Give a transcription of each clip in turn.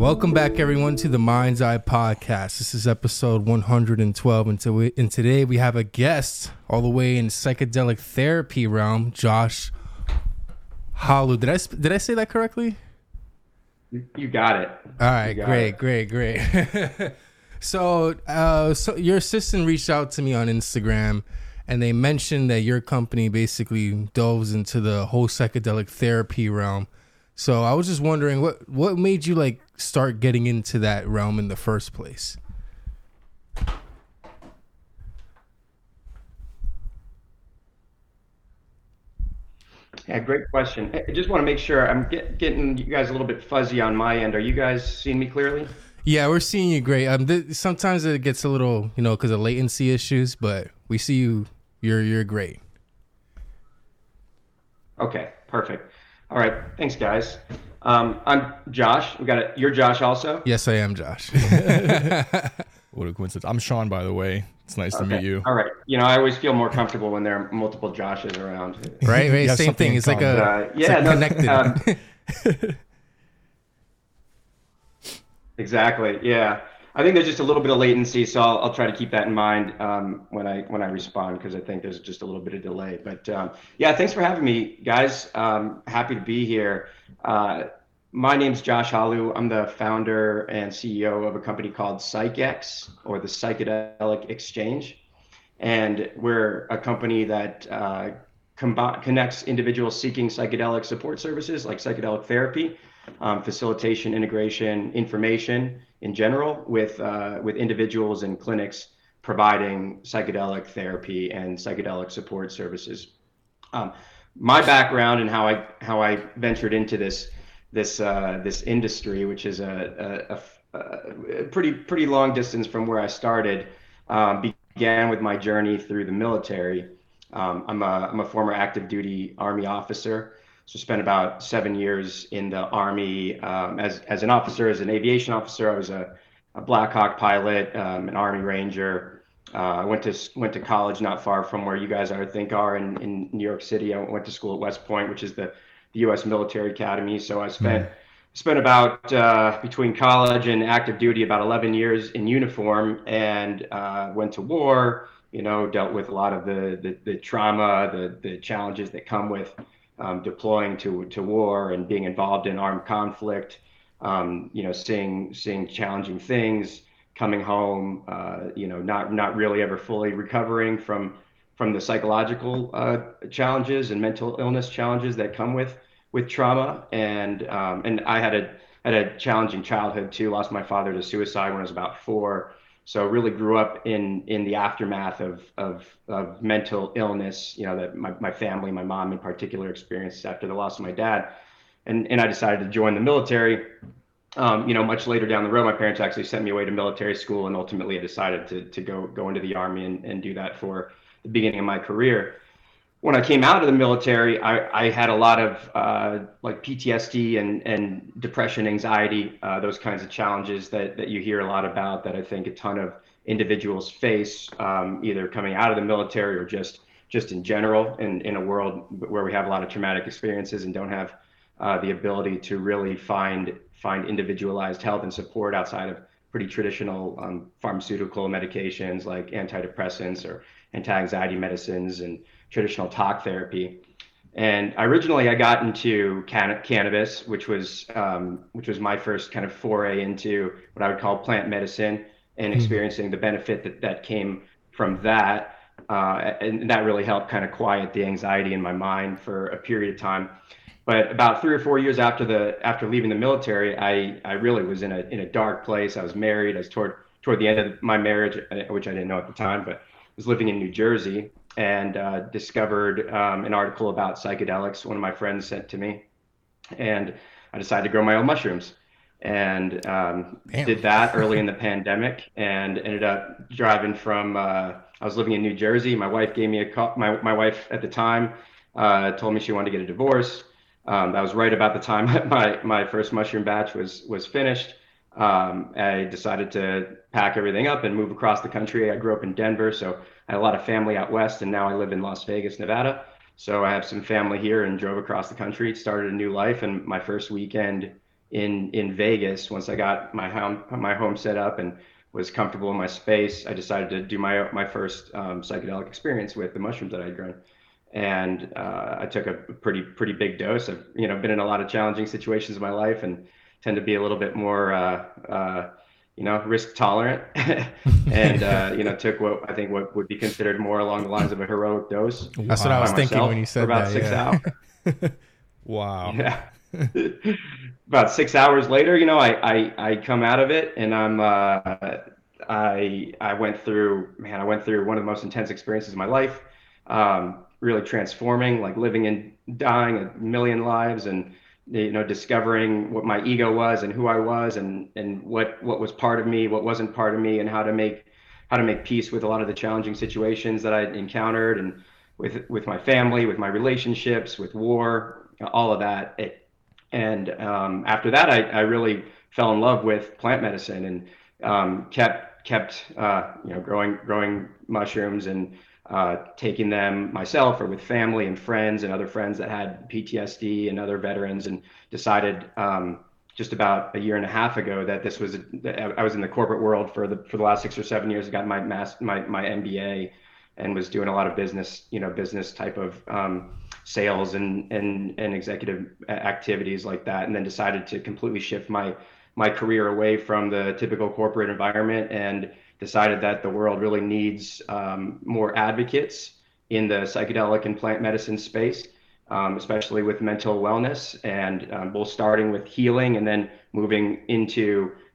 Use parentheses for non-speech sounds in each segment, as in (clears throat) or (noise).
welcome back everyone to the Mind's Eye podcast. This is episode 112, and, to we, and today we have a guest all the way in psychedelic therapy realm, Josh Halu. Did I did I say that correctly? You got it. All right, great, it. great, great, (laughs) so, uh, so your assistant reached out to me on Instagram, and they mentioned that your company basically delves into the whole psychedelic therapy realm. So I was just wondering what what made you like start getting into that realm in the first place. Yeah, great question. I just want to make sure I'm get, getting you guys a little bit fuzzy on my end. Are you guys seeing me clearly? Yeah, we're seeing you great. Um, th- sometimes it gets a little, you know, because of latency issues, but we see you. You're you're great. Okay, perfect. All right, thanks, guys. Um, I'm Josh. We got it. You're Josh, also. Yes, I am, Josh. (laughs) What a coincidence. I'm Sean, by the way. It's nice to meet you. All right. You know, I always feel more comfortable when there are multiple Joshes around. right, You right. Same thing. It's like a Uh, it's yeah, like no, connected. um, (laughs) Exactly. Yeah. I think there's just a little bit of latency, so I'll, I'll try to keep that in mind um, when I when I respond because I think there's just a little bit of delay. But um, yeah, thanks for having me, guys. Um, happy to be here. Uh, my name's Josh Halu. I'm the founder and CEO of a company called PsychX, or the Psychedelic Exchange, and we're a company that uh, connects individuals seeking psychedelic support services like psychedelic therapy um, facilitation, integration, information in general with uh, with individuals and clinics providing psychedelic therapy and psychedelic support services. Um, my background and how I how I ventured into this this uh, this industry, which is a, a, a, a pretty pretty long distance from where I started, um, began with my journey through the military. Um, I'm a I'm a former active duty Army officer. So spent about seven years in the Army um, as, as an officer, as an aviation officer. I was a, a Black Hawk pilot, um, an Army Ranger. Uh, I went to went to college not far from where you guys I think are in, in New York City. I went to school at West Point, which is the, the U.S. Military Academy. So I spent spent about uh, between college and active duty about 11 years in uniform and uh, went to war. You know, dealt with a lot of the the, the trauma, the the challenges that come with um, deploying to to war and being involved in armed conflict. Um, you know, seeing seeing challenging things, coming home. Uh, you know, not not really ever fully recovering from from the psychological uh, challenges and mental illness challenges that come with with trauma. And um, and I had a had a challenging childhood too. Lost my father to suicide when I was about four. So I really grew up in in the aftermath of of, of mental illness, you know, that my, my family, my mom in particular experienced after the loss of my dad. And and I decided to join the military. Um, you know, much later down the road, my parents actually sent me away to military school, and ultimately I decided to to go go into the army and, and do that for the beginning of my career. When I came out of the military, I, I had a lot of uh, like PTSD and, and depression, anxiety, uh, those kinds of challenges that, that you hear a lot about that I think a ton of individuals face, um, either coming out of the military or just just in general in, in a world where we have a lot of traumatic experiences and don't have uh, the ability to really find find individualized help and support outside of pretty traditional um, pharmaceutical medications like antidepressants or anti-anxiety medicines and traditional talk therapy. And originally, I got into can- cannabis, which was um, which was my first kind of foray into what I would call plant medicine and experiencing the benefit that that came from that. Uh, and that really helped kind of quiet the anxiety in my mind for a period of time. But about three or four years after the after leaving the military, I I really was in a in a dark place. I was married. I was toward toward the end of my marriage, which I didn't know at the time, but was living in New Jersey and uh, discovered um, an article about psychedelics. One of my friends sent to me, and I decided to grow my own mushrooms. And um, did that early in the pandemic, and ended up driving from. Uh, I was living in New Jersey. My wife gave me a call. My my wife at the time uh, told me she wanted to get a divorce. Um, that was right about the time (laughs) my my first mushroom batch was was finished. Um, I decided to pack everything up and move across the country. I grew up in Denver, so I had a lot of family out west, and now I live in Las Vegas, Nevada. So I have some family here and drove across the country, started a new life, and my first weekend in in Vegas. Once I got my home my home set up and was comfortable in my space, I decided to do my my first um, psychedelic experience with the mushrooms that I'd grown, and uh, I took a pretty pretty big dose. I've you know been in a lot of challenging situations in my life and tend to be a little bit more. Uh, uh, you know, risk tolerant, (laughs) and uh, you know, took what I think what would be considered more along the lines of a heroic dose. That's what I was thinking when you said about that. six yeah. hours. (laughs) Wow. (laughs) Yeah. About six hours later, you know, I, I, I come out of it and I'm, uh, I, I went through, man, I went through one of the most intense experiences of my life. Um, really transforming, like living and dying a million lives and, you know, discovering what my ego was and who I was and, and what, what was part of me, what wasn't part of me and how to make, how to make peace with a lot of the challenging situations that I encountered and with, with my family, with my relationships, with war, all of that. It, and um, after that, I, I really fell in love with plant medicine and um, kept kept uh, you know growing growing mushrooms and uh, taking them myself or with family and friends and other friends that had PTSD and other veterans and decided um, just about a year and a half ago that this was I was in the corporate world for the for the last six or seven years. I got my mass my my MBA and was doing a lot of business you know business type of um, sales and and and executive activities like that, and then decided to completely shift my my career away from the typical corporate environment and decided that the world really needs um, more advocates in the psychedelic and plant medicine space, um, especially with mental wellness, and um, both starting with healing and then moving into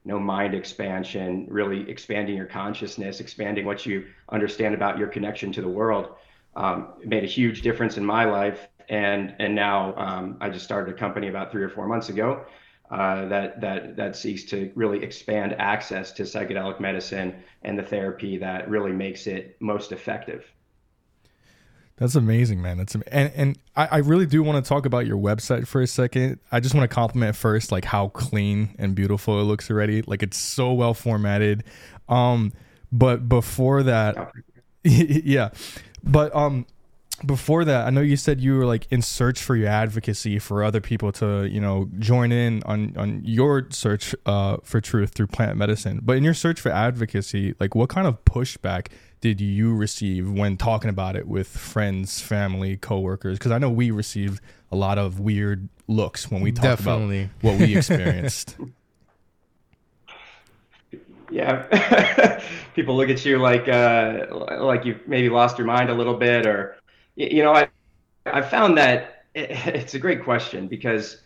you know mind expansion, really expanding your consciousness, expanding what you understand about your connection to the world um, it made a huge difference in my life. And and now um, I just started a company about three or four months ago uh, that that that seeks to really expand access to psychedelic medicine and the therapy that really makes it most effective. That's amazing, man. That's am- and and I, I really do want to talk about your website for a second. I just want to compliment first, like how clean and beautiful it looks already. Like it's so well formatted. Um, but before that, yeah, (laughs) but um, before that, I know you said you were like in search for your advocacy for other people to, you know, join in on on your search uh, for truth through plant medicine. But in your search for advocacy, like what kind of pushback did you receive when talking about it with friends, family, coworkers? Because I know we received a lot of weird looks when we talked Definitely. about what we (laughs) experienced. yeah (laughs) people look at you like uh, like you've maybe lost your mind a little bit or you know i i found that it, (laughs) it's a great question because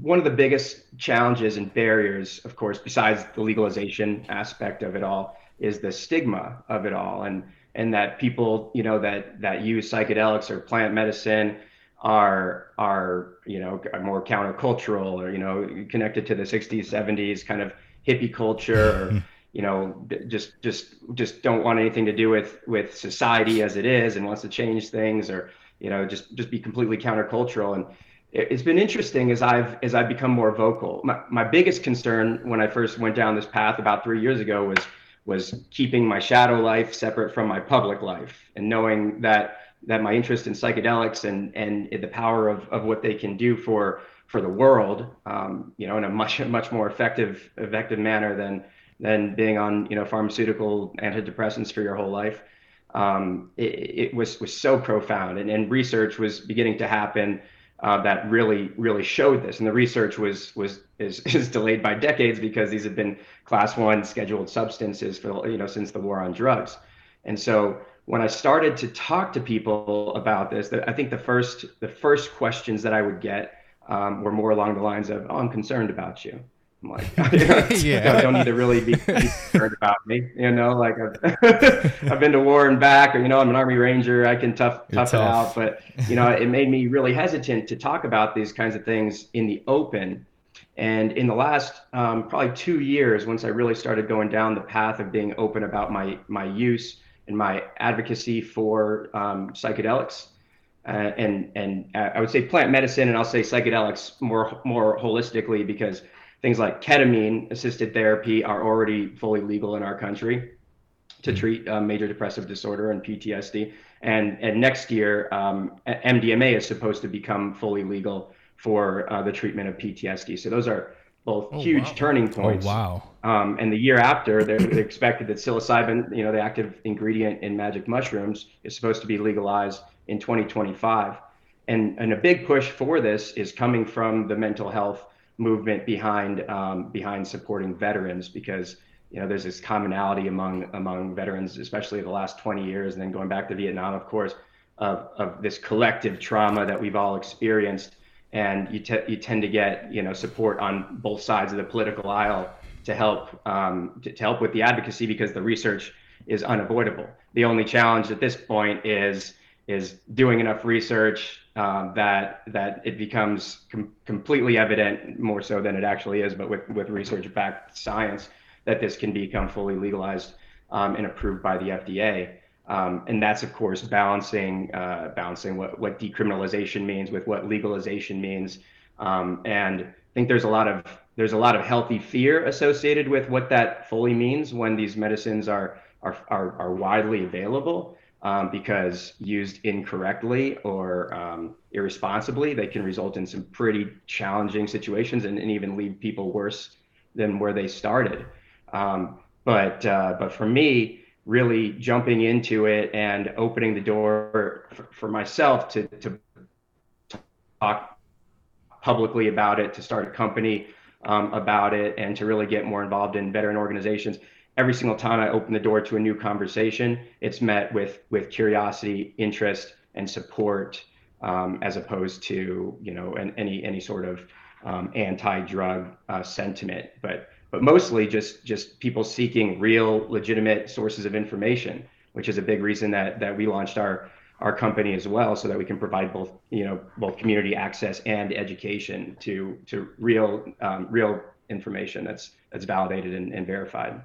one of the biggest challenges and barriers of course besides the legalization aspect of it all is the stigma of it all. And and that people you know that that use psychedelics or plant medicine are are you know more countercultural or you know connected to the 60s 70s kind of hippie culture or (laughs) you know just just just don't want anything to do with with society as it is and wants to change things or you know just just be completely countercultural. And it, it's been interesting as i've as i've become more vocal. My, my biggest concern when i first went down this path about three years ago was was keeping my shadow life separate from my public life and knowing that that my interest in psychedelics and and the power of, of what they can do for for the world, um, you know, in a much much more effective effective manner than than being on you know pharmaceutical antidepressants for your whole life. Um, it, it, was was so profound, and, and research was beginning to happen uh, that really really showed this. And the research was was is, (laughs) is delayed by decades because these have been class one scheduled substances for you know since the war on drugs. And so when I started to talk to people about this, I think the first the first questions that I would get um, were more along the lines of, "Oh, I'm concerned about you." I'm like, (laughs) (laughs) yeah, don't need to really be, concerned about me. You know, like I've, (laughs) I've, been to war and back, or you know, I'm an Army Ranger. I can tough tough, tough it out. But you know, it made me really hesitant to talk about these kinds of things in the open. And in the last um, probably two years, once I really started going down the path of being open about my my use and my advocacy for um, psychedelics, uh, and and uh, I would say plant medicine, and I'll say psychedelics more more holistically because things like ketamine assisted therapy are already fully legal in our country to mm-hmm. treat uh, major depressive disorder and PTSD. And and next year, um, MDMA is supposed to become fully legal for uh, the treatment of PTSD. So those are both Oh, huge wow. turning Oh points. wow. Um, and the year after, they're, they expected that psilocybin, you know, the active ingredient in magic mushrooms, is supposed to be legalized in 2025. And, and a big push for this is coming from the mental health movement behind um, behind supporting veterans because you know there's this commonality among among veterans, especially the last 20 years, and then going back to Vietnam, of course, of, of this collective trauma that we've all experienced. And you, te- you tend to get you know support on both sides of the political aisle to help um, to, to help with the advocacy because the research is unavoidable. The only challenge at this point is is doing enough research um, that that it becomes com- completely evident, more so than it actually is, but with with research backed science, that this can become fully legalized um, and approved by the FDA. Um, and that's of course balancing uh, balancing what what decriminalization means with what legalization means. Um, and I think there's a lot of there's a lot of healthy fear associated with what that fully means when these medicines are are are, are widely available. Um, because used incorrectly or um, irresponsibly, they can result in some pretty challenging situations and, and even leave people worse than where they started. Um, but uh, but for me, really jumping into it and opening the door for, for myself to, to talk publicly about it, to start a company um, about it, and to really get more involved in veteran organizations. Every single time I open the door to a new conversation, it's met with with curiosity, interest, and support, um, as opposed to you know an, any any sort of um, anti-drug uh, sentiment. But but mostly just just people seeking real, legitimate sources of information, which is a big reason that that we launched our our company as well, so that we can provide both you know both community access and education to to real um, real information that's that's validated and, and verified.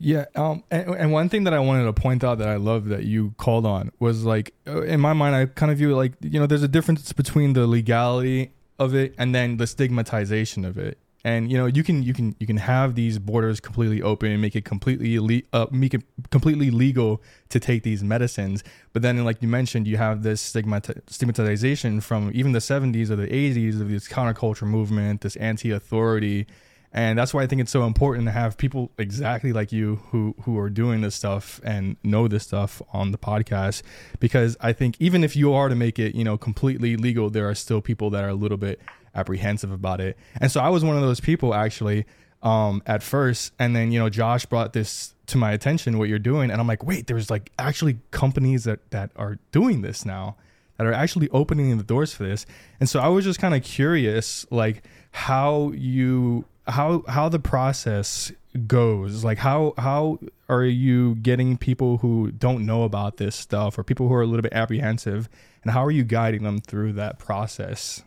Yeah, um, and, and one thing that I wanted to point out that I love that you called on was like, uh, in my mind, I kind of view it like, you know, there's a difference between the legality of it and then the stigmatization of it. And you know, you can you can you can have these borders completely open and make it completely le- uh, make it completely legal to take these medicines. But then, like you mentioned, you have this stigmati- stigmatization from even the 70s or the 80s of this counterculture movement, this anti-authority and that's why I think it's so important to have people exactly like you who who are doing this stuff and know this stuff on the podcast because I think even if you are to make it, you know, completely legal, there are still people that are a little bit apprehensive about it. And so I was one of those people actually um at first and then, you know, Josh brought this to my attention what you're doing and I'm like, "Wait, there's like actually companies that that are doing this now." That are actually opening the doors for this. And so I was just kind of curious like how you how how the process goes like how how are you getting people who don't know about this stuff or people who are a little bit apprehensive and how are you guiding them through that process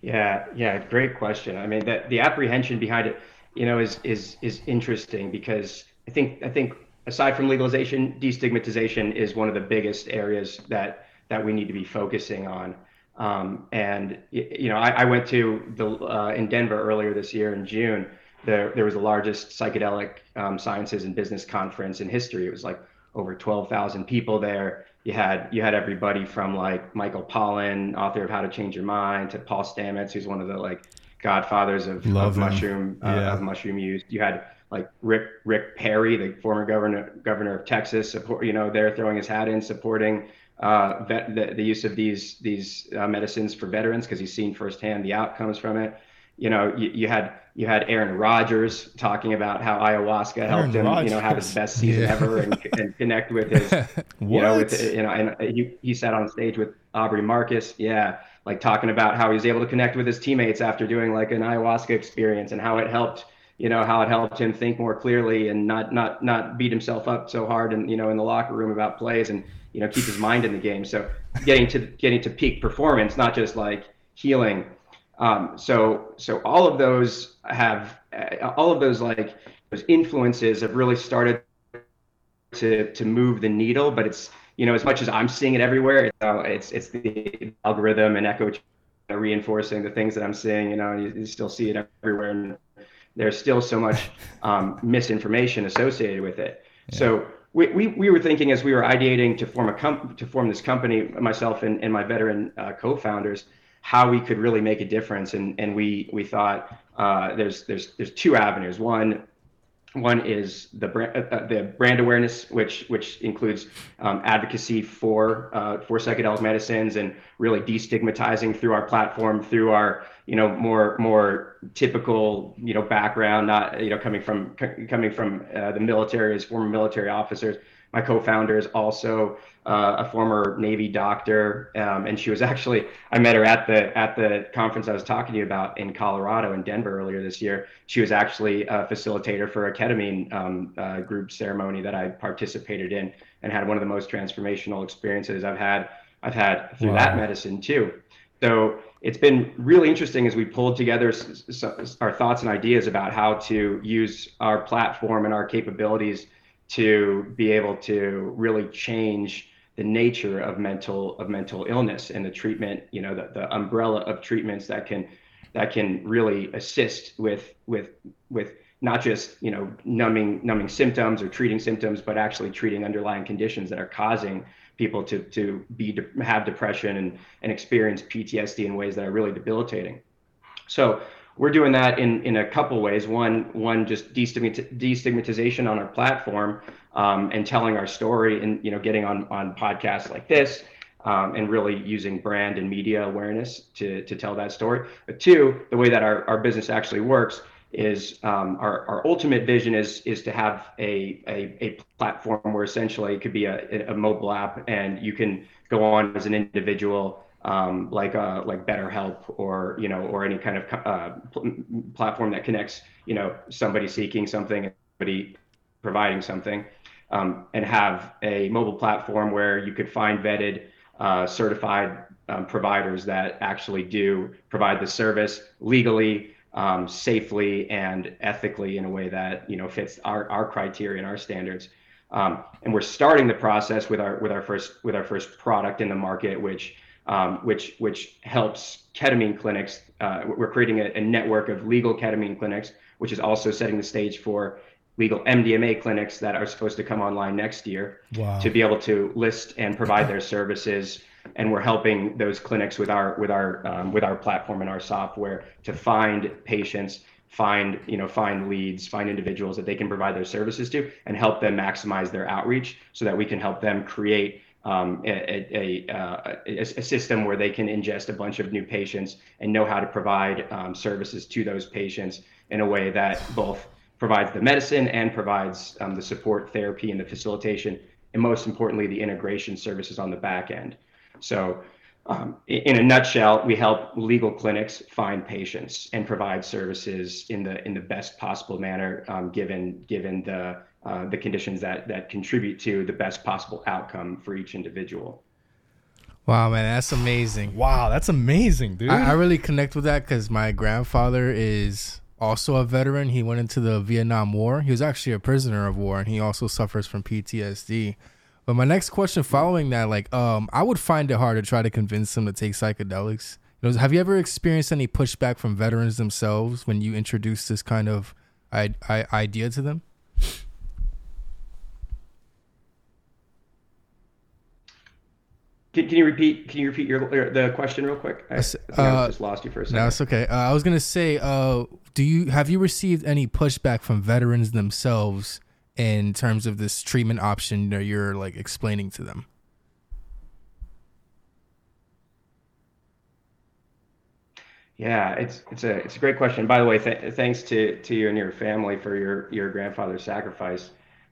Yeah, yeah, great question. I mean, the the apprehension behind it, you know, is is is interesting because I think I think aside from legalization, destigmatization is one of the biggest areas that that we need to be focusing on. Um, and you know, I, I went to the uh, in Denver earlier this year in June. There there was the largest psychedelic um, sciences and business conference in history. It was like over twelve thousand people there. You had you had everybody from like Michael Pollan, author of How to Change Your Mind, to Paul Stamets, who's one of the like godfathers of, Love of mushroom uh, Yeah. of mushroom use. You had like Rick Rick Perry, the former governor governor of Texas, support you know there throwing his hat in supporting uh, vet, the, the use of these these uh, medicines for veterans because he's seen firsthand the outcomes from it. You know, you, you had you had Aaron Rodgers talking about how ayahuasca helped him, you know, have his best season (laughs) Yeah. ever and, and connect with his (laughs) you know, with, you know, and he, he sat on stage with Aubrey Marcus, yeah, like talking about how he was able to connect with his teammates after doing like an ayahuasca experience and how it helped, you know, how it helped him think more clearly and not not not beat himself up so hard and you know in the locker room about plays and you know keep his mind in the game. So getting to getting to peak performance, not just like healing. Um, so so all of those have uh, all of those like those influences have really started to to move the needle, but it's you know as much as I'm seeing it everywhere, it's it's, it's the algorithm and echo reinforcing the things that I'm seeing. You know, you, you still see it everywhere, and there's still so much um, misinformation associated with it. So we, we, we were thinking as we were ideating to form a comp- to form this company, myself and, and my veteran uh, co-founders, how we could really make a difference. And and we we thought uh, there's there's there's two avenues. One one is the brand, uh, uh, the brand awareness, which which includes um, advocacy for uh, for psychedelic medicines and really destigmatizing through our platform, through our you know more more typical you know background, not you know coming from coming from uh, the military as former military officers. My co-founder is also uh, a former Navy doctor, um, and she was actually I met her at the at the conference I was talking to you about in Colorado in Denver earlier this year. She was actually a facilitator for a ketamine um, uh, group ceremony that I participated in, and had one of the most transformational experiences I've had I've had through wow. that medicine too. So it's been really interesting as we pulled together our thoughts and ideas about how to use our platform and our capabilities to be able to really change the nature of mental of mental illness and the treatment you know the, the umbrella of treatments that can that can really assist with with with not just you know numbing numbing symptoms or treating symptoms but actually treating underlying conditions that are causing people to to be have depression and and experience PTSD in ways that are really debilitating so we're doing that in in a couple ways. One one just destigmatization on our platform um, and telling our story, and you know getting on on podcasts like this. Um, and really using brand and media awareness to, to tell that story. But two, the way that our, our business actually works is um, our, our ultimate vision is is to have a, a, a platform where essentially it could be a, a mobile app and you can go on as an individual um, like uh, like BetterHelp or you know or any kind of uh, pl- platform that connects you know somebody seeking something, somebody providing something, um, and have a mobile platform where you could find vetted, uh, certified um, providers that actually do provide the service legally, um, safely, and ethically in a way that you know fits our our criteria and our standards. Um, and we're starting the process with our with our first with our first product in the market, which um, which which helps ketamine clinics. Uh, we're creating a, a, network of legal ketamine clinics, which is also setting the stage for legal MDMA clinics that are supposed to come online next year wow. to be able to list and provide their services. And we're helping those clinics with our with our um, with our platform and our software to find patients find you know find leads find individuals that they can provide their services to and help them maximize their outreach so that we can help them create um, a, a, uh, a, a, system where they can ingest a bunch of new patients and know how to provide um, services to those patients in a way that both provides the medicine and provides um, the support therapy and the facilitation and most importantly the integration services on the back end so um, in a nutshell we help legal clinics find patients and provide services in the in the best possible manner um, given given the uh, the conditions that that contribute to the best possible outcome for each individual. Wow, man, that's amazing. Wow, that's amazing, dude. I, I really connect with that because my grandfather is also a veteran. He went into the Vietnam War. He was actually a prisoner of war, and he also suffers from PTSD. But my next question, following that, like, um, I would find it hard to try to convince them to take psychedelics. You know, have you ever experienced any pushback from veterans themselves when you introduce this kind of I- I- idea to them? Can, can you repeat? Can you repeat your the question real quick? I, I, uh, I just lost you for a second. No, it's okay. Uh, I was gonna say, uh, do you have you received any pushback from veterans themselves in terms of this treatment option that you're like explaining to them? Yeah, it's it's a it's a great question. By the way, th- thanks to to you and your family for your your grandfather's sacrifice.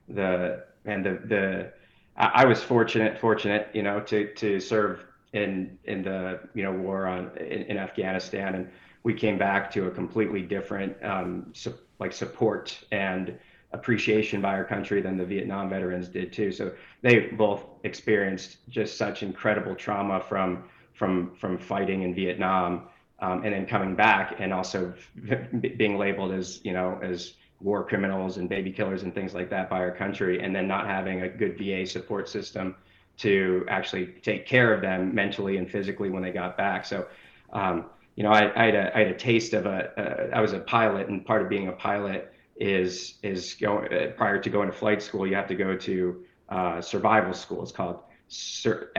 The and the the I, was fortunate, fortunate, you know, to to serve in in the you know war on in, in Afghanistan, and we came back to a completely different um, su- like support and appreciation by our country than the Vietnam veterans did too. So they both experienced just such incredible trauma from from from fighting in Vietnam um, and then coming back and also (laughs) being labeled as you know as war criminals and baby killers and things like that by our country, and then not having a good VA support system to actually take care of them mentally and physically when they got back. So, um, you know, I, I, had a, I, had a taste of a. Uh, was a pilot, and part of being a pilot is is going uh, prior to going to flight school, you have to go to uh, survival school. It's called SER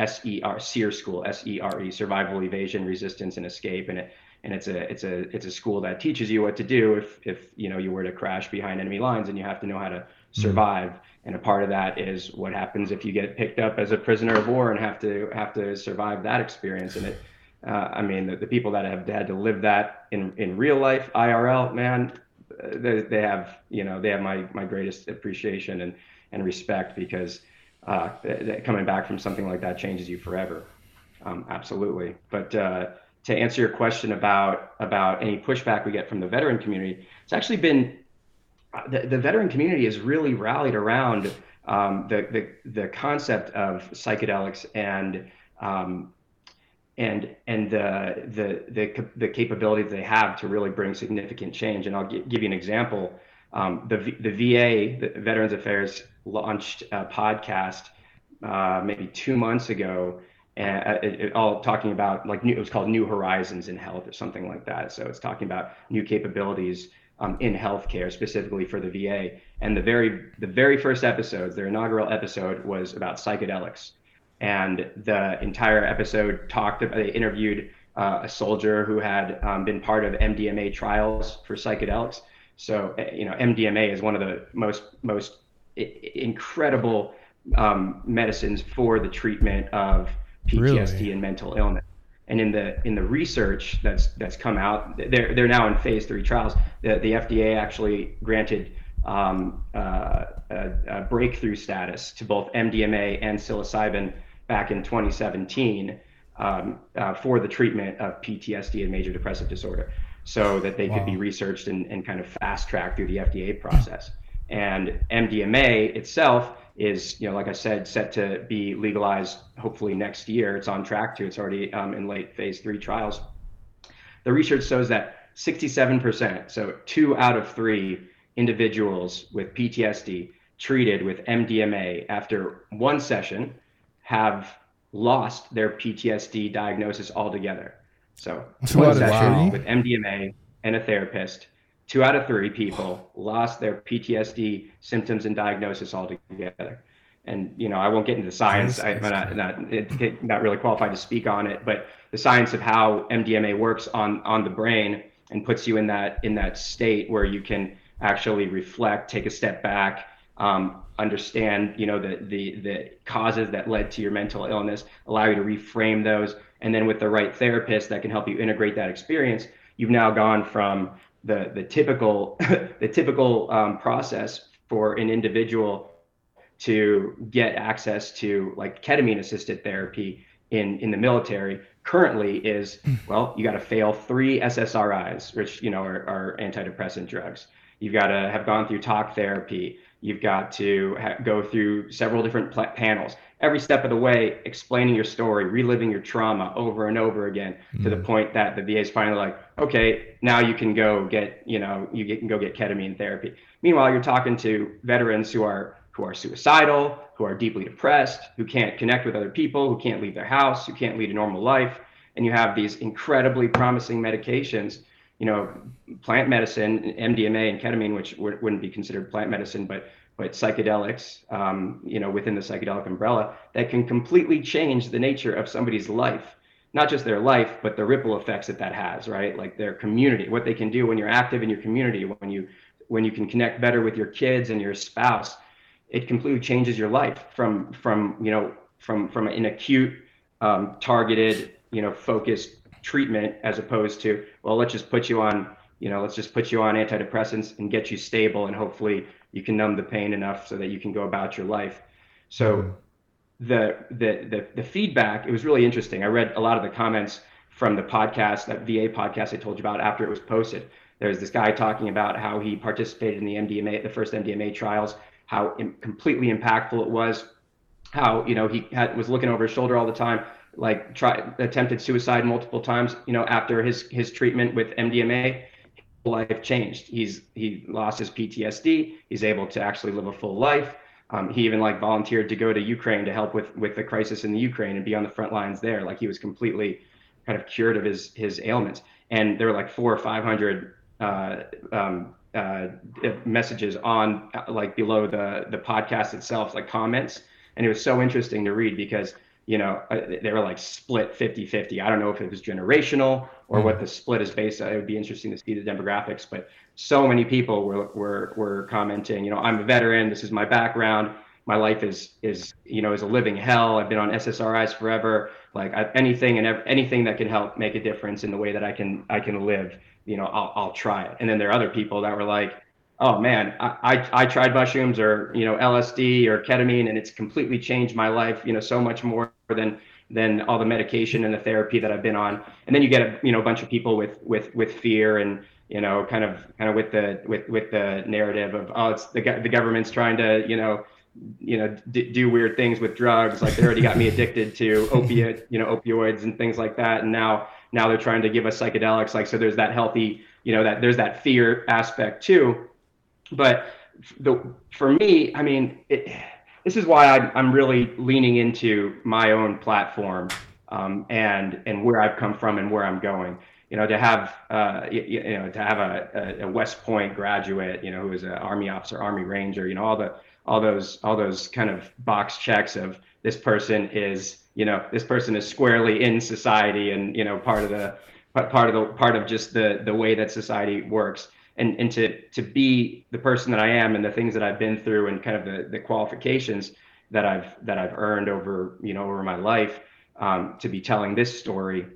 SERE school S E R E survival evasion resistance and escape and it and it's a it's a it's a school that teaches you what to do if if you know you were to crash behind enemy lines and you have to know how to survive mm. and a part of that is what happens if you get picked up as a prisoner of war and have to have to survive that experience and it uh, I mean the, the people that have had to live that in in real life IRL man they, they have you know they have my my greatest appreciation and and respect because uh, coming back from something like that changes you forever. Um, absolutely. But uh, to answer your question about about any pushback we get from the veteran community, it's actually been uh, the, the veteran community has really rallied around um, the, the the concept of psychedelics and um, and and the, the the the capability they have to really bring significant change. And I'll g- give you an example. Um, the the VA, the Veterans Affairs, launched a podcast uh, maybe two months ago, and uh, it, it, all talking about like new, it was called New Horizons in Health or something like that. So it's talking about new capabilities um, in healthcare, specifically for the VA. And the very the very first episode, their inaugural episode, was about psychedelics, and the entire episode talked. About, they interviewed uh, a soldier who had um, been part of MDMA trials for psychedelics. So eh, you know, MDMA is one of the most most incredible um, medicines for the treatment of PTSD really? and mental illness. And in the in the research that's that's come out, they're they're now in phase three trials. The the FDA actually granted um, uh, a, a, breakthrough status to both MDMA and psilocybin back in 2017 um, uh, for the treatment of PTSD and major depressive disorder, so that they wow. could be researched and, and kind of fast tracked through the FDA process. And MDMA itself is, you know, like I said, set to be legalized hopefully next year. It's on track to. It's already um, in late phase three trials. The research shows that 67%, so two out of three individuals with PTSD treated with MDMA after one session have lost their PTSD diagnosis altogether. So one session wow. with MDMA and a therapist two out of three people lost their PTSD symptoms and diagnosis altogether. And you know, I won't get into the science. I'm not not, it, not really qualified to speak on it, but the science of how MDMA works on on the brain and puts you in that in that state where you can actually reflect, take a step back, um, understand you know the the the causes that led to your mental illness, allow you to reframe those, and then with the right therapist that can help you integrate that experience, you've now gone from the the typical (laughs) the typical um, process for an individual to get access to like ketamine assisted therapy in in the military currently is well you got to fail three SSRIs which you know are, are antidepressant drugs. You've got to have gone through talk therapy you've got to ha- go through several different pl- panels every step of the way explaining your story, reliving your trauma over and over again mm. to the mm. point that the VA is finally like, okay, now you can go get, you know, you can go get ketamine therapy. Meanwhile, you're talking to veterans who are who are suicidal, who are deeply depressed, who can't connect with other people, who can't leave their house, who can't lead a normal life, and you have these incredibly promising medications. You know, plant medicine, MDMA and ketamine, which wouldn't be considered plant medicine, but but psychedelics, um, you know, within the psychedelic umbrella, that can completely change the nature of somebody's life, not just their life, but the ripple effects that that has, right? Like their community, what they can do when you're active in your community, when you when you can connect better with your kids and your spouse, it completely changes your life from from you know from from an acute, um, targeted, you know, focused treatment as opposed to well, let's just put you on you know, let's just put you on antidepressants and get you stable and hopefully you can numb the pain enough so that you can go about your life. So mm-hmm. the, the the the feedback, it was really interesting. I read a lot of the comments from the podcast, that VA podcast I told you about after it was posted. There's this guy talking about how he participated in the MDMA, the first MDMA trials, how Im- completely impactful it was, how you know he had, was looking over his shoulder all the time, like try attempted suicide multiple times, you know, after his his treatment with MDMA life changed. He's he lost his PTSD. He's able to actually live a full life. Um, he even like volunteered to go to Ukraine to help with with the crisis in the Ukraine and be on the front lines there. Like he was completely kind of cured of his his ailments. And there were like four or five hundred uh, um, uh, messages on like below the the podcast itself, like comments. And it was so interesting to read because you know, uh, they were like split 50 50. I don't know if it was generational or mm. what the split is based on. It would be interesting to see the demographics, but so many people were, were, were commenting, you know, I'm a veteran. This is my background. My life is, is, you know, is a living hell. I've been on SSRIs forever. Like I, anything and ev- anything that can help make a difference in the way that I can, I can live, you know, I'll, I'll try it. And then there are other people that were like, oh man, I, I, I tried mushrooms or you know LSD or ketamine, and it's completely changed my life. You know, so much more than than all the medication and the therapy that I've been on. And then you get a you know a bunch of people with with with fear and you know kind of kind of with the with with the narrative of oh it's the the government's trying to you know you know d- do weird things with drugs like they already got me addicted to (laughs) opiate you know opioids and things like that and now now they're trying to give us psychedelics like so there's that healthy you know that there's that fear aspect too but the, for me, I mean, it, this is why I'm, I'm really leaning into my own platform um, and and where I've come from and where I'm going. You know, to have uh, you, you, know to have a, a, West Point graduate, you know, who is an Army officer, Army Ranger, you know, all the all those all those kind of box checks of this person is you know this person is squarely in society and you know part of the part of the part of just the the way that society works and and to to be the person that I am and the things that I've been through and kind of the the qualifications that I've that I've earned over you know over my life um, to be telling this story,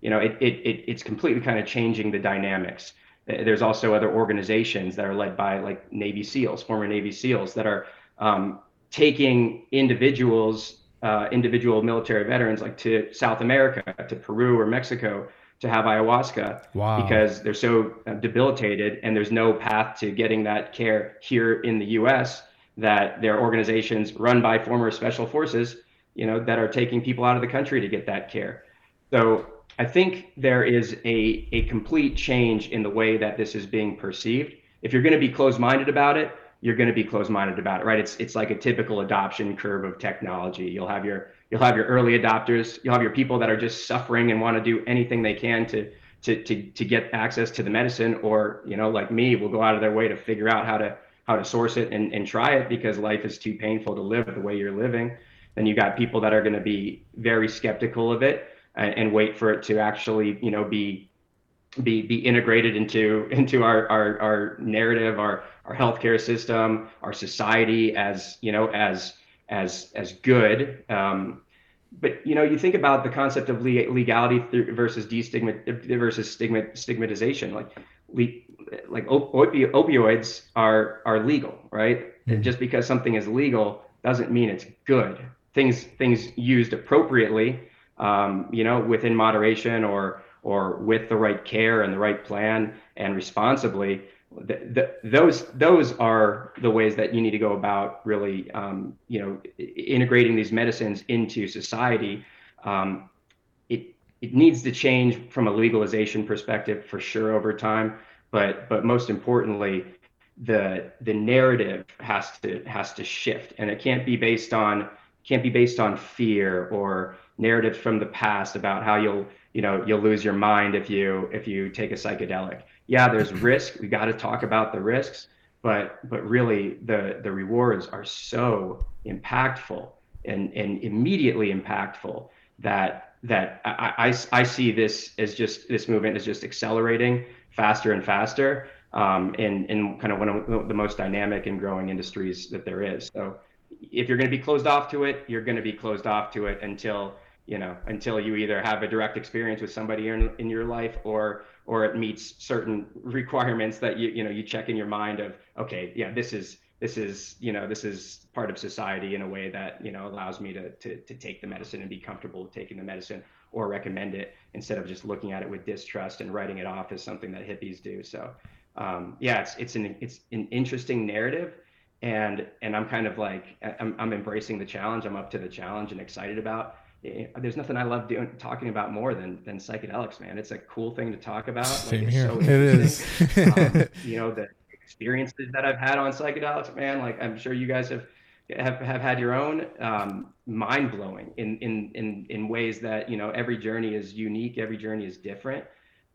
you know, it, it it it's completely kind of changing the dynamics. There's also other organizations that are led by like Navy SEALs, former Navy SEALs, that are um, taking individuals, uh, individual military veterans, like to South America, to Peru or Mexico, to have ayahuasca wow. because they're so uh, debilitated and there's no path to getting that care here in the US that there are organizations run by former special forces you know that are taking people out of the country to get that care. So i think there is a, a complete change in the way that this is being perceived. If you're going to be closed-minded about it you're going to be closed-minded about it right? It's it's like a typical adoption curve of technology. You'll have your You'll have your early adopters. You'll have your people that are just suffering and want to do anything they can to to to to get access to the medicine, or you know, like me, will go out of their way to figure out how to how to source it and, and try it because life is too painful to live the way you're living. Then you got people that are going to be very skeptical of it and, and wait for it to actually, you know, be be be integrated into (laughs) into our our, our narrative, our our healthcare system, our society as you know as as as good. Um, but you know, you think about the concept of legality versus destigmat versus stigma stigmatization. Like, like opi- opioids are are legal, right? Mm-hmm. Just because something is legal doesn't mean it's good. Things things used appropriately, um, you know, within moderation or or with the right care and the right plan and responsibly those those are the ways that you need to go about really um, you know integrating these medicines into society. Um, it it needs to change from a legalization perspective for sure over time but but most importantly the the narrative has to has to shift. And it can't be based on can't be based on fear or narratives from the past about how you'll you know you'll lose your mind if you if you take a psychedelic yeah, there's risk. We got to talk about the risks, but but really the the rewards are so impactful and and immediately impactful that that I, I, I see this as just this movement is just accelerating faster and faster um, in in kind of one of the most dynamic and growing industries that there is. So if you're going to be closed off to it, you're going to be closed off to it until you know until you either have a direct experience with somebody in, in your life or or it meets certain requirements that you you know you check in your mind of okay yeah this is this is you know this is part of society in a way that you know allows me to to, to take the medicine and be comfortable taking the medicine or recommend it instead of just looking at it with distrust and writing it off as something that hippies do. So um, yeah it's it's an it's an interesting narrative and and i'm kind of like I'm, I'm embracing the challenge. I'm up to the challenge and excited about there's nothing I love doing talking about more than than psychedelics, man. It's a cool thing to talk about. Same like, here. So (laughs) it is. um, (laughs) you know the experiences that I've had on psychedelics, man. Like I'm sure you guys have have, have had your own um, mind blowing in, in in in ways that you know every journey is unique, every journey is different,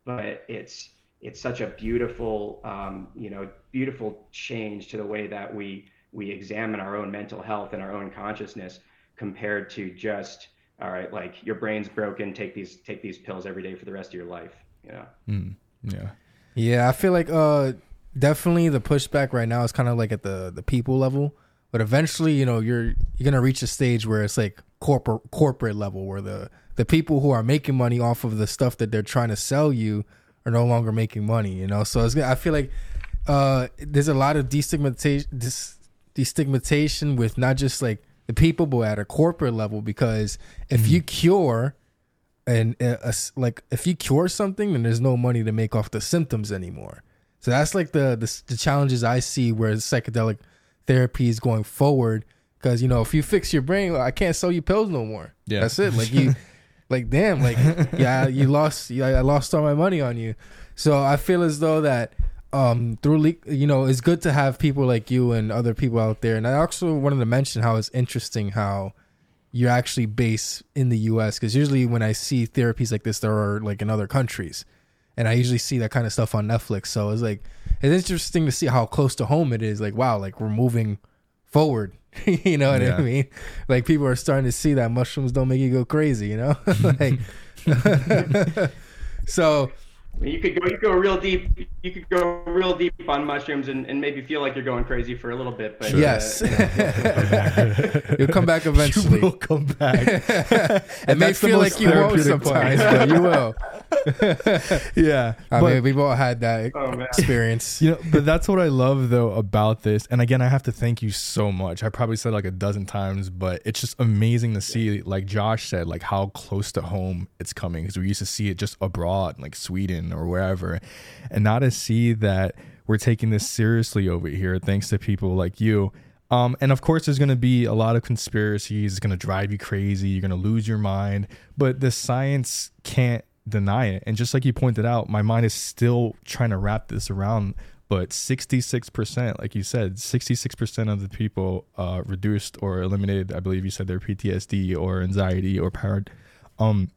but it's it's such a beautiful um, you know beautiful change to the way that we we examine our own mental health and our own consciousness compared to just all right, like your brain's broken, take these take these pills every day for the rest of your life. You know. Mm, yeah. Yeah, I feel like uh definitely the pushback right now is kind of like at the the people level, but eventually, you know, you're you're gonna reach a stage where it's like corporate corporate level where the the people who are making money off of the stuff that they're trying to sell you are no longer making money. You know, so it's I feel like uh there's a lot of destigmatization dis, destigmatization with not just like the people but at a corporate level because if mm-hmm. you cure and uh, like if you cure something then there's no money to make off the symptoms anymore. So that's like the the, the challenges i see where psychedelic therapy is going forward because you know if you fix your brain i can't sell you pills no more. Yeah. That's it. Like you (laughs) like damn like yeah you lost yeah, i lost all my money on you. So i feel as though that um through you know it's good to have people like you and other people out there. And i also wanted to mention how it's interesting how you're actually based in the us because usually when i see therapies like this there are like in other countries. And i usually see that kind of stuff on netflix. So it's like it's interesting to see how close to home it is. Like wow like we're moving forward. (laughs) You know what yeah. i mean? Like people are starting to see that mushrooms don't make you go crazy you know? (laughs) Like (laughs) so you could go you could go real deep you could go real deep on mushrooms and, and maybe feel like you're going crazy for a little bit but sure. yes. uh, (laughs) you will come back eventually. you will come back. It may feel like you won't sometimes but you will (laughs) (laughs) yeah I but, mean we've all had that oh, experience. You know but that's what I love though about this. And again I have to thank you so much. I probably said like a dozen times but it's just amazing to see like Josh said like how close to home it's coming because we used to see it just abroad like Sweden or wherever. And not to see that we're taking this seriously over here thanks to people like you. Um, and of course there's going to be a lot of conspiracies it's going to drive you crazy you're going to lose your mind. But the science can't deny it and just like you pointed out my mind is still trying to wrap this around but 66% like you said 66% of the people uh, reduced or eliminated i believe you said their ptsd or anxiety or powered um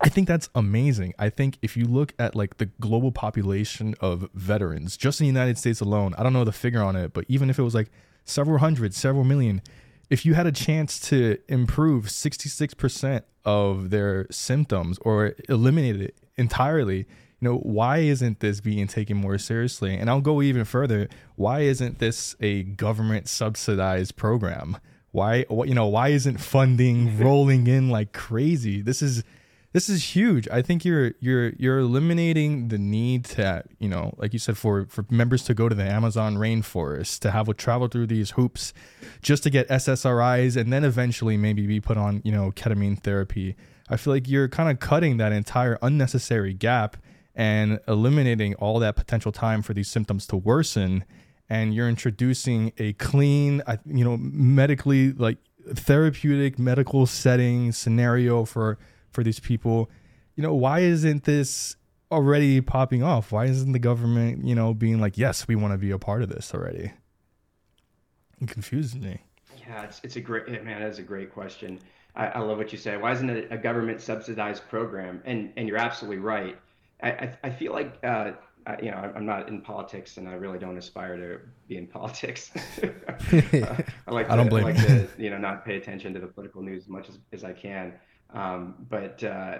I think that's amazing. I think if you look at like the global population of veterans, just in the United States alone, I don't know the figure on it, but even if it was like several hundred, several million, if you had a chance to improve 66% of their symptoms or eliminate it entirely, you know, why isn't this being taken more seriously? And I'll go even further. Why isn't this a government subsidized program? Why, you know, why isn't funding mm-hmm. rolling in like crazy? This is this is huge. I think you're you're you're eliminating the need to you know, like you said, for for members to go to the Amazon rainforest to have to travel through these hoops just to get SSRIs and then eventually maybe be put on you know ketamine therapy. I feel like you're kind of cutting that entire unnecessary gap and eliminating all that potential time for these symptoms to worsen and you're introducing a clean you know medically like therapeutic medical setting scenario for for these people. You know, why isn't this already popping off? Why isn't the government, you know, being like, yes, we want to be a part of this already? It confuses me. Yeah, it's, it's a great, man, that's a great question. I, I love what you say. Why isn't it a government subsidized program? And, and you're absolutely right. I, I, I feel like, uh, I, you know, I'm not in politics, and I really don't aspire to be in (laughs) politics. (laughs) uh, I like to, I don't blame I like to, (laughs) you know, not pay attention to the political news as much as, as I can. Um, but uh,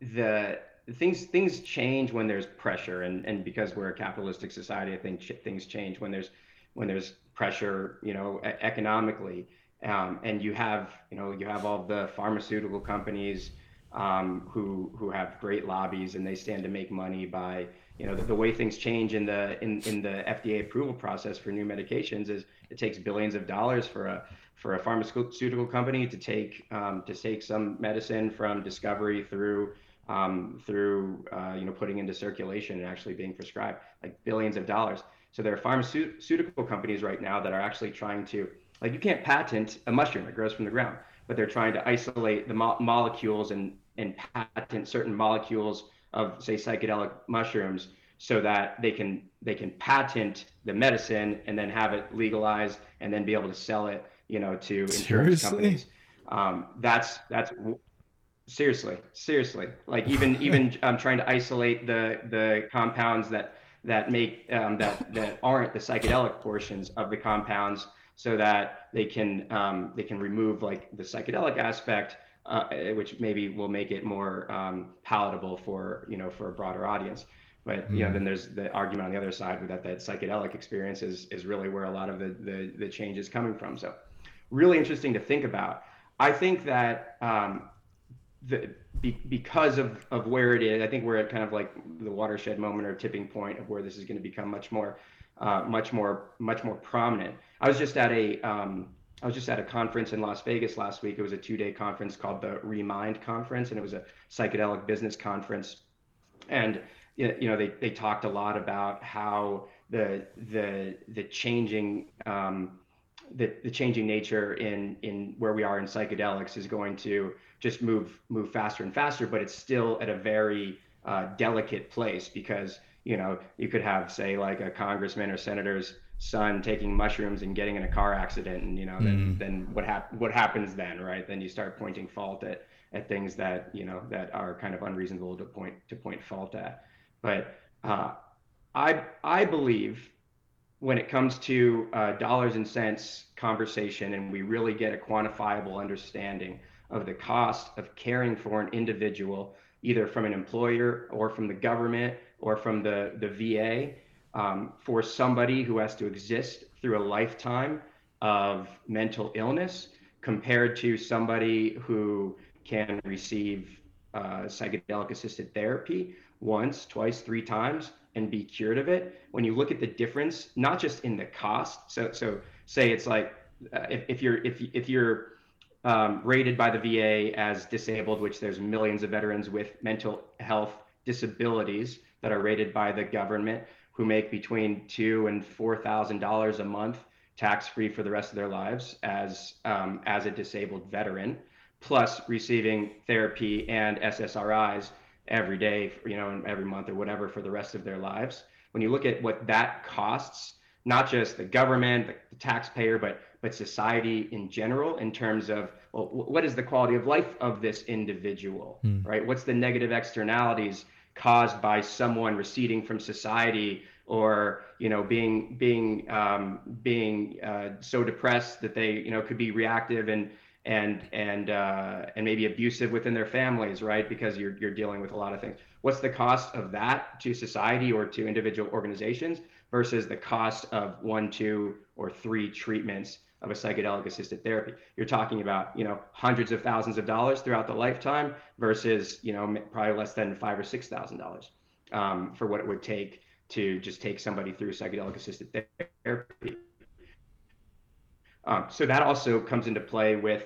the things things change when there's pressure, and and because we're a capitalistic society, I think things change when there's when there's pressure, you know, economically, um, and you have you know you have all the pharmaceutical companies um, who who have great lobbies and they stand to make money by you know the, the, way things change in the in, in the FDA approval process for new medications is it takes billions of dollars for a for a pharmaceutical company to take um, to take some medicine from discovery through um, through uh, you know putting into circulation and actually being prescribed like billions of dollars. So there are pharmaceutical companies right now that are actually trying to like you can't patent a mushroom that grows from the ground, but they're trying to isolate the mo- molecules and and patent certain molecules of say psychedelic mushrooms so that they can they can patent the medicine and then have it legalized and then be able to sell it you know, to insurance seriously? companies. Um, that's that's seriously, seriously. Like even (laughs) even um, trying to isolate the the compounds that that make um, that that aren't the psychedelic portions of the compounds, so that they can um, they can remove like the psychedelic aspect uh, which maybe will make it more um, palatable for you know for a broader audience. But you know, then there's the argument on the other side that that psychedelic experience is is really where a lot of the the, the change is coming from. So, really interesting to think about. I think that um, the be, because of of where it is, I think we're at kind of like the watershed moment or tipping point of where this is going to become much more, uh, much more, much more prominent. I was just at a um, I was just at a conference in Las Vegas last week. It was a two day conference called the Remind Conference, and it was a psychedelic business conference. And you know, they, they talked a lot about how the the the changing um, the, the changing nature in in where we are in psychedelics is going to just move move faster and faster, but it's still at a very uh, delicate place because you know you could have say like a congressman or senator's son taking mushrooms and getting in a car accident and you know mm. then then what hap- what happens then right then you start pointing fault at at things that you know that are kind of unreasonable to point to point fault at but uh, I I believe when it comes to uh, dollars and cents conversation, and we really get a quantifiable understanding of the cost of caring for an individual, either from an employer or from the government or from the the VA, um, for somebody who has to exist through a lifetime of mental illness, compared to somebody who can receive uh, psychedelic assisted therapy once, twice, three times and be cured of it. When you look at the difference, not just in the cost. So, so say it's like uh, if, if you're if if you're um, rated by the VA as disabled, which there's millions of veterans with mental health disabilities that are rated by the government who make between two and four thousand dollars a month tax free for the rest of their lives as um, as a disabled veteran, plus receiving therapy and SSRIs every day, you know, every month or whatever for the rest of their lives. When you look at what that costs, not just the government, the, the taxpayer, but but society in general, in terms of well, what is the quality of life of this individual, mm. right? What's the negative externalities caused by someone receding from society or you know being being um, being uh, so depressed that they you know could be reactive and and and uh, and maybe abusive within their families, right? Because you're you're dealing with a lot of things. What's the cost of that to society or to individual organizations versus the cost of one, two, or three treatments of a psychedelic assisted therapy? You're talking about you know hundreds of thousands of dollars throughout the lifetime versus you know probably less than five or six thousand dollars um, for what it would take to just take somebody through psychedelic assisted therapy. Um, so that also comes into play with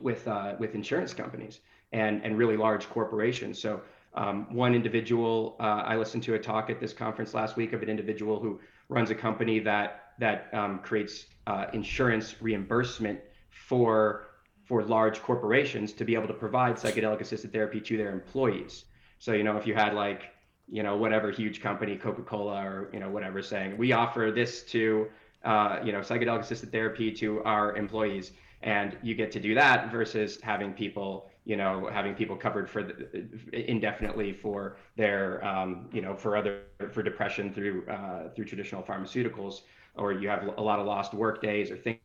with uh, with insurance companies and and really large corporations. So um, one individual, uh, I listened to a talk at this conference last week of an individual who runs a company that that um, creates uh, insurance reimbursement for for large corporations to be able to provide psychedelic assisted therapy to their employees. So you know if you had like you know whatever huge company, Coca-Cola or you know whatever, saying we offer this to uh, you know psychedelic assisted therapy to our employees and you get to do that versus having people you know having people covered for the, indefinitely for their um, you know for other for depression through uh, through traditional pharmaceuticals or you have a lot of lost work days or things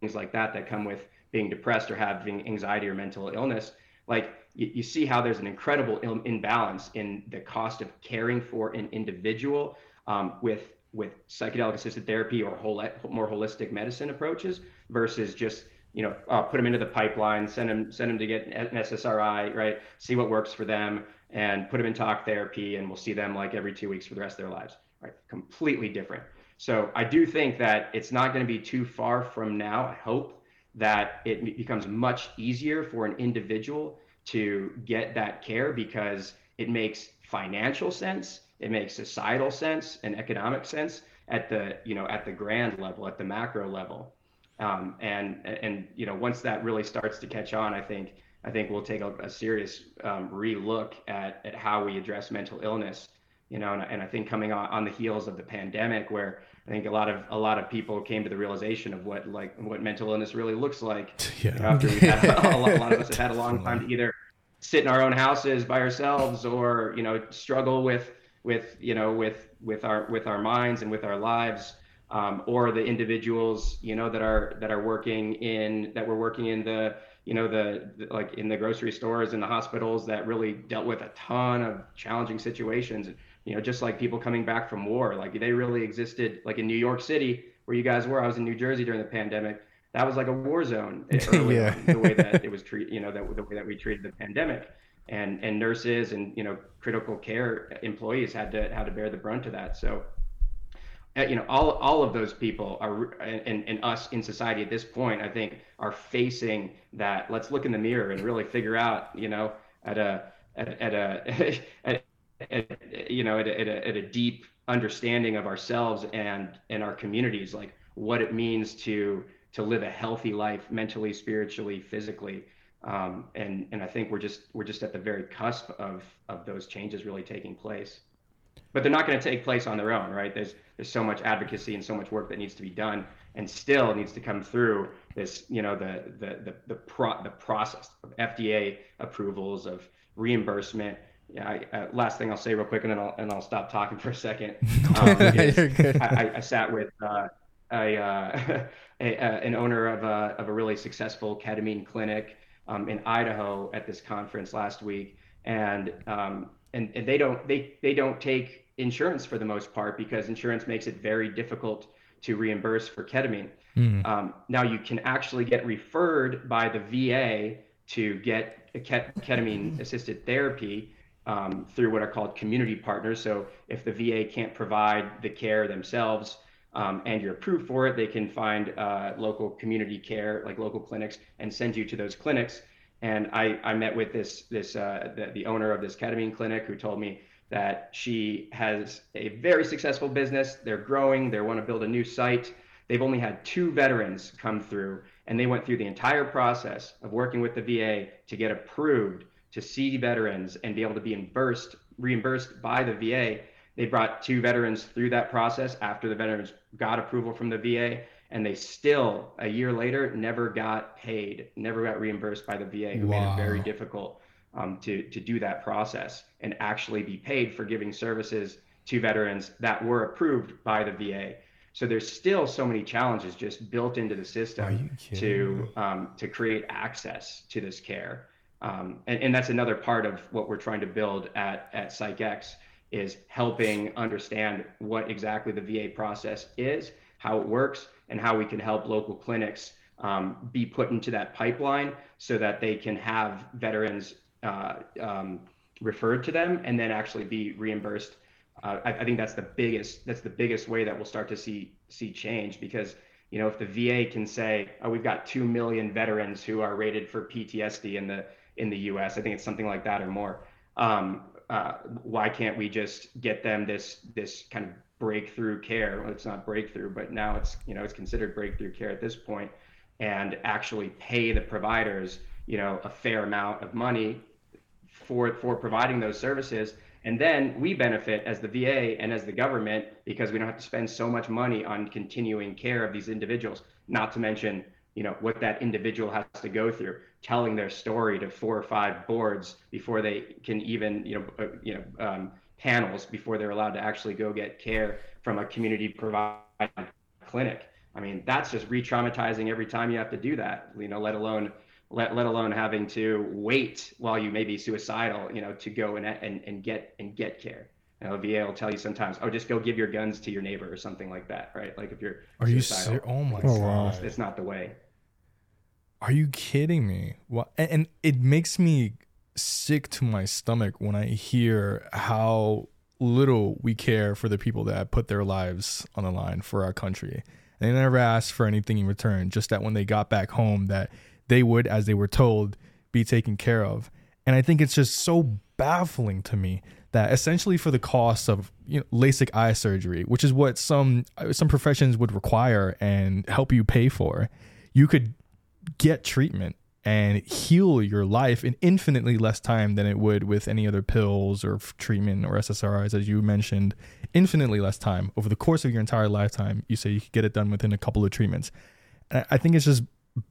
things like that that come with being depressed or having anxiety or mental illness. Like you, you see how there's an incredible Im- imbalance in the cost of caring for an individual um, with with psychedelic assisted therapy or whole, more holistic medicine approaches versus just you know uh, put them into the pipeline send them send them to get an ssri right? See what works for them and put them in talk therapy and we'll see them like every two weeks for the rest of their lives right? Completely different. So i do think that it's not going to be too far from now i hope that it becomes much easier for an individual to get that care because it makes financial sense it makes societal sense and economic sense at the you know at the grand level at the macro level um, and and you know once that really starts to catch on i think i think we'll take a, a serious um, re-look at, at how we address mental illness you know and, and i think coming on, on the heels of the pandemic where i think a lot of a lot of people came to the realization of what like what mental illness really looks like (laughs) yeah. You know, after we had (laughs) a, lot, a lot of us have had a long time to either sit in our own houses by ourselves or you know struggle with with you know with with our with our minds and with our lives um, or the individuals you know that are that are working in that were working in the you know the, the, like in the grocery stores and the hospitals that really dealt with a ton of challenging situations. You know just like people coming back from war like they really existed like in new york city where you guys were. I was in new jersey during the pandemic. That was like a war zone (laughs) yeah. the way that it was treated you know that the way that we treated the pandemic. And and nurses and you know critical care employees had to had to bear the brunt of that. So you know all all of those people are and, and us in society at this point i think are facing that. Let's look in the mirror and really figure out you know at a at, at a (laughs) at, at, you know at a, at a, at a deep understanding of ourselves and and our communities like what it means to to live a healthy life mentally spiritually physically. Um, and and i think we're just we're just at the very cusp of of those changes really taking place. But they're not going to take place on their own, right? There's there's so much advocacy and so much work that needs to be done, and still needs to come through this, you know, the the the the, pro, the process of FDA approvals of reimbursement. Yeah, I, uh, last thing I'll say real quick, and then I'll and I'll stop talking for a second. (laughs) Um, (laughs) I, I, sat with uh, a, uh, (laughs) a, an owner of a of a really successful ketamine clinic um, in Idaho at this conference last week, and um, and, and they don't they they don't take insurance for the most part because insurance makes it very difficult to reimburse for ketamine. Mm. Um, now you can actually get referred by the VA to get ketamine assisted therapy um, through what are called community partners. So if the VA can't provide the care themselves um, and you're approved for it, they can find uh, local community care, like local clinics, and send you to those clinics. And I, I met with this this uh, the, the owner of this ketamine clinic who told me that she has a very successful business. They're growing. They want to build a new site. They've only had two veterans come through, and they went through the entire process of working with the VA to get approved to see veterans and be able to be reimbursed reimbursed by the VA. They brought two veterans through that process after the veterans got approval from the VA, and they still a year later never got paid, never got reimbursed by the VA, who wow. made it very difficult um, to to do that process and actually be paid for giving services to veterans that were approved by the VA. So there's still so many challenges just built into the system to um, to create access to this care, um, and, and that's another part of what we're trying to build at at PsychX is helping understand what exactly the VA process is, how it works, and how we can help local clinics um, be put into that pipeline so that they can have veterans uh, um, referred to them and then actually be reimbursed. Uh, I, I, think that's the biggest that's the biggest way that we'll start to see see change because you know if the VA can say oh we've got two million veterans who are rated for PTSD in the in the U.S. I think it's something like that or more. Um, uh, why can't we just get them this this kind of breakthrough care. Well, it's not breakthrough, but now it's you know it's considered breakthrough care at this point, and actually pay the providers you know a fair amount of money for for providing those services. And then we benefit as the VA and as the government because we don't have to spend so much money on continuing care of these individuals. Not to mention, you know, what that individual has to go through, telling their story to four or five boards before they can even, you know, uh, you know, um, panels before they're allowed to actually go get care from a community provided clinic. I mean, that's just re-traumatizing every time you have to do that. You know, let alone let, let alone having to wait while you may be suicidal, you know, to go and and, and get and get care. You know, VA will tell you sometimes, oh, just go give your guns to your neighbor or something like that, right? Like if you're are you ser- oh my oh, god, it's not the way. Are you kidding me? What? And, and it makes me sick to my stomach when I hear how little we care for the people that put their lives on the line for our country. They never asked for anything in return, just that when they got back home that they would, as they were told, be taken care of. And I think it's just so baffling to me that essentially for the cost of you know, LASIK eye surgery, which is what some some professions would require and help you pay for, you could get treatment and heal your life in infinitely less time than it would with any other pills or treatment or SSRIs, as you mentioned. Infinitely less time over the course of your entire lifetime. You say you could get it done within a couple of treatments. I think it's just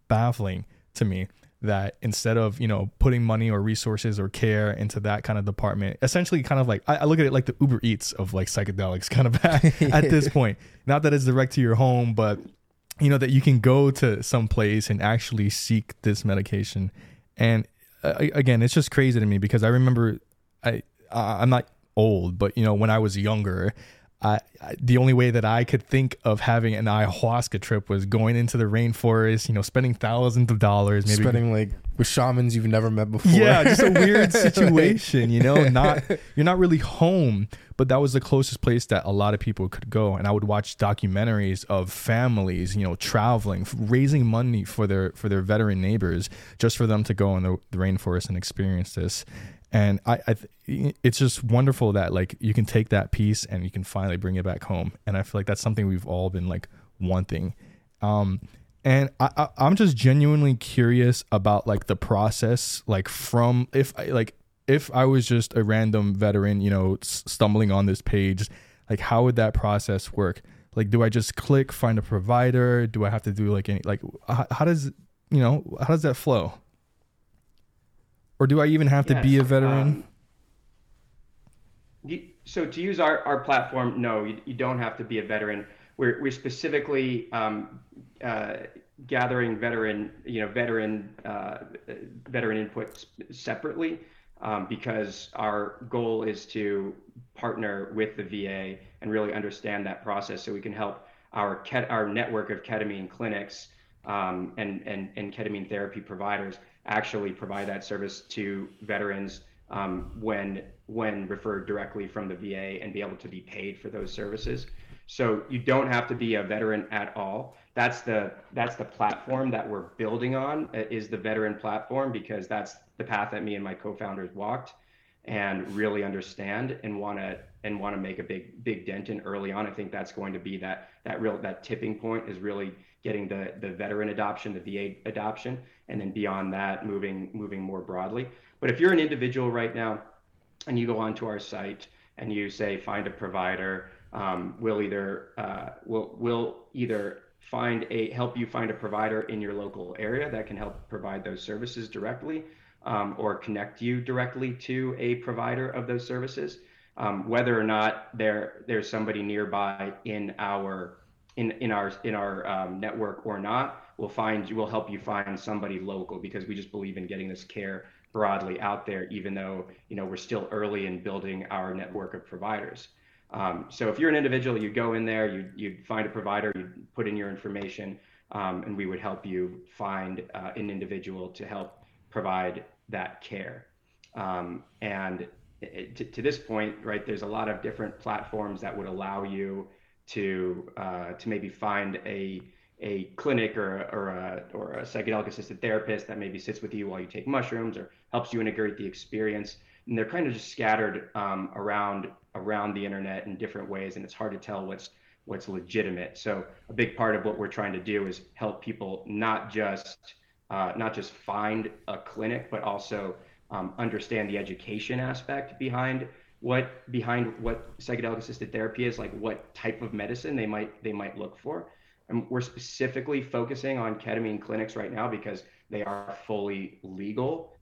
baffling to me that instead of you know putting money or resources or care into that kind of department essentially kind of like i, I look at it like the uber eats of like psychedelics (laughs) kind of at, at this (laughs) point. Not that it's direct to your home but you know that you can go to some place and actually seek this medication. And uh, again it's just crazy to me because i remember i i'm not old but you know when i was younger I, the only way that I could think of having an ayahuasca trip was going into the rainforest, you know, spending thousands of dollars, maybe spending like with shamans you've never met before. Yeah, just a weird (laughs) situation, you know, not (laughs) you're not really home, but that was the closest place that a lot of people could go. And I would watch documentaries of families, you know, traveling, raising money for their for their veteran neighbors just for them to go in the, the rainforest and experience this and I, I it's just wonderful that like you can take that piece and you can finally bring it back home. And i feel like that's something we've all been like wanting. Um and I, I i'm just genuinely curious about like the process like from if i like if i was just a random veteran you know stumbling on this page like how would that process work? Like do i just click find a provider? Do i have to do like any like how, how does you know how does that flow or do I even have yes, to be a veteran? Um, so to use our, our platform, no, you, you don't have to be a veteran. We're, we're specifically um, uh, gathering veteran, you know, veteran uh, veteran input separately um, because our goal is to partner with the VA and really understand that process so we can help our ket- our network of ketamine clinics um, and, and, and ketamine therapy providers actually provide that service to veterans um, when when referred directly from the VA and be able to be paid for those services. So you don't have to be a veteran at all. That's the that's the platform that we're building on uh, is the veteran platform because that's the path that me and my co-founders walked and really understand and want to and want to make a big big dent in early on. I think that's going to be that that real that tipping point is really getting the the veteran adoption, the VA adoption, and then beyond that, moving moving more broadly. But if you're an individual right now, and you go onto our site and you say find a provider, um, we'll either uh, we'll we'll either find a help you find a provider in your local area that can help provide those services directly, um, or connect you directly to a provider of those services. Um, whether or not there there's somebody nearby in our in in our in our um, network or not, we'll find will help you find somebody local because we just believe in getting this care broadly out there, even though you know we're still early in building our network of providers. Um, so if you're an individual, you go in there, you you find a provider, you put in your information, um, and we would help you find uh, an individual to help provide that care. Um, and it, to, to, this point, right, there's a lot of different platforms that would allow you to uh, to maybe find a a clinic or a, or a, or a psychedelic assisted therapist that maybe sits with you while you take mushrooms or helps you integrate the experience. And they're kind of just scattered um, around around the internet in different ways, and it's hard to tell what's what's legitimate. So a big part of what we're trying to do is help people not just uh, not just find a clinic, but also um, understand the education aspect behind what behind what psychedelic assisted therapy is, like what type of medicine they might they might look for. And we're specifically focusing on ketamine clinics right now because they are fully legal.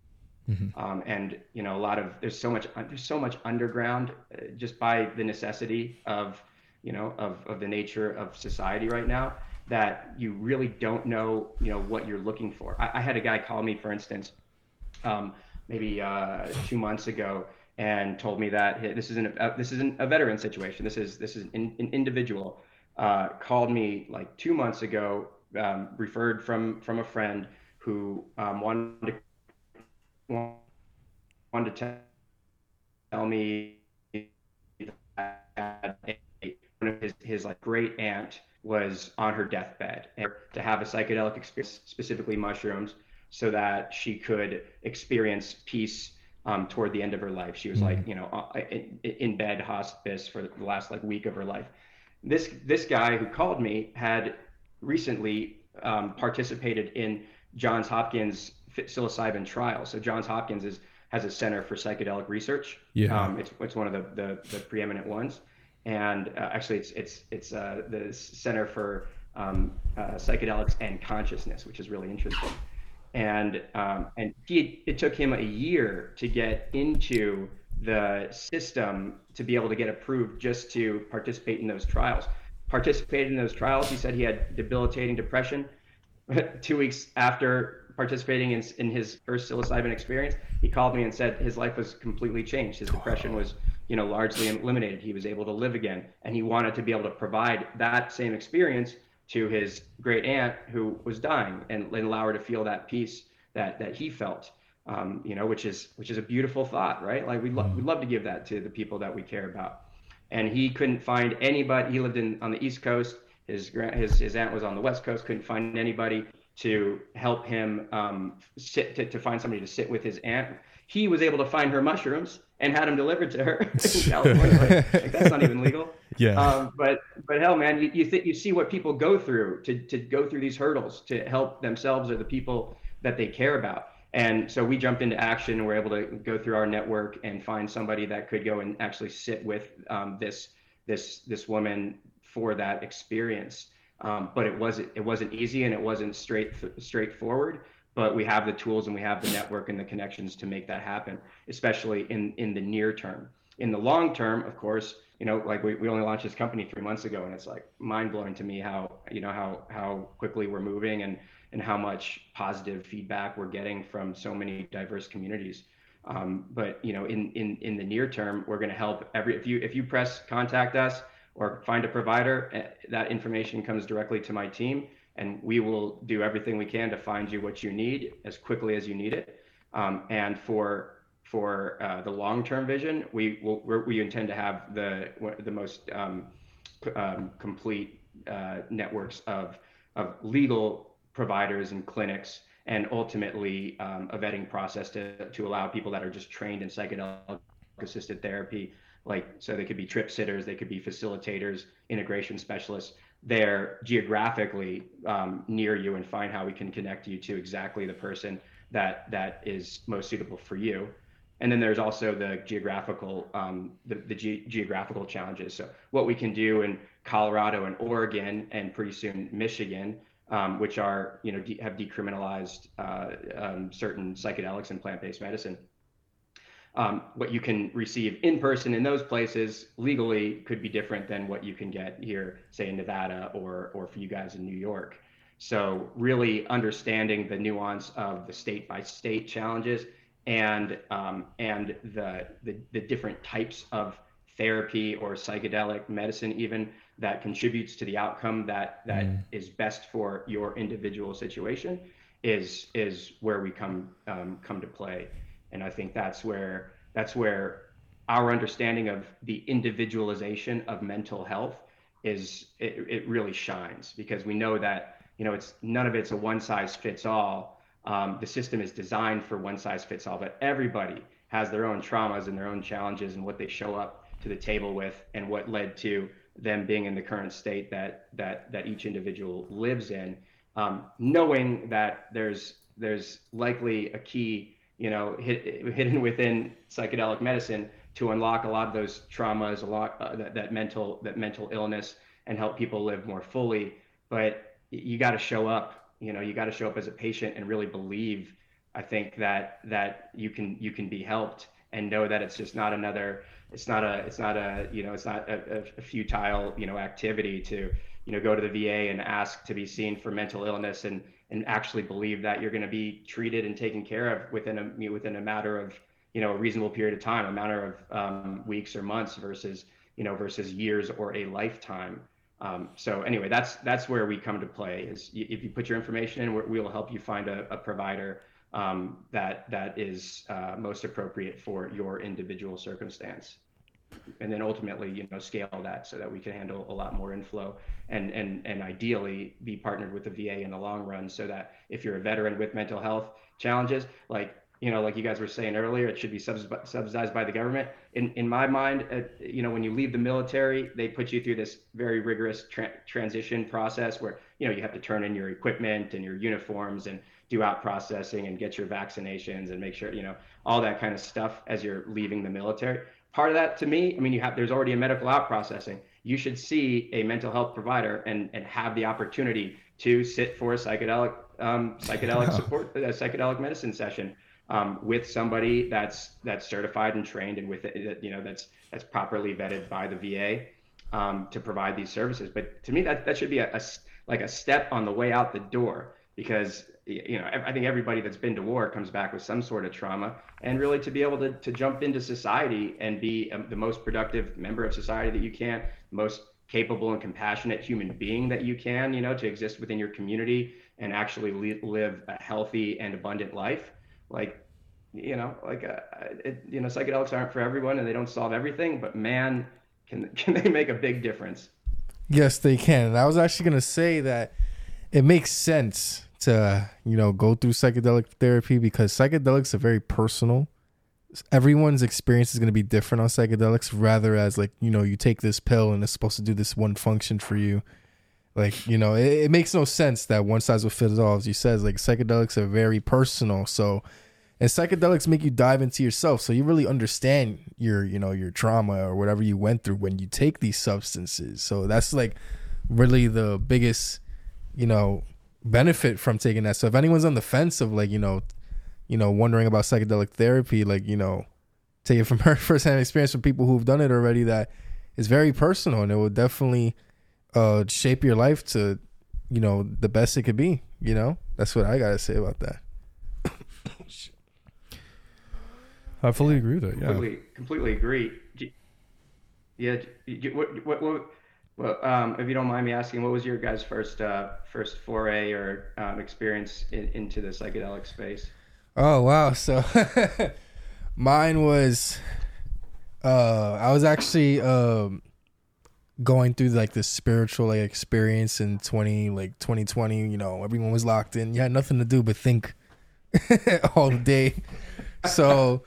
Mm-hmm. Um, and you know a lot of there's so much there's so much underground uh, just by the necessity of you know of, of the nature of society right now that you really don't know you know what you're looking for i, I had a guy call me for instance um, maybe uh, two months ago and told me that this isn't a, this isn't a veteran situation. This is this is an, an individual. Uh, called me like two months ago, um, referred from from a friend who um, wanted to wanted to tell me that one of his, his like great aunt was on her deathbed and to have a psychedelic experience, specifically mushrooms, so that she could experience peace um, toward the end of her life. She was mm-hmm. like, you know, uh, in, in, bed hospice for the last like week of her life. This this guy who called me had recently um, participated in Johns Hopkins psilocybin trial. So Johns Hopkins is has a center for psychedelic research. Yeah, um, it's it's one of the the, the preeminent ones, and uh, actually it's it's it's uh, the Center for um, uh, Psychedelics and Consciousness, which is really interesting and um, and he it took him a year to get into the system to be able to get approved just to participate in those trials. Participated in those trials. He said he had debilitating depression. (laughs) Two weeks after participating in, in his first psilocybin experience, he called me and said his life was completely changed. His depression was, you know, largely eliminated. He was able to live again, and he wanted to be able to provide that same experience to his great aunt who was dying and, and allow her to feel that peace that that he felt um, you know which is which is a beautiful thought right like we lo- we'd love to give that to the people that we care about and he couldn't find anybody he lived in on the east coast his his, his aunt was on the west coast couldn't find anybody to help him um, sit to, to find somebody to sit with his aunt he was able to find her mushrooms and had them delivered to her (laughs) in (laughs) California. Like, that's not even legal. Yeah. Um, but but hell, man, you you, th- you see what people go through to to go through these hurdles to help themselves or the people that they care about. And so we jumped into action and we're able to go through our network and find somebody that could go and actually sit with um, this this this woman for that experience. Um, but it wasn't it wasn't easy and it wasn't straight straightforward but we have the tools and we have the network and the connections to make that happen, especially in in the near term. In the long term, of course, you know, like we, we only launched this company three months ago, and it's like mind blowing to me how you know how how quickly we're moving and and how much positive feedback we're getting from so many diverse communities. Um, but you know, in in in the near term, we're going to help every if you if you press contact us or find a provider, eh, that information comes directly to my team and we will do everything we can to find you what you need as quickly as you need it. Um, and for for uh, the long-term vision, we will we intend to have the the most um, um, complete uh, networks of of legal providers and clinics, and ultimately um, a vetting process to to allow people that are just trained in psychedelic assisted therapy, like so they could be trip sitters, they could be facilitators, integration specialists there geographically um, near you and find how we can connect you to exactly the person that that is most suitable for you and then there's also the geographical um, the, the ge- geographical challenges so what we can do in colorado and oregon and pretty soon michigan um, which are you know de- have decriminalized uh, um, certain psychedelics and plant-based medicine um, what you can receive in person in those places legally could be different than what you can get here, say in Nevada or or for you guys in New York. So really understanding the nuance of the state by state challenges and um, and the, the the different types of therapy or psychedelic medicine even that contributes to the outcome that that mm. is best for your individual situation is is where we come um, come to play and I think that's where that's where our understanding of the individualization of mental health is it, it really shines because we know that you know it's none of it's a one size fits all. Um, the system is designed for one size fits all, but everybody has their own traumas and their own challenges and what they show up to the table with and what led to them being in the current state that that that each individual lives in. Um, knowing that there's there's likely a key you know, hid, hidden within psychedelic medicine to unlock a lot of those traumas, a lot uh, that, that mental that mental illness, and help people live more fully. But you got to show up. You know, you got to show up as a patient and really believe. I think that that you can you can be helped and know that it's just not another. It's not a. It's not a. You know, it's not a, a futile you know activity to you know go to the VA and ask to be seen for mental illness and and actually believe that you're going to be treated and taken care of within a within a matter of you know a reasonable period of time, a matter of um, weeks or months versus you know versus years or a lifetime. Um, so anyway, that's that's where we come to play. Is if you put your information in, we will help you find a, a provider um, that that is uh, most appropriate for your individual circumstance and then ultimately you know scale that so that we can handle a lot more inflow and and and ideally be partnered with the VA in the long run so that if you're a veteran with mental health challenges like you know like you guys were saying earlier it should be subsidized by the government. In in my mind uh, you know when you leave the military they put you through this very rigorous tra- transition process where you know you have to turn in your equipment and your uniforms and do out processing and get your vaccinations and make sure you know all that kind of stuff as you're leaving the military. Part of that to me, I mean, you have there's already a medical out processing. You should see a mental health provider and and have the opportunity to sit for a psychedelic um, psychedelic (laughs) support, a psychedelic medicine session um, with somebody that's that's certified and trained and with it, you know that's that's properly vetted by the VA um, to provide these services. But to me, that that should be a, a like a step on the way out the door because you know I think everybody that's been to war comes back with some sort of trauma, and really to be able to to jump into society and be um, the most productive member of society that you can, most capable and compassionate human being that you can, you know, to exist within your community and actually live a healthy and abundant life like you know like uh, it, you know psychedelics aren't for everyone and they don't solve everything but man can (laughs) can they make a big difference. Yes they can. And i was actually going to say that it makes sense to you know go through psychedelic therapy because psychedelics are very personal. Everyone's experience is going to be different on psychedelics rather as like you know you take this pill and it's supposed to do this one function for you like you know, it, it, makes no sense that one size will fit all. As you says, like psychedelics are very personal. So, and psychedelics make you dive into yourself, so you really understand your you know your trauma or whatever you went through when you take these substances. So that's like really the biggest you know benefit from taking that. So if anyone's on the fence of like you know you know wondering about psychedelic therapy, like you know take it from (laughs) her firsthand experience from people who've done it already that is very personal and it will definitely uh, shape your life to, you know, the best it could be. You know, that's what I gotta say about that. I fully agree with that. Yeah, completely, completely agree. Yeah, what, what, what, well, um, if you don't mind me asking, what was your guys' first uh, first foray or um, experience in, into the psychedelic space? Oh wow! So (laughs) mine was, uh, I was actually um, going through like this spiritual like experience in 20 like 2020 you know everyone was locked in. You had nothing to do but think (laughs) all day. So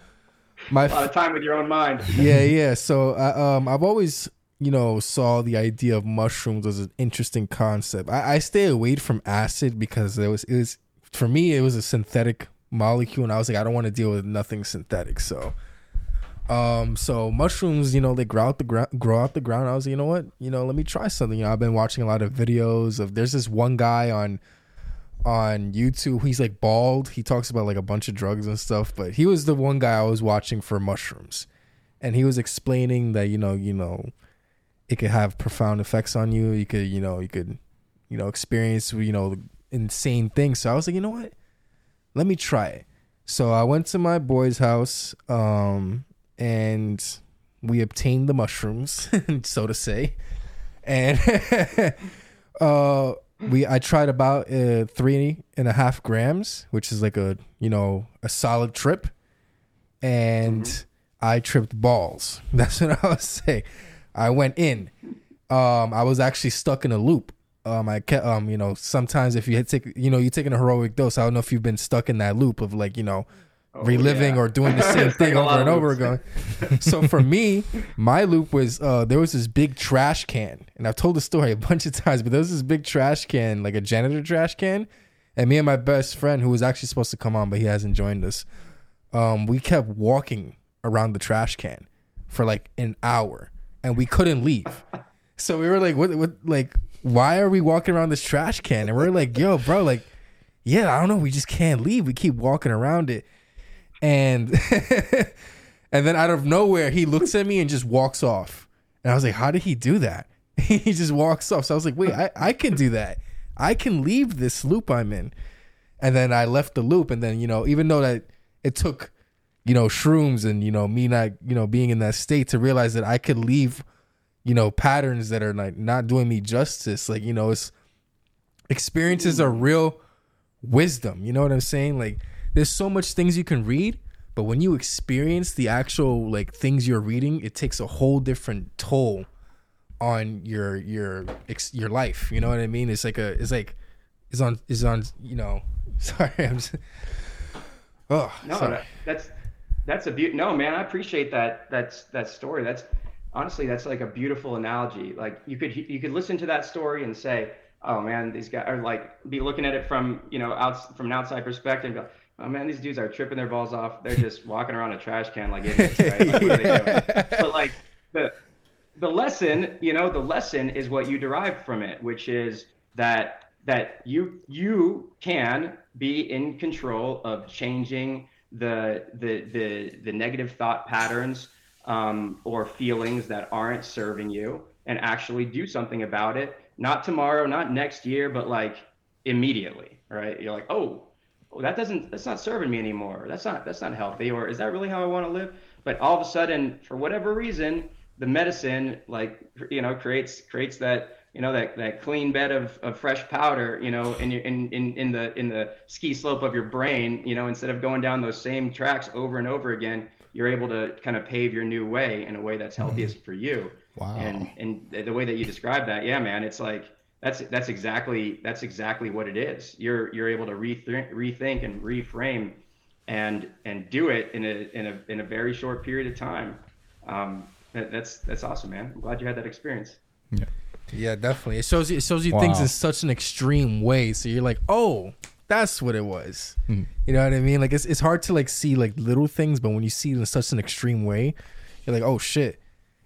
my a lot of time with your own mind. (laughs) Yeah yeah. So I, um i've always you know saw the idea of mushrooms as an interesting concept. I, I stay away from acid because it was it was for me it was a synthetic molecule and i was like i don't want to deal with nothing synthetic so um, so mushrooms, you know, they grow out the ground, grow out the ground. I was, like, you know what, you know, let me try something. You know, I've been watching a lot of videos of. There's this one guy on, on YouTube. He's like bald. He talks about like a bunch of drugs and stuff. But he was the one guy I was watching for mushrooms, and he was explaining that you know, you know, it could have profound effects on you. You could, you know, you could, you know, experience, you know, insane things. So I was like, you know what, let me try it. So I went to my boy's house. Um, and we obtained the mushrooms, (laughs) so to say, and (laughs) uh, we I tried about uh, three and a half grams, which is like a you know a solid trip, and mm-hmm. I tripped balls. (laughs) That's what I was saying. I went in. Um, I was actually stuck in a loop. Um, I kept, um, you know, sometimes if you had take, you know, you're taking a heroic dose. I don't know if you've been stuck in that loop of like, you know, oh, reliving yeah. or doing the (laughs) same thing over and over again. (laughs) so for me, my loop was uh, there was this big trash can, and I've told the story a bunch of times, but there was this big trash can, like a janitor trash can, and me and my best friend, who was actually supposed to come on, but he hasn't joined us, um, we kept walking around the trash can for like an hour, and we couldn't leave. So we were like, what, what, like, why are we walking around this trash can? And we're like, yo, bro, like, yeah, I don't know, we just can't leave. We keep walking around it and (laughs) and then out of nowhere he looks at me and just walks off. And i was like how did he do that? (laughs) He just walks off. So i was like wait i, I can do that. I can leave this loop i'm in. And then i left the loop. And then you know even though that it took you know shrooms and you know me not you know being in that state to realize that i could leave you know patterns that are like not doing me justice like you know it's experiences are real wisdom. You know what i'm saying? Like there's so much things you can read, but when you experience the actual like things you're reading, it takes a whole different toll on your your your life. You know what I mean? It's like a it's like it's on is on you know. (laughs) Sorry, I'm just. (sighs) Oh no, sorry. that's that's a beaut. No, man, I appreciate that. That's that story. That's honestly that's like a beautiful analogy. Like you could you could listen to that story and say, oh man, these guys are like be looking at it from you know out from an outside perspective. And go, oh man, these dudes are tripping their balls off. They're just walking around a trash can like idiots, right? Like, what are they doing? (laughs) But like the the lesson, you know, the lesson is what you derive from it, which is that that you you can be in control of changing the the the, the negative thought patterns um, or feelings that aren't serving you and actually do something about it not tomorrow not next year but like immediately right you're like oh, oh that doesn't that's not serving me anymore. That's not that's not healthy or is that really how i want to live? But all of a sudden for whatever reason the medicine like you know creates creates that you know that, that clean bed of, of fresh powder you know in, your, in, in, in the in the ski slope of your brain you know instead of going down those same tracks over and over again you're able to kind of pave your new way in a way that's healthiest mm-hmm. for you. Wow. And and the way that you describe that yeah man it's like that's that's exactly that's exactly what it is you're you're able to rethink rethink and reframe and and do it in a in a in a very short period of time um, that, that's that's awesome man i'm glad you had that experience yeah yeah, definitely. It shows you it shows you wow. things in such an extreme way. So you're like, oh, that's what it was. Hmm. You know what I mean? Like it's it's hard to like see like little things, but when you see it in such an extreme way, you're like, oh shit,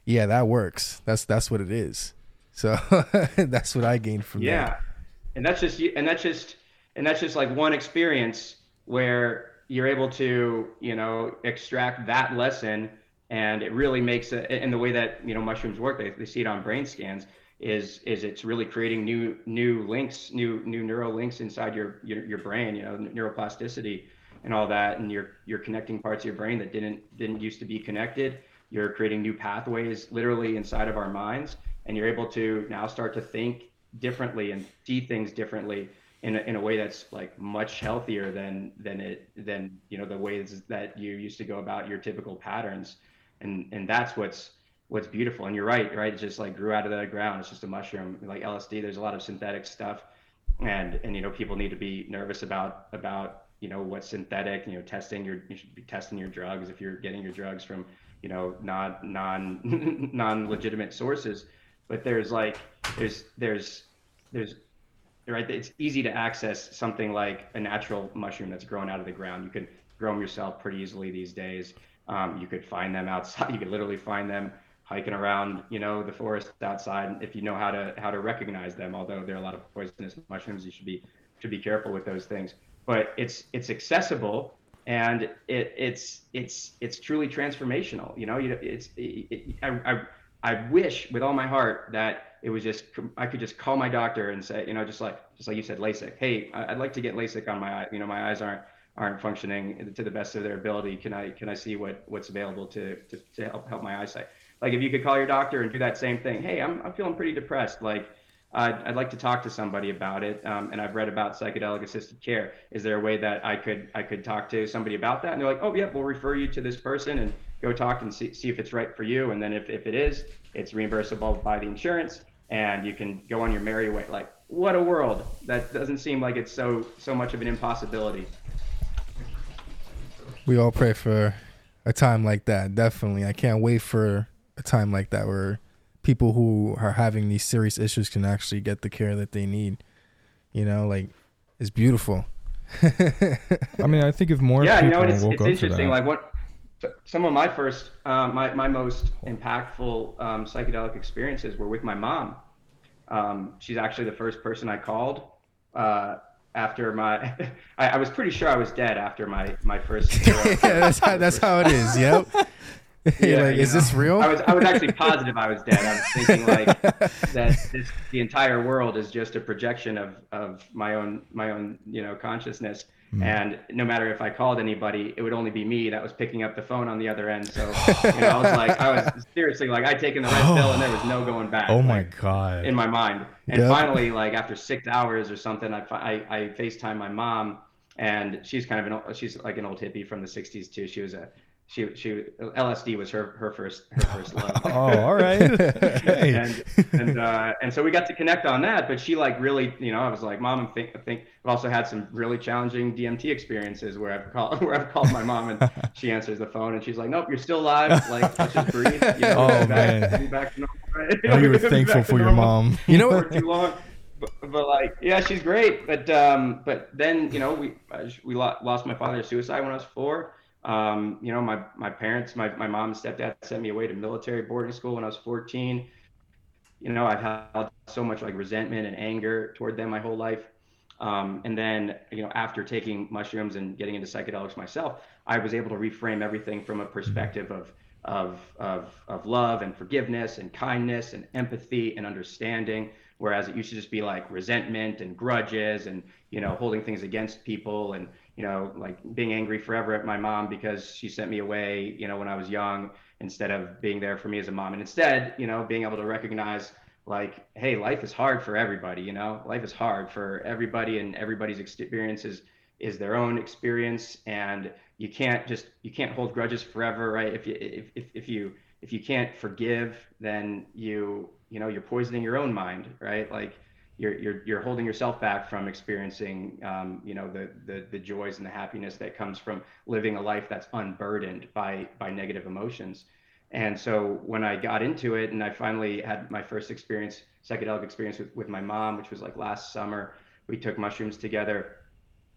yeah, that works. That's that's what it is. So (laughs) that's what I gained from yeah. that. and that's just and that's just and that's just like one experience where you're able to you know extract that lesson and it really makes it and the way that you know mushrooms work they, they see it on brain scans is is it's really creating new new links, new new neural links inside your your, your brain, you know, neuroplasticity and all that, and you're you're connecting parts of your brain that didn't didn't used to be connected. You're creating new pathways literally inside of our minds, and you're able to now start to think differently and see things differently in a, in a way that's like much healthier than than it than you know the ways that you used to go about your typical patterns and and that's what's what's beautiful. And you're right, right? It just like grew out of the ground. It's just a mushroom, like LSD. There's a lot of synthetic stuff, and and you know people need to be nervous about about you know what's synthetic. You know, testing your you should be testing your drugs if you're getting your drugs from you know non (laughs) non non legitimate sources. But there's like there's there's there's right. It's easy to access something like a natural mushroom that's grown out of the ground. You can grow them yourself pretty easily these days. Um, you could find them outside. (laughs) You could literally find them hiking around, you know, the forest outside if you know how to how to recognize them. Although there are a lot of poisonous mushrooms, you should be should be careful with those things. But it's it's accessible and it it's it's it's truly transformational. You know, you it's it, it, I, I I wish with all my heart that it was just I could just call my doctor and say, you know, just like just like you said, LASIK. Hey, I'd like to get LASIK on my eye. You know, my eyes aren't aren't functioning to the best of their ability. Can I can I see what what's available to to, to help help my eyesight? like if you could call your doctor and do that same thing hey i'm, I'm feeling pretty depressed like I'd, I'd like to talk to somebody about it um, and i've read about psychedelic assisted care. Is there a way that i could i could talk to somebody about that? And they're like oh yeah we'll refer you to this person and go talk and see, see if it's right for you. And then if, if it is it's reimbursable by the insurance and you can go on your merry way. Like what a world. That doesn't seem like it's so so much of an impossibility. We all pray for a time like that. Definitely. I can't wait for a time like that where people who are having these serious issues can actually get the care that they need. You know, like it's beautiful. I mean, I think if more yeah, you know, it's, it's interesting. Like what some of my first, uh, my my most impactful um, psychedelic experiences were with my mom. Um, she's actually the first person I called uh, after my. (laughs) I, I, was pretty sure I was dead after my my first. (laughs) yeah, that's how, that's how it is. Yep. (laughs) yeah, like, is know, this real? I was I was actually positive I was dead. I was thinking like (laughs) that this the entire world is just a projection of of my own my own you know consciousness. Mm. And no matter if I called anybody, it would only be me that was picking up the phone on the other end. So (laughs) you know, I was like, I was seriously like, I'd taken the red pill and there was no going back. Oh like, my god! In my mind, and yep. finally, like after six hours or something, I I, I FaceTime my mom, and she's kind of an she's like an old hippie from the '60s too. She was a she she LSD was her her first her first (laughs) love. oh, all right. (laughs) and and uh, and so we got to connect on that. But she like really, you know, I was like, mom, I think I think I've also had some really challenging DMT experiences where I've called (laughs) where I've called my mom and she answers the phone and she's like, nope, you're still alive. Like let's just breathe. You know, oh man. Back, to right? oh, you were thankful for your mom. You know what? too long. But, but, like yeah she's great but um but then you know we we lost my father to suicide when i was four um, you know, my my parents, my my mom and stepdad sent me away to military boarding school when I was 14. You know, I've held so much like resentment and anger toward them my whole life. Um, and then, you know, after taking mushrooms and getting into psychedelics myself, I was able to reframe everything from a perspective of of of of love and forgiveness and kindness and empathy and understanding. Whereas it used to just be like resentment and grudges and you know holding things against people and you know like being angry forever at my mom because she sent me away you know when I was young instead of being there for me as a mom. And instead you know being able to recognize like hey life is hard for everybody you know? Life is hard for everybody and everybody's experiences is their own experience. And you can't just you can't hold grudges forever right? If you if, if, if you if you can't forgive then you you know you're poisoning your own mind right? Like you're you're, you're holding yourself back from experiencing um, you know the, the the joys and the happiness that comes from living a life that's unburdened by by negative emotions and so when I got into it and I finally had my first experience, psychedelic experience with, with my mom, which was like last summer, we took mushrooms together.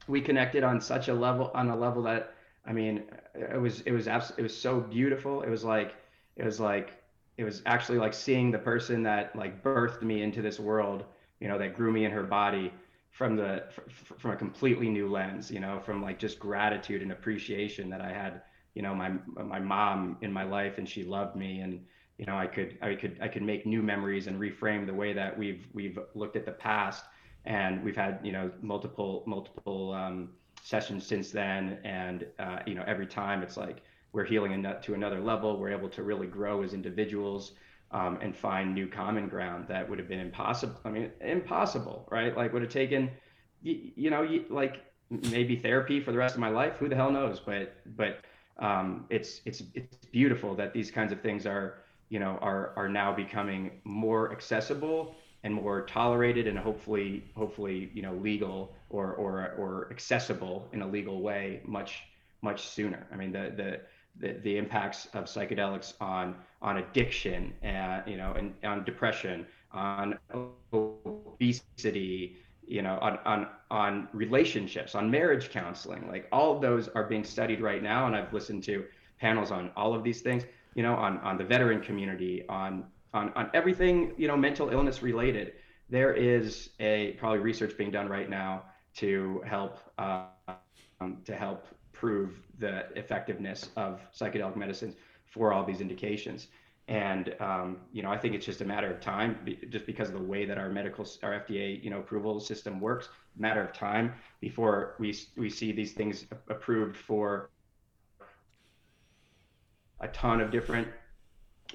We connected on such a level, on a level that, I mean, it was, it was, abs- it was so beautiful. It was like, it was like, it was actually like seeing the person that like birthed me into this world, you know, that grew me in her body from the, f- from a completely new lens, you know, from like just gratitude and appreciation that I had you know my my mom in my life and she loved me. And you know I could I could I could make new memories and reframe the way that we've we've looked at the past. And we've had you know multiple multiple um, sessions since then. And uh, you know every time it's like we're healing to another level. We're able to really grow as individuals um, and find new common ground that would have been impossible I mean impossible right like would have taken you, you know you, like maybe therapy for the rest of my life who the hell knows but but um, it's it's it's beautiful that these kinds of things are you know are are now becoming more accessible and more tolerated and hopefully hopefully you know legal or or or accessible in a legal way much much sooner. I mean the the the, the impacts of psychedelics on on addiction and you know and on depression on obesity you know on on on relationships on marriage counseling like all of those are being studied right now and i've listened to panels on all of these things you know on on the veteran community on on on everything you know mental illness related. There is a probably research being done right now to help uh, um, to help prove the effectiveness of psychedelic medicines for all these indications and um, you know, I think it's just a matter of time, just because of the way that our medical, our FDA, you know, approval system works. Matter of time before we we see these things approved for a ton of different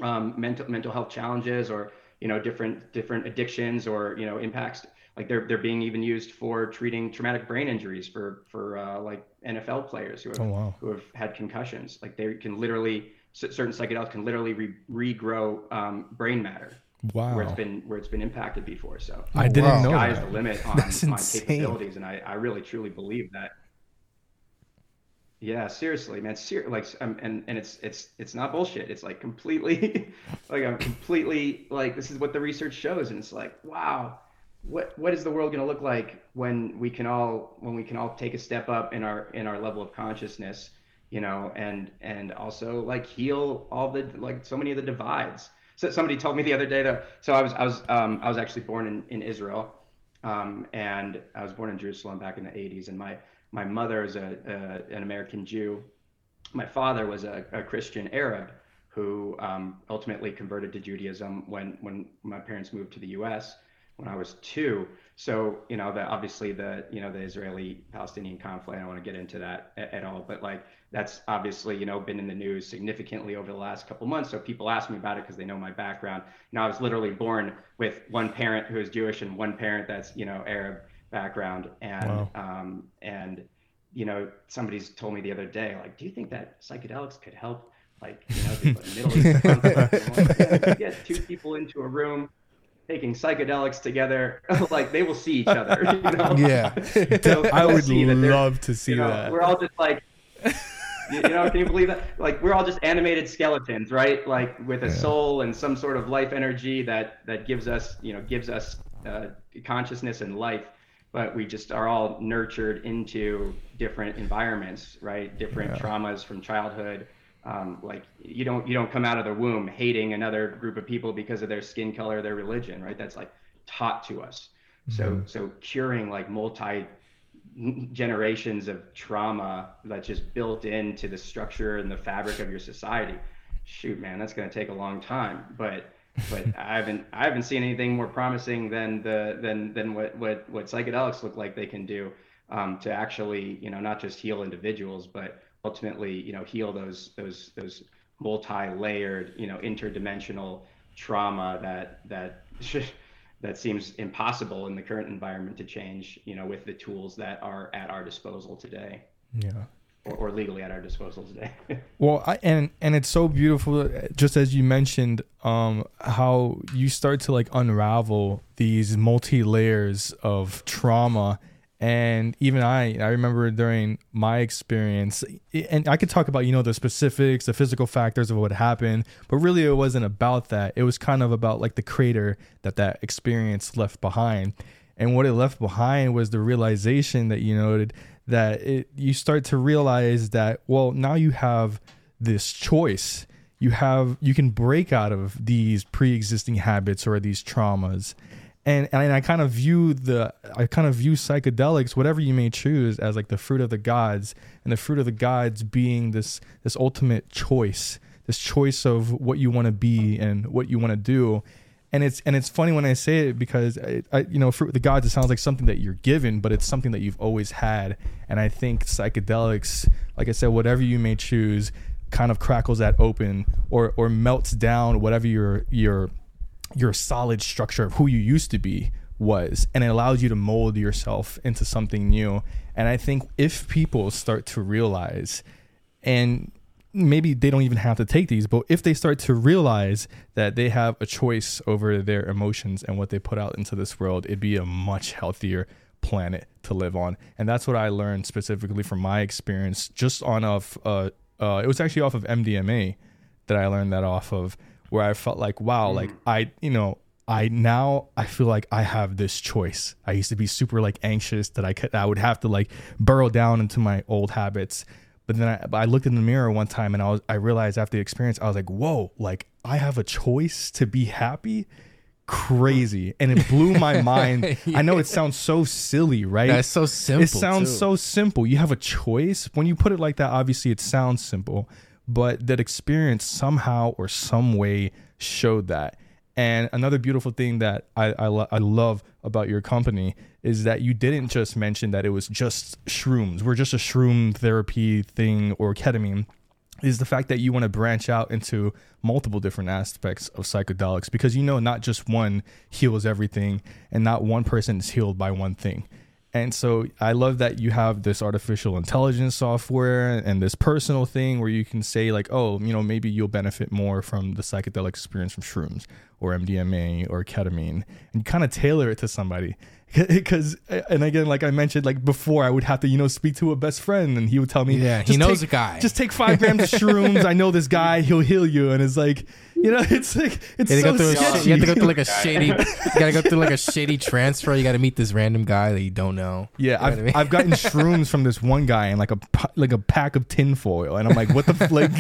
um, mental mental health challenges, or you know, different different addictions, or you know, impacts. Like they're they're being even used for treating traumatic brain injuries for for uh, like NFL players who have, oh, wow. who have had concussions. Like they can literally certain psychedelics can literally re- regrow um, brain matter. Wow. Where it's been where it's been impacted before. So I didn't wow. know sky that. is the limit (laughs) on my capabilities, and I, I really truly believe that. Yeah, seriously, man. Ser- like, um, and and it's it's it's not bullshit. It's like completely, (laughs) like I'm completely like this is what the research shows, and it's like wow, what what is the world going to look like when we can all when we can all take a step up in our in our level of consciousness you know, and and also like heal all the like so many of the divides. So somebody told me the other day that so I was I was um, I was actually born in in Israel, um, and I was born in Jerusalem back in the 80s, and my my mother is a, a an American Jew, my father was a, a Christian Arab who um, ultimately converted to Judaism when when my parents moved to the U.S. when I was two. So you know the obviously the you know the Israeli Palestinian conflict. I don't want to get into that at, at all, but like that's obviously you know been in the news significantly over the last couple months so people ask me about it because they know my background you know i was literally born with one parent who is jewish and one parent that's you know arab background and wow. um, and you know somebody's told me the other day like do you think that psychedelics could help like you know the middle east (laughs) get two people into a room taking psychedelics together, (laughs) like they will see each other. You (laughs) know? Yeah, (laughs) I would love to see you know, that. We're all just like you, know, can you believe that? Like we're all just animated skeletons, right? Like with a yeah. soul and some sort of life energy that that gives us, you know, gives us uh, consciousness and life. But we just are all nurtured into different environments, right? Different yeah. traumas from childhood. Um, like you don't you don't come out of the womb hating another group of people because of their skin color, their religion, right? That's like taught to us. So Mhm. so curing like multi generations of trauma that's just built into the structure and the fabric of your society. Shoot, man, that's going to take a long time. But but (laughs) I haven't I haven't seen anything more promising than the than than what what what psychedelics look like they can do um, to actually you know not just heal individuals but ultimately you know heal those those those multi-layered you know interdimensional trauma that that (laughs) that seems impossible in the current environment to change you know with the tools that are at our disposal today Yeah. or, or legally at our disposal today (laughs) Well, I, and and it's so beautiful, just as you mentioned, um, how you start to like unravel these multi layers of trauma, and even I, I remember during my experience, and I could talk about you know the specifics, the physical factors of what happened, but really it wasn't about that. It was kind of about like the crater that that experience left behind, and what it left behind was the realization that you noted that it you start to realize that well now you have this choice. You have you can break out of these pre-existing habits or these traumas and and I kind of view the I kind of view psychedelics whatever you may choose as like the fruit of the gods and the fruit of the gods being this this ultimate choice this choice of what you want to be and what you want to do and it's and it's funny when I say it because I, I you know for the gods it sounds like something that you're given, but it's something that you've always had. And I think psychedelics, like I said, whatever you may choose, kind of crackles that open or or melts down whatever your your your solid structure of who you used to be was and it allows you to mold yourself into something new and i think if people start to realize and maybe they don't even have to take these, but if they start to realize that they have a choice over their emotions and what they put out into this world, it'd be a much healthier planet to live on. And that's what I learned specifically from my experience, just on off. Uh, uh, it was actually off of MDMA that I learned that off of, where I felt like, wow, mm. like I, you know. I now I feel like I have this choice. I used to be super like anxious that I could I would have to like burrow down into my old habits but then I, I looked in the mirror one time and I was I realized after the experience I was like, whoa, like I have a choice to be happy. Crazy, and it blew my (laughs) mind. I know it sounds so silly, right? That's so simple. it sounds too. so simple. You have a choice. When you put it like that, obviously it sounds simple, but that experience somehow or some way showed that. And another beautiful thing that I, I, lo- I love about your company is that you didn't just mention that it was just shrooms. We're just a shroom therapy thing or ketamine. Is the fact that you want to branch out into multiple different aspects of psychedelics because you know not just one heals everything and not one person is healed by one thing. And so I love that you have this artificial intelligence software and this personal thing where you can say like, oh, you know, maybe you'll benefit more from the psychedelic experience from shrooms or MDMA or ketamine, and you kind of tailor it to somebody. (laughs) Because uh, and again, like I mentioned, like before, I would have to you know speak to a best friend, and he would tell me, Yeah, he knows take- a guy." Just take five grams of (laughs) shrooms. I know this guy; he'll heal you." And it's like, you know, (laughs) it's like it's You have, so to go through sketchy. sh- you have to go through like a shady. You gotta go through like a shady transfer. You gotta meet this random guy that you don't know. Yeah, You know I've, I mean? I've gotten shrooms from this one guy and like a like a pack of tinfoil, and I'm like, what the f- like?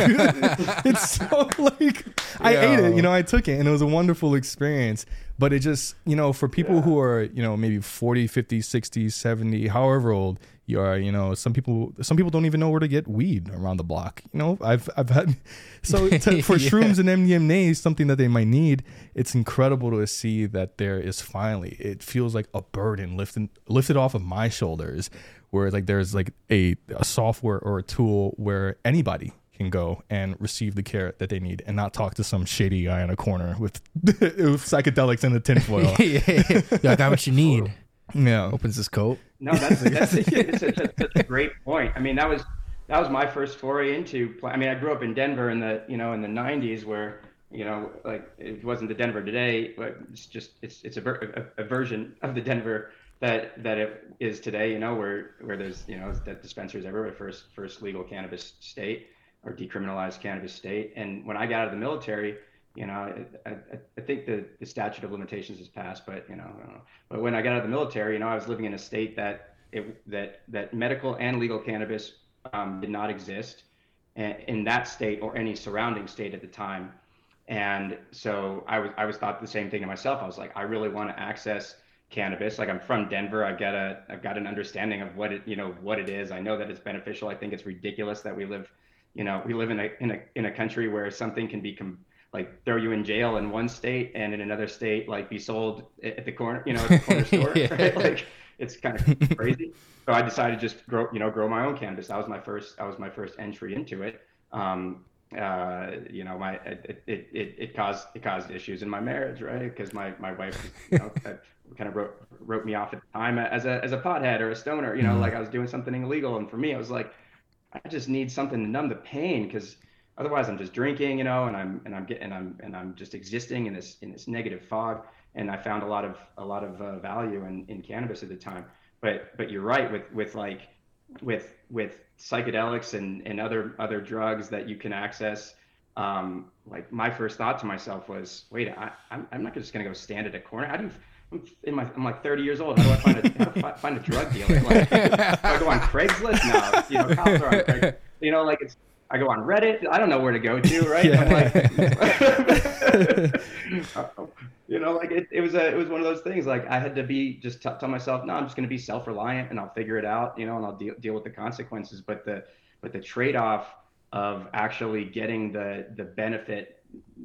it's so like I ate it, you know, I took it, and it was a wonderful experience. But it just, you know, for people who are, you know, maybe 40, 50, 60, 70, however old you are, you know, some people some people don't even know where to get weed around the block. You know, I've I've had (laughs) so to, (laughs) for Yeah. shrooms and MDMA, something that they might need. It's incredible to see that there is finally. It feels like a burden lifted lifted off of my shoulders, where like there's like a, a software or a tool where anybody can go and receive the care that they need and not talk to some shady guy in a corner with, (laughs) with psychedelics in a tinfoil. (laughs) yeah, yeah. I got what you need. (laughs) yeah. Opens his coat. No, that's that's, it's a, that's a great point. I mean, that was that was my first foray into. I mean, I grew up in Denver in the you know in the '90s, where you know like it wasn't the Denver today, but it's just it's it's a, a, a version of the Denver that that it is today. You know, where where there's you know that dispensaries everywhere, first first legal cannabis state or decriminalized cannabis state. And when I got out of the military, you know, I, I, I think the, the statute of limitations has passed, but you know, know. But when I got out of the military, you know, I was living in a state that it, that that medical and legal cannabis um, did not exist in that state or any surrounding state at the time. And so I was I was thought the same thing to myself. I was like, I really want to access cannabis. Like I'm from Denver. I've got a I've got an understanding of what it you know what it is. I know that it's beneficial. I think it's ridiculous that we live, you know, we live in a in a in a country where something can be com- like throw you in jail in one state and in another state like be sold at the corner, you know, at the corner (laughs) store. yeah. Right? Like it's kind of crazy. so I decided to just grow, you know, grow my own cannabis. That was my first that was my first entry into it. Um, uh, you know, my it, it, it, it, caused it caused issues in my marriage, right? Because my my wife, you know, (laughs) kind of wrote wrote me off at the time as a as a pothead or a stoner, you know, mm-hmm. like I was doing something illegal. And for me, I was like, I just need something to numb the pain because otherwise I'm just drinking, you know, and I'm and I'm getting and I'm and I'm just existing in this in this negative fog. And I found a lot of a lot of uh, value in in cannabis at the time. But but you're right with with like with with psychedelics and, and other other drugs that you can access um, like my first thought to myself was wait I, I'm, I'm not just to go stand at a corner how do you I'm in my I'm like 30 years old how do I find a find a drug dealer like I go on Craigslist now you know cops are on Craigslist. you know like it's I go on Reddit I don't know where to go to right yeah. like, (laughs) you know, like it, it was a, it was one of those things. Like I had to be just t- tell myself, no, I'm just going to be self-reliant and I'll figure it out, you know, and I'll deal, deal with the consequences. But the, but the trade-off of actually getting the, the benefit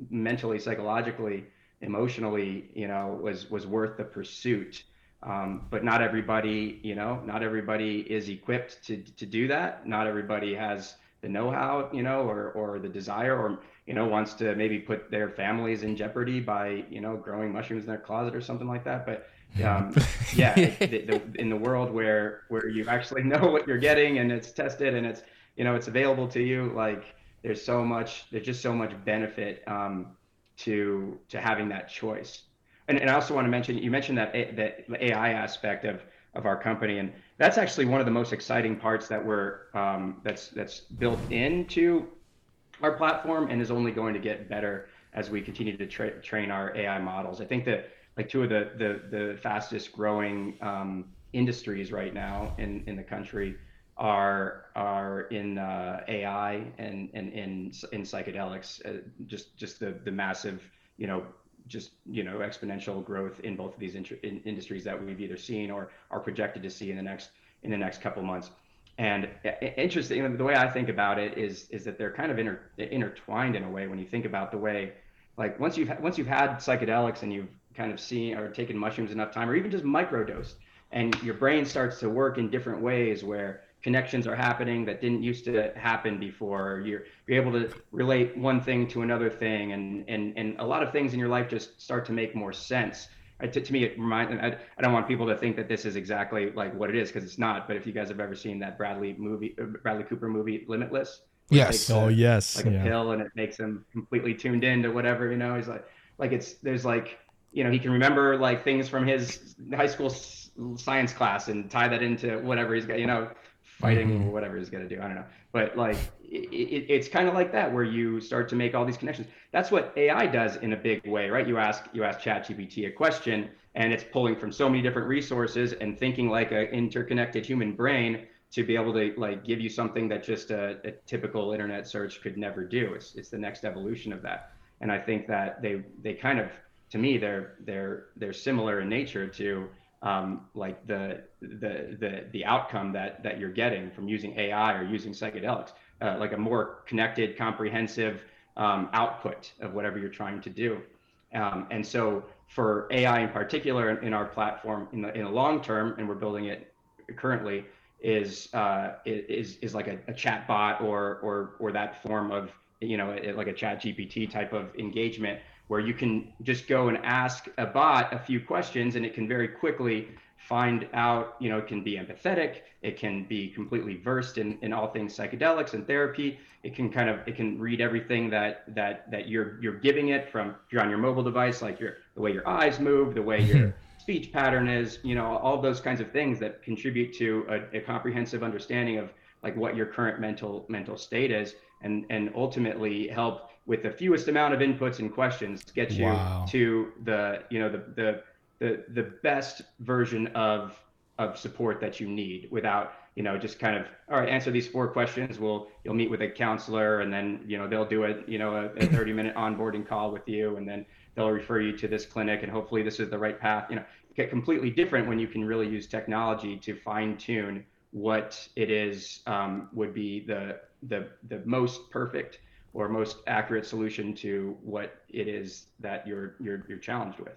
mentally, psychologically, emotionally, you know, was, was worth the pursuit. Um, but not everybody, you know, not everybody is equipped to, to do that. Not everybody has the know-how, you know, or, or the desire or, you know, wants to maybe put their families in jeopardy by, you know, growing mushrooms in their closet or something like that. But um, (laughs) yeah, the, the, in the world where where you actually (laughs) know what you're getting and it's tested and it's you know it's available to you, like there's so much, there's just so much benefit um, to to having that choice. And, and I also want to mention, you mentioned that that AI aspect of of our company, and that's actually one of the most exciting parts that we're um, that's that's built into our platform and is only going to get better as we continue to tra- train our AI models. I think that like two of the the, the fastest growing um, industries right now in, in the country are are in uh, AI and, and in in psychedelics. Uh, just just the the massive you know just you know exponential growth in both of these in- industries that we've either seen or are projected to see in the next in the next couple months. And interesting, the way I think about it is is that they're kind of inter, intertwined in a way when you think about the way, like once you've once you've had psychedelics and you've kind of seen or taken mushrooms enough time, or even just microdosed, and your brain starts to work in different ways where connections are happening that didn't used to happen before. You're you're able to relate one thing to another thing, and and and a lot of things in your life just start to make more sense to, to me, it reminds. I, I don't want people to think that this is exactly like what it is because it's not. But if you guys have ever seen that Bradley movie, uh, Bradley Cooper movie, Limitless. Yes. Oh, yes. Like yeah. a pill, and it makes him completely tuned in to whatever you know. He's like, like it's there's like you know he can remember like things from his high school science class and tie that into whatever he's got. You know, fighting mm-hmm. or whatever he's gonna do. I don't know, but like it, it, it's kind of like that where you start to make all these connections. That's what AI does in a big way, right? You ask you ask ChatGPT a question, and it's pulling from so many different resources and thinking like an interconnected human brain to be able to like give you something that just a, a typical internet search could never do. It's it's the next evolution of that, and I think that they they kind of to me they're they're they're similar in nature to um, like the, the the the outcome that that you're getting from using AI or using psychedelics, uh, like a more connected, comprehensive um, output of whatever you're trying to do. Um, and so for AI in particular in our platform in the in the long term, and we're building it currently, is uh, is is like a, a chat bot or or or that form of you know like a chat GPT type of engagement where you can just go and ask a bot a few questions and it can very quickly find out, you know, it can be empathetic, it can be completely versed in, in all things psychedelics and therapy. It can kind of it can read everything that that that you're you're giving it from you're on your mobile device, like your the way your eyes move, the way your (laughs) speech pattern is, you know, all those kinds of things that contribute to a, a comprehensive understanding of like what your current mental mental state is and and ultimately help with the fewest amount of inputs and questions get you wow. to the you know the, the the the best version of of support that you need without you know just kind of all right answer these four questions we'll you'll meet with a counselor and then you know they'll do a you know a, a (clears throat) 30 minute onboarding call with you and then they'll refer you to this clinic and hopefully this is the right path you know get completely different when you can really use technology to fine tune what it is um, would be the the the most perfect or most accurate solution to what it is that you're you're you're challenged with.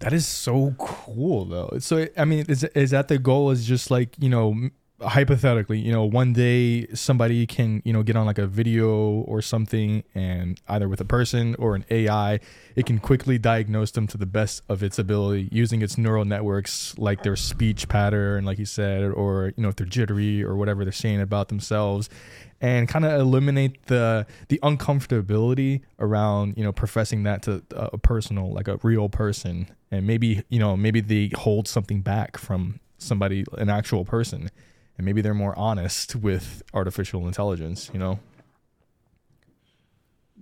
That is so cool, though. So, I mean, is is that the goal? Is just like you know, hypothetically, you know, one day somebody can, you know, get on like a video or something and either with a person or an AI, it can quickly diagnose them to the best of its ability using its neural networks, like their speech pattern, like you said, or, you know, if they're jittery or whatever they're saying about themselves and kind of eliminate the the uncomfortability around you know professing that to a personal like a real person and maybe you know maybe they hold something back from somebody an actual person and maybe they're more honest with artificial intelligence you know?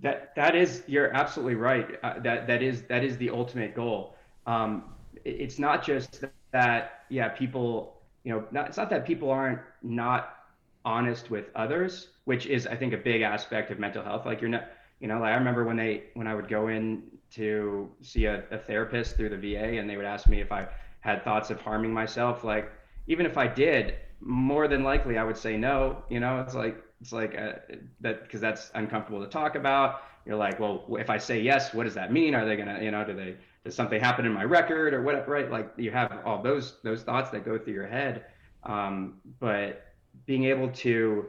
That that is you're absolutely right. Uh, that that is that is the ultimate goal. Um, it's not just that yeah people you know not, it's not that people aren't not honest with others which is i think a big aspect of mental health. Like you're not you know like i remember when they when i would go in to see a, a therapist through the va and they would ask me if i had thoughts of harming myself. Like even if i did more than likely I would say no. You know, it's like it's like uh, that because that's uncomfortable to talk about. You're like, well, if I say yes, what does that mean? Are they gonna, you know, do they does something happen in my record or whatever? Right? Like you have all those those thoughts that go through your head, um, but being able to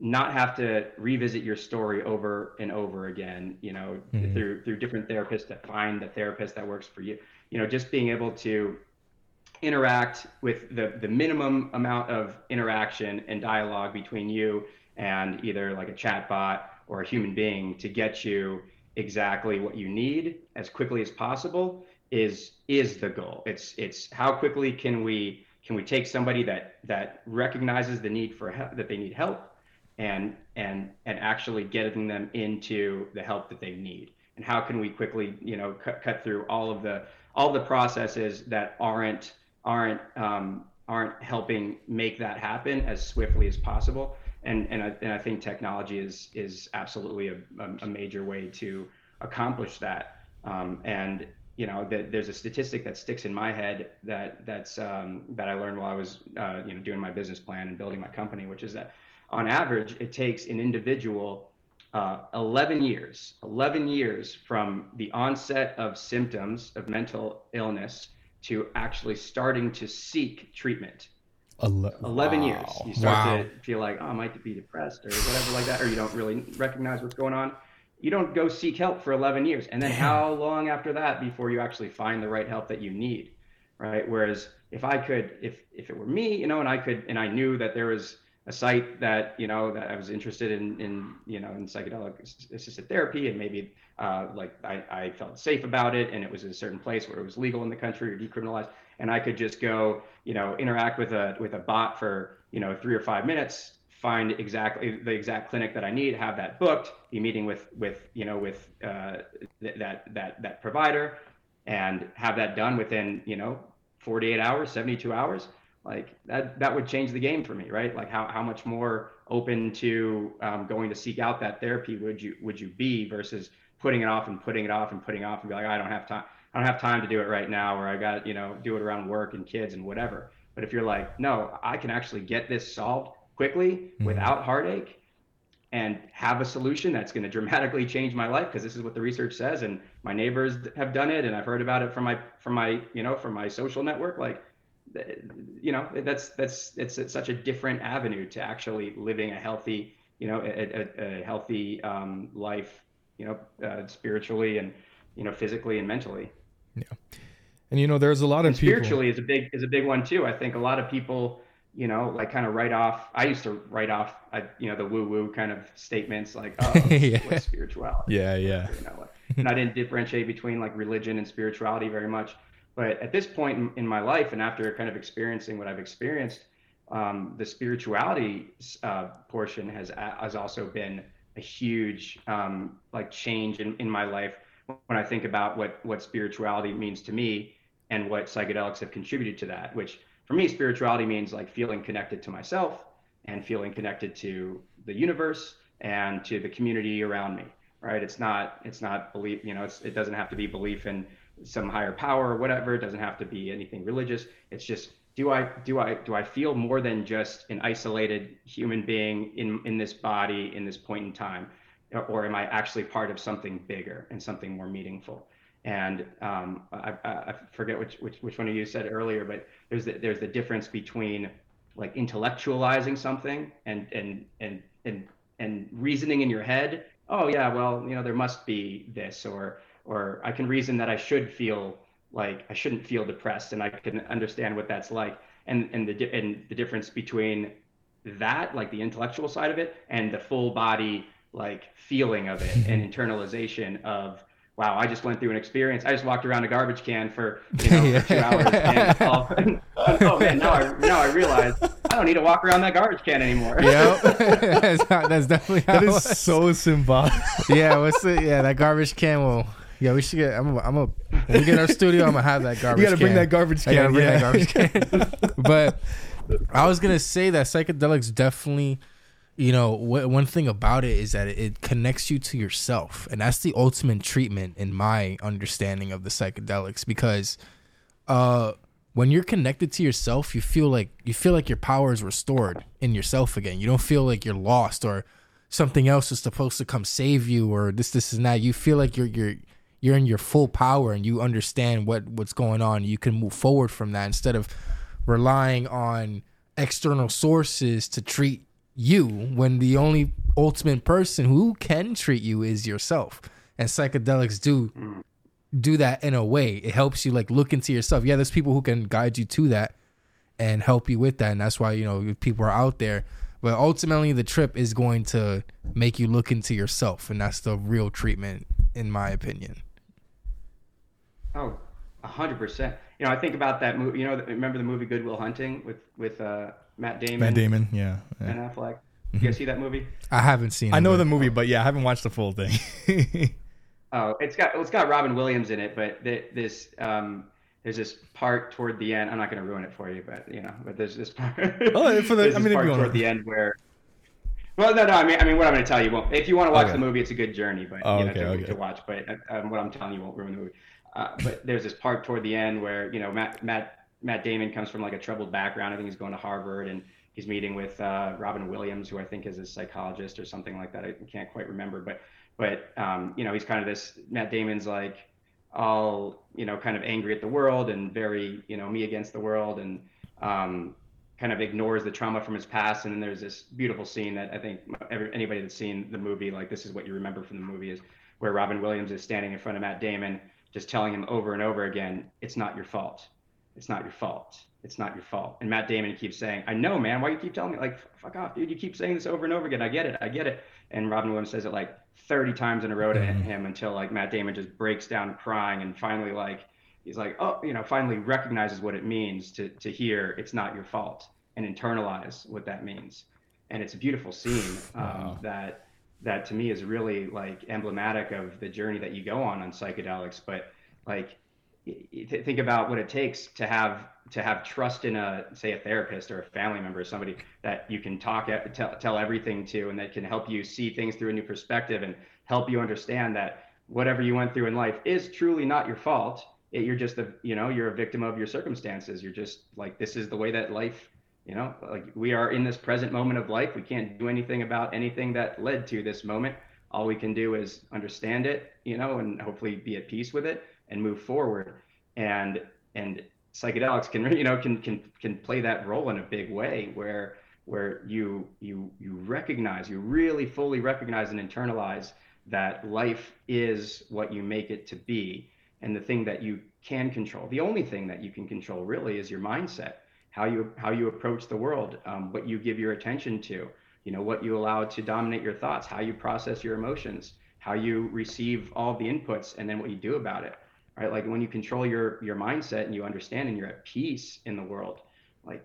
not have to revisit your story over and over again, you know, mm-hmm. through through different therapists to find the therapist that works for you. You know, just being able to interact with the, the minimum amount of interaction and dialogue between you and either like a chatbot or a human being to get you exactly what you need as quickly as possible is is the goal. It's it's how quickly can we can we take somebody that that recognizes the need for help that they need help and and and actually getting them into the help that they need. And how can we quickly you know cut, cut through all of the all the processes that aren't aren't um, aren't helping make that happen as swiftly as possible. And and I, and I think technology is is absolutely a, a major way to accomplish that. Um, and you know, the, there's a statistic that sticks in my head that that's um, that I learned while I was uh, you know doing my business plan and building my company, which is that on average it takes an individual uh, 11 years, 11 years from the onset of symptoms of mental illness to actually starting to seek treatment. Ele- 11 wow. years. You start wow. to feel like, oh, I might be depressed or whatever like that, or you don't really recognize what's going on. You don't go seek help for 11 years. And then Damn. how long after that before you actually find the right help that you need? Right. Whereas if I could, if, if it were me, you know, and I could, and I knew that there was a site that you know that I was interested in in you know in psychedelic assisted therapy and maybe uh, like I, I felt safe about it and it was a certain place where it was legal in the country or decriminalized and I could just go you know interact with a with a bot for you know three or five minutes find exactly the exact clinic that I need have that booked be meeting with with you know with uh, th- that that that provider and have that done within you know 48 hours 72 hours like that that would change the game for me right like how, how much more open to um, going to seek out that therapy would you would you be versus putting it off and putting it off and putting it off and be like i don't have time i don't have time to do it right now or i got you know do it around work and kids and whatever but if you're like no i can actually get this solved quickly mm-hmm. without heartache and have a solution that's going to dramatically change my life because this is what the research says and my neighbors have done it and i've heard about it from my from my you know from my social network like you know that's that's it's, it's, such a different avenue to actually living a healthy you know a, a, a healthy um, life you know uh, spiritually and you know physically and mentally. Yeah. And you know there's a lot and of spiritually people... is a big is a big one too. I think a lot of people you know like kind of write off i used to write off I, you know the woo woo kind of statements like oh (laughs) yeah. spirituality yeah yeah. you know like, and i didn't differentiate between like religion and spirituality very much but at this point in, in my life, and after kind of experiencing what I've experienced, um, the spirituality uh, portion has has also been a huge um, like change in, in my life when I think about what what spirituality means to me. and what psychedelics have contributed to that. Which for me, spirituality means like feeling connected to myself and feeling connected to the universe and to the community around me. Right? It's not it's not belief. You know, it doesn't have to be belief in some higher power or whatever. It doesn't have to be anything religious. It's just do I do I do I feel more than just an isolated human being in in this body in this point in time, or am I actually part of something bigger and something more meaningful? And um, I, I, forget which, which which one of you said earlier, but there's the, there's the difference between like intellectualizing something and and and and and reasoning in your head. Oh yeah, well you know there must be this, or or I can reason that I should feel like I shouldn't feel depressed, and I can understand what that's like, and and the and the difference between that, like the intellectual side of it, and the full body like feeling of it and (laughs) internalization of wow, I just went through an experience. I just walked around a garbage can for you (laughs) know for two hours. And, (laughs) oh, oh, man, now I now I realize I don't need to walk around that garbage can anymore. Yeah, that's, not, that's, definitely that is so symbolic. yeah, what's the yeah that garbage can will yeah, we should get. I'm. A, I'm a. When we get in our studio, I'm gonna have that garbage. You gotta can. bring that garbage can. I gotta bring yeah. that garbage can. but I was gonna say that psychedelics definitely, you know, wh- one thing about it is that it, it connects you to yourself, and that's the ultimate treatment in my understanding of the psychedelics. Because, uh, when you're connected to yourself, you feel like you feel like your power is restored in yourself again. You don't feel like you're lost or something else is supposed to come save you or this this and that. You feel like you're you're you're in your full power and you understand what what's going on you can move forward from that instead of relying on external sources to treat you when the only ultimate person who can treat you is yourself. And psychedelics do do that in a way. It helps you like look into yourself. Yeah there's people who can guide you to that and help you with that and that's why you know people are out there. But ultimately the trip is going to make you look into yourself and that's the real treatment in my opinion Oh, a hundred percent. You know, I think about that movie. You know, remember the movie Good Will Hunting with with uh, Matt Damon? Matt Damon, yeah. yeah. Ben Affleck. You guys see that movie? I haven't seen. It. I know the movie, but yeah, I haven't watched the full thing. (laughs) oh, it's got it's got Robin Williams in it, but this um, there's this part toward the end. I'm not going to ruin it for you, but you know, but there's this part. oh, for the (laughs) I mean, part toward to... the end where. Well, no, no. I mean, I mean, what I'm going to tell you won't. If you want to watch okay. the movie, it's a good journey, but oh, you know, okay, to, okay. to watch. But um, what I'm telling you won't ruin the movie. Uh, but there's this part toward the end where you know Matt Matt Matt Damon comes from like a troubled background. I think he's going to Harvard and he's meeting with uh, Robin Williams, who I think is a psychologist or something like that. I can't quite remember, but but um, you know he's kind of this Matt Damon's like all you know kind of angry at the world and very you know me against the world and um, kind of ignores the trauma from his past. And then there's this beautiful scene that I think every, anybody that's seen the movie like this is what you remember from the movie is where Robin Williams is standing in front of Matt Damon just telling him over and over again, it's not your fault. It's not your fault. It's not your fault. And Matt Damon keeps saying, I know, man. Why you keep telling me? Like, fuck off, dude. You keep saying this over and over again. I get it. I get it. And Robin Williams says it like 30 times in a row to mm-hmm. him until like Matt Damon just breaks down crying and finally like he's like, oh, you know, finally recognizes what it means to to hear it's not your fault and internalize what that means. And it's a beautiful scene um, wow. that that to me is really like emblematic of the journey that you go on on psychedelics. But like think about what it takes to have to have trust in a say a therapist or a family member or somebody that you can talk eh, tell, tell everything to and that can help you see things through a new perspective and help you understand that whatever you went through in life is truly not your fault. It, you're just a you know you're a victim of your circumstances. You're just like this is the way that life you know like we are in this present moment of life. We can't do anything about anything that led to this moment. All we can do is understand it you know and hopefully be at peace with it and move forward. And and psychedelics can (laughs) you know can can can play that role in a big way where where you you you recognize you really fully recognize and internalize that life is what you make it to be and the thing that you can control. The only thing that you can control really is your mindset how you how you approach the world, um, what you give your attention to, you know, what you allow to dominate your thoughts, how you process your emotions, how you receive all the inputs, and then what you do about it. Right? Like when you control your your mindset and you understand and you're at peace in the world, like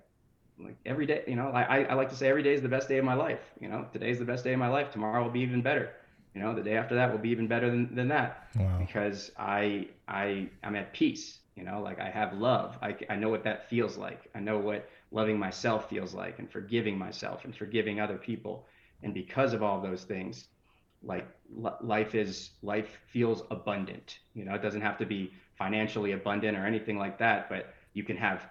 like every day, you know, I, I like to say every day is the best day of my life. You know, today's the best day of my life. Tomorrow will be even better. You know, the day after that will be even better than, than that. Wow. Because I I I'm at peace You know, like I have love. I, I know what that feels like. I know what loving myself feels like and forgiving myself and forgiving other people. And because of all those things, like life is life feels abundant. You know, it doesn't have to be financially abundant or anything like that, but you can have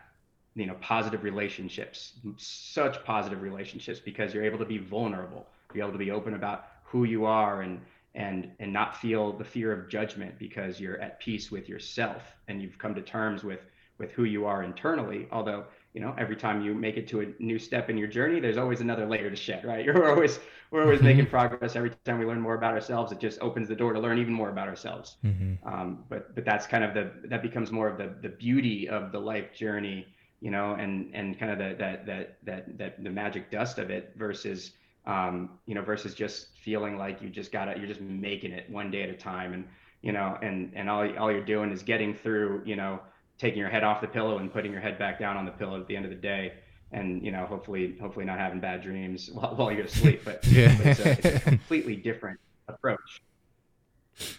you know positive relationships such positive relationships because you're able to be vulnerable be able to be open about who you are and and and not feel the fear of judgment because you're at peace with yourself and you've come to terms with with who you are internally although you know every time you make it to a new step in your journey there's always another layer to shed right (laughs) you're always we're always mm-hmm. making progress every time we learn more about ourselves it just opens the door to learn even more about ourselves mm-hmm. um, but but that's kind of the that becomes more of the the beauty of the life journey you know and and kind of the that that that that the magic dust of it versus um, you know, versus just feeling like you just got it, you're just making it one day at a time. And, you know, and, and all, all you're doing is getting through, you know, taking your head off the pillow and putting your head back down on the pillow at the end of the day. And, you know, hopefully, hopefully not having bad dreams (laughs) while, while you're asleep, but, yeah. but it's, a, it's a (laughs) completely different approach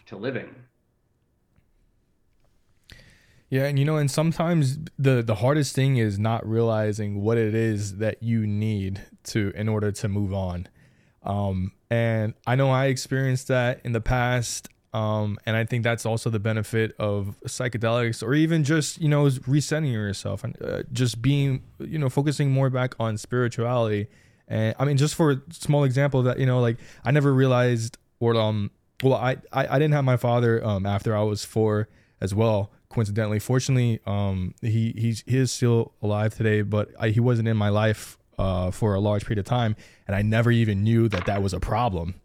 to living. Yeah, and you know, and sometimes the the hardest thing is not realizing what it is that you need to in order to move on. Um, and I know I experienced that in the past. Um, and I think that's also the benefit of psychedelics, or even just you know resetting yourself and uh, just being you know focusing more back on spirituality. And I mean, just for a small example that you know, like I never realized, or um, well, I I, I didn't have my father um after I was four as well coincidentally. Fortunately, um, he he's he is still alive today, but I, he wasn't in my life uh, for a large period of time, and I never even knew that that was a problem.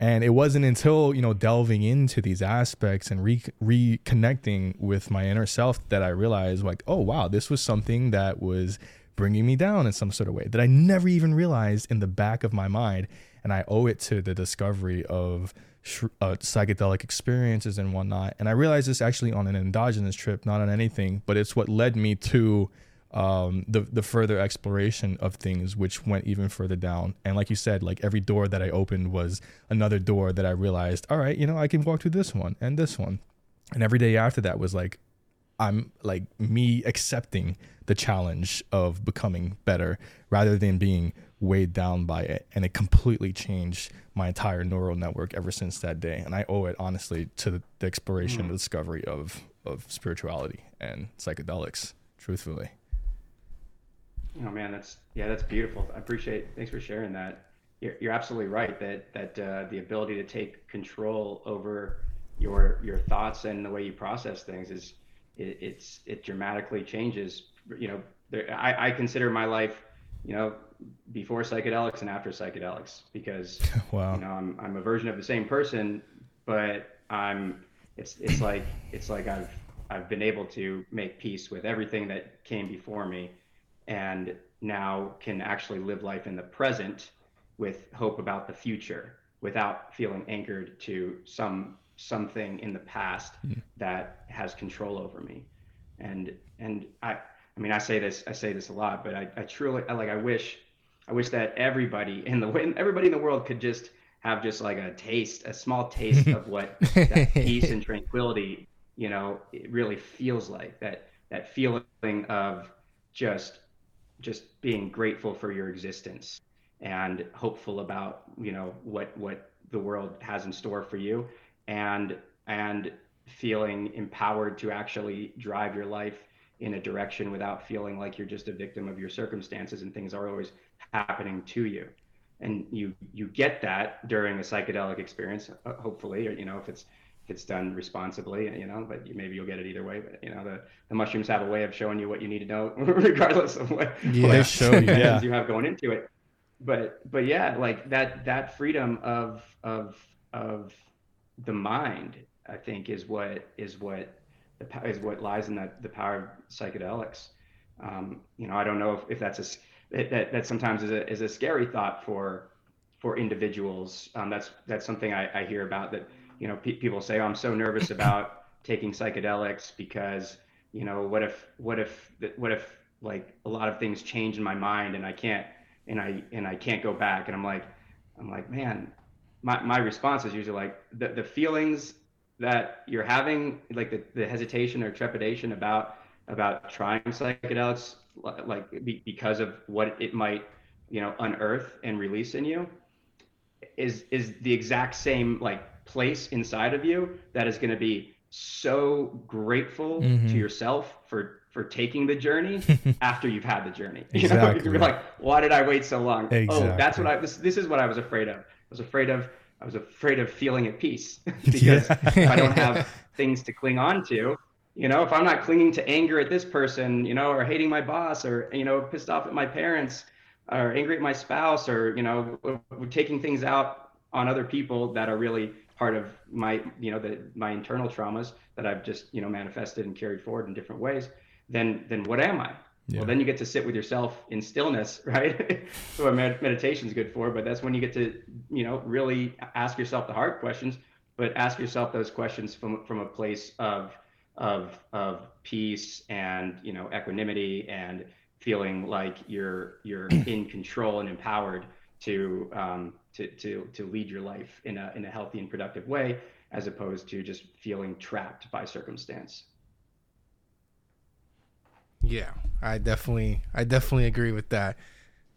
And it wasn't until you know delving into these aspects and re- reconnecting with my inner self that I realized, like, oh wow, this was something that was bringing me down in some sort of way that I never even realized in the back of my mind, and I owe it to the discovery of sh- uh, psychedelic experiences and whatnot. And I realized this actually on an endogenous trip, not on anything, but it's what led me to um, the the further exploration of things, which went even further down. And like you said, like every door that I opened was another door that I realized, all right, you know, I can walk through this one and this one. And every day after that was like, I'm like me accepting the challenge of becoming better rather than being weighed down by it. And it completely changed my entire neural network ever since that day. And I owe it honestly to the, the exploration, mm. the discovery of, of spirituality and psychedelics, truthfully. Oh man, that's yeah, that's beautiful. I appreciate. Thanks for sharing that. You're, you're absolutely right that that uh, the ability to take control over your your thoughts and the way you process things is it, it's it dramatically changes. You know, there, I, I consider my life, you know, before psychedelics and after psychedelics because (laughs) wow. you know I'm I'm a version of the same person, but I'm it's it's like it's like I've I've been able to make peace with everything that came before me, and now can actually live life in the present with hope about the future without feeling anchored to some something in the past mm. that has control over me and and i i mean i say this i say this a lot but i, I truly I, like i wish I wish that everybody in the (laughs) everybody in the world could just have just like a taste, a small taste of what (laughs) that peace and tranquility, you know, it really feels like. That that feeling of just just being grateful for your existence and hopeful about, you know, what what the world has in store for you and and feeling empowered to actually drive your life in a direction without feeling like you're just a victim of your circumstances and things are always happening to you. And you you get that during a psychedelic experience uh, hopefully or you know if it's if it's done responsibly you know but maybe you'll get it either way. But you know the, the mushrooms have a way of showing you what you need to know (laughs) regardless of what, yeah, what show you, (laughs) yeah. you have going into it. But but yeah like that that freedom of of of the mind i think is what is what is what lies in that the power of psychedelics. Um, you know i don't know if, if that's a that, that sometimes is a, is a scary thought for for individuals. Um, that's that's something I, I, hear about that you know pe- people say oh, I'm so nervous about taking psychedelics because you know what if what if what if like a lot of things change in my mind and I can't and I and I can't go back and I'm like I'm like man my, my response is usually like the, the feelings that you're having like the, the hesitation or trepidation about about trying psychedelics like because of what it might you know unearth and release in you is is the exact same like place inside of you that is going to be so grateful mm-hmm. to yourself for for taking the journey (laughs) after you've had the journey. (laughs) You exactly. know, you're like, why did I wait so long? Exactly. Oh, that's what I this this is what I was afraid of. I was afraid of I was afraid of feeling at peace (laughs) because yeah. I don't have things to cling on to, you know, if I'm not clinging to anger at this person, you know, or hating my boss or you know, pissed off at my parents or angry at my spouse or you know, taking things out on other people that are really part of my you know the my internal traumas that I've just you know manifested and carried forward in different ways then then what am I? Yeah. Well, then you get to sit with yourself in stillness, (laughs) right? so what med- meditation is good for, but that's when you get to, you know, really ask yourself the hard questions, but ask yourself those questions from from a place of of of peace and you know equanimity and feeling like you're you're (clears throat) in control and empowered to um, to to to lead your life in a in a healthy and productive way, as opposed to just feeling trapped by circumstance. Yeah, I definitely, I definitely agree with that.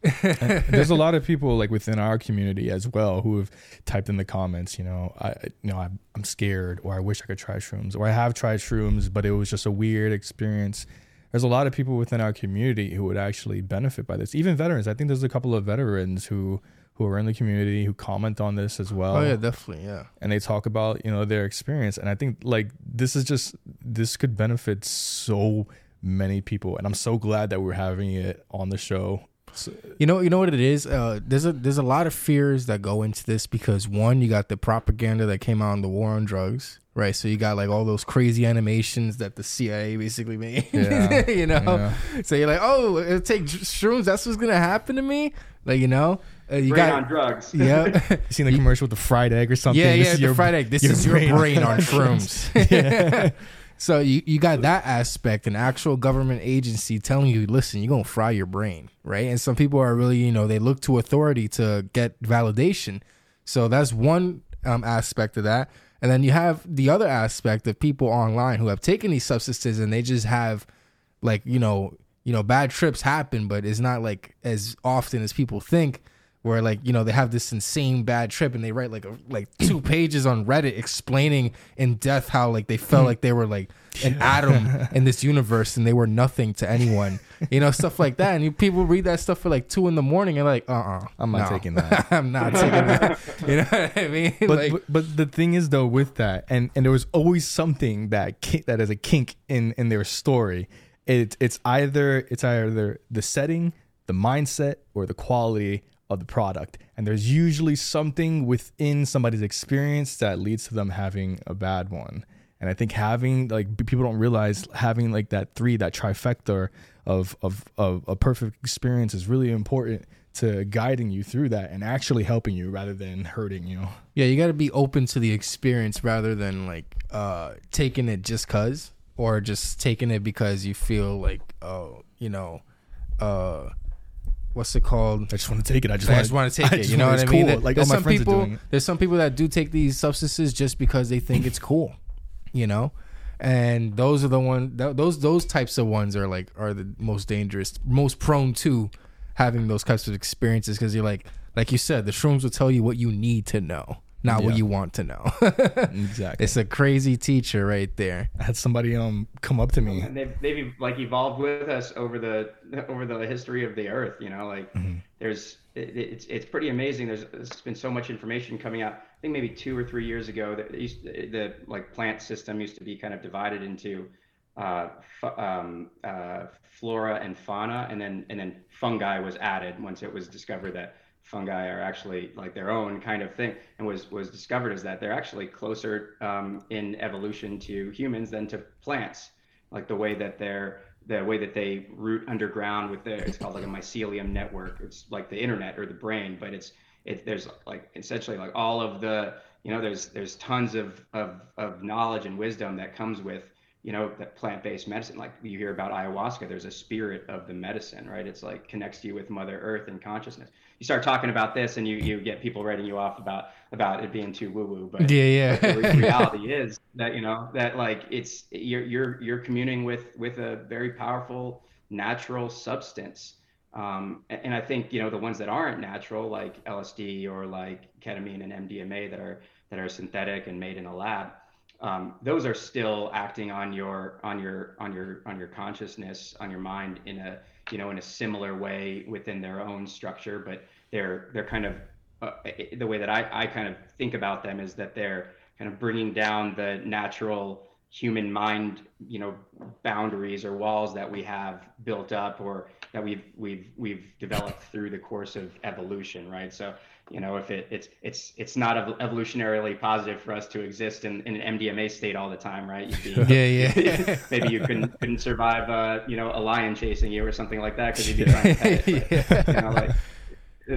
(laughs) there's a lot of people like within our community as well who have typed in the comments, you know, I, you know, I'm, I'm scared, or I wish I could try shrooms, or I have tried shrooms, but it was just a weird experience. There's a lot of people within our community who would actually benefit by this. Even veterans. I think there's a couple of veterans who who are in the community who comment on this as well. Oh yeah, definitely, yeah. And they talk about you know their experience, and I think like this is just this could benefit so many people, and I'm so glad that we're having it on the show. So, you know, you know what it is. Uh, there's a there's a lot of fears that go into this because one, you got the propaganda that came out on the war on drugs, right? So you got like all those crazy animations that the CIA basically made. (laughs) Yeah, you know, yeah. so you're like, oh, it'll take shrooms. That's what's gonna happen to me. Like you know, uh, you brain got on drugs. (laughs) Yeah, (laughs) you seen the commercial with the fried egg or something? Yeah, yeah, the your, fried egg. This is your brain on shrooms. yeah. So you, you got that aspect, an actual government agency telling you, listen, you're gonna fry your brain, right? And some people are really, you know, they look to authority to get validation. So that's one um, aspect of that. And then you have the other aspect of people online who have taken these substances and they just have like, you know, you know, bad trips happen, but it's not like as often as people think where like you know they have this insane bad trip and they write like a, like two (clears throat) pages on Reddit explaining in depth how like they felt like they were like an atom in this (laughs) universe and they were nothing to anyone, you know stuff like that. And you, people read that stuff for like two in the morning and like, uh, uh-uh, uh, I'm not no. taking (laughs) that. I'm not taking that. You know what I mean? But, like, but, but the thing is though with that, and and there was always something that that is a kink in in their story. It, it's either it's either the setting, the mindset, or the quality of the product. And there's usually something within somebody's experience that leads to them having a bad one. And I think having like people don't realize having like that three, that trifecta of of of a perfect experience is really important to guiding you through that and actually helping you rather than hurting you. Yeah, you got to be open to the experience rather than like uh taking it just cuz or just taking it because you feel like oh, you know, uh what's it called? I just want to take it. I just, I just want to take it. You know what I mean? Cool. Like there's some people. There's some people that do take these substances just because they think it's cool. You know, and those are the one. Those those types of ones are like are the most dangerous, most prone to having those types of experiences because you're like, like you said, the shrooms will tell you what you need to know not yeah. what you want to know. (laughs) exactly. It's a crazy teacher right there. I had somebody um come up to me. And they've they've like evolved with us over the over the history of the earth. You know, like mm-hmm. there's it, it's it's pretty amazing. There's, there's been so much information coming out. I think maybe two or three years ago, the, the like plant system used to be kind of divided into uh, um, uh, flora and fauna, and then and then fungi was added once it was discovered that fungi are actually like their own kind of thing and was was discovered is that they're actually closer um, in evolution to humans than to plants. Like the way that they're the way that they root underground with their it's called like a mycelium network. It's like the internet or the brain but it's it there's like essentially like all of the you know there's there's tons of of, of knowledge and wisdom that comes with you know that plant-based medicine like you hear about ayahuasca there's a spirit of the medicine right? It's like connects you with mother earth and consciousness. You start talking about this and you you get people writing you off about about it being too woo woo but yeah yeah. the (laughs) reality is that you know that like it's you're you're you're communing with with a very powerful natural substance. Um, and I think you know the ones that aren't natural, like LSD or like ketamine and MDMA, that are that are synthetic and made in a lab, um, those are still acting on your on your on your on your consciousness, on your mind in a you know in a similar way within their own structure, but they're they're kind of uh, the way that I, I kind of think about them is that they're kind of bringing down the natural human mind you know boundaries or walls that we have built up or that we've we've we've developed through the course of evolution right? So you know if it it's it's it's not evolutionarily positive for us to exist in, in an mdma state all the time right? Be, (laughs) yeah yeah. (laughs) Maybe you couldn't couldn't survive uh you know a lion chasing you or something like that because you'd be trying to pet it, but, (laughs) you know like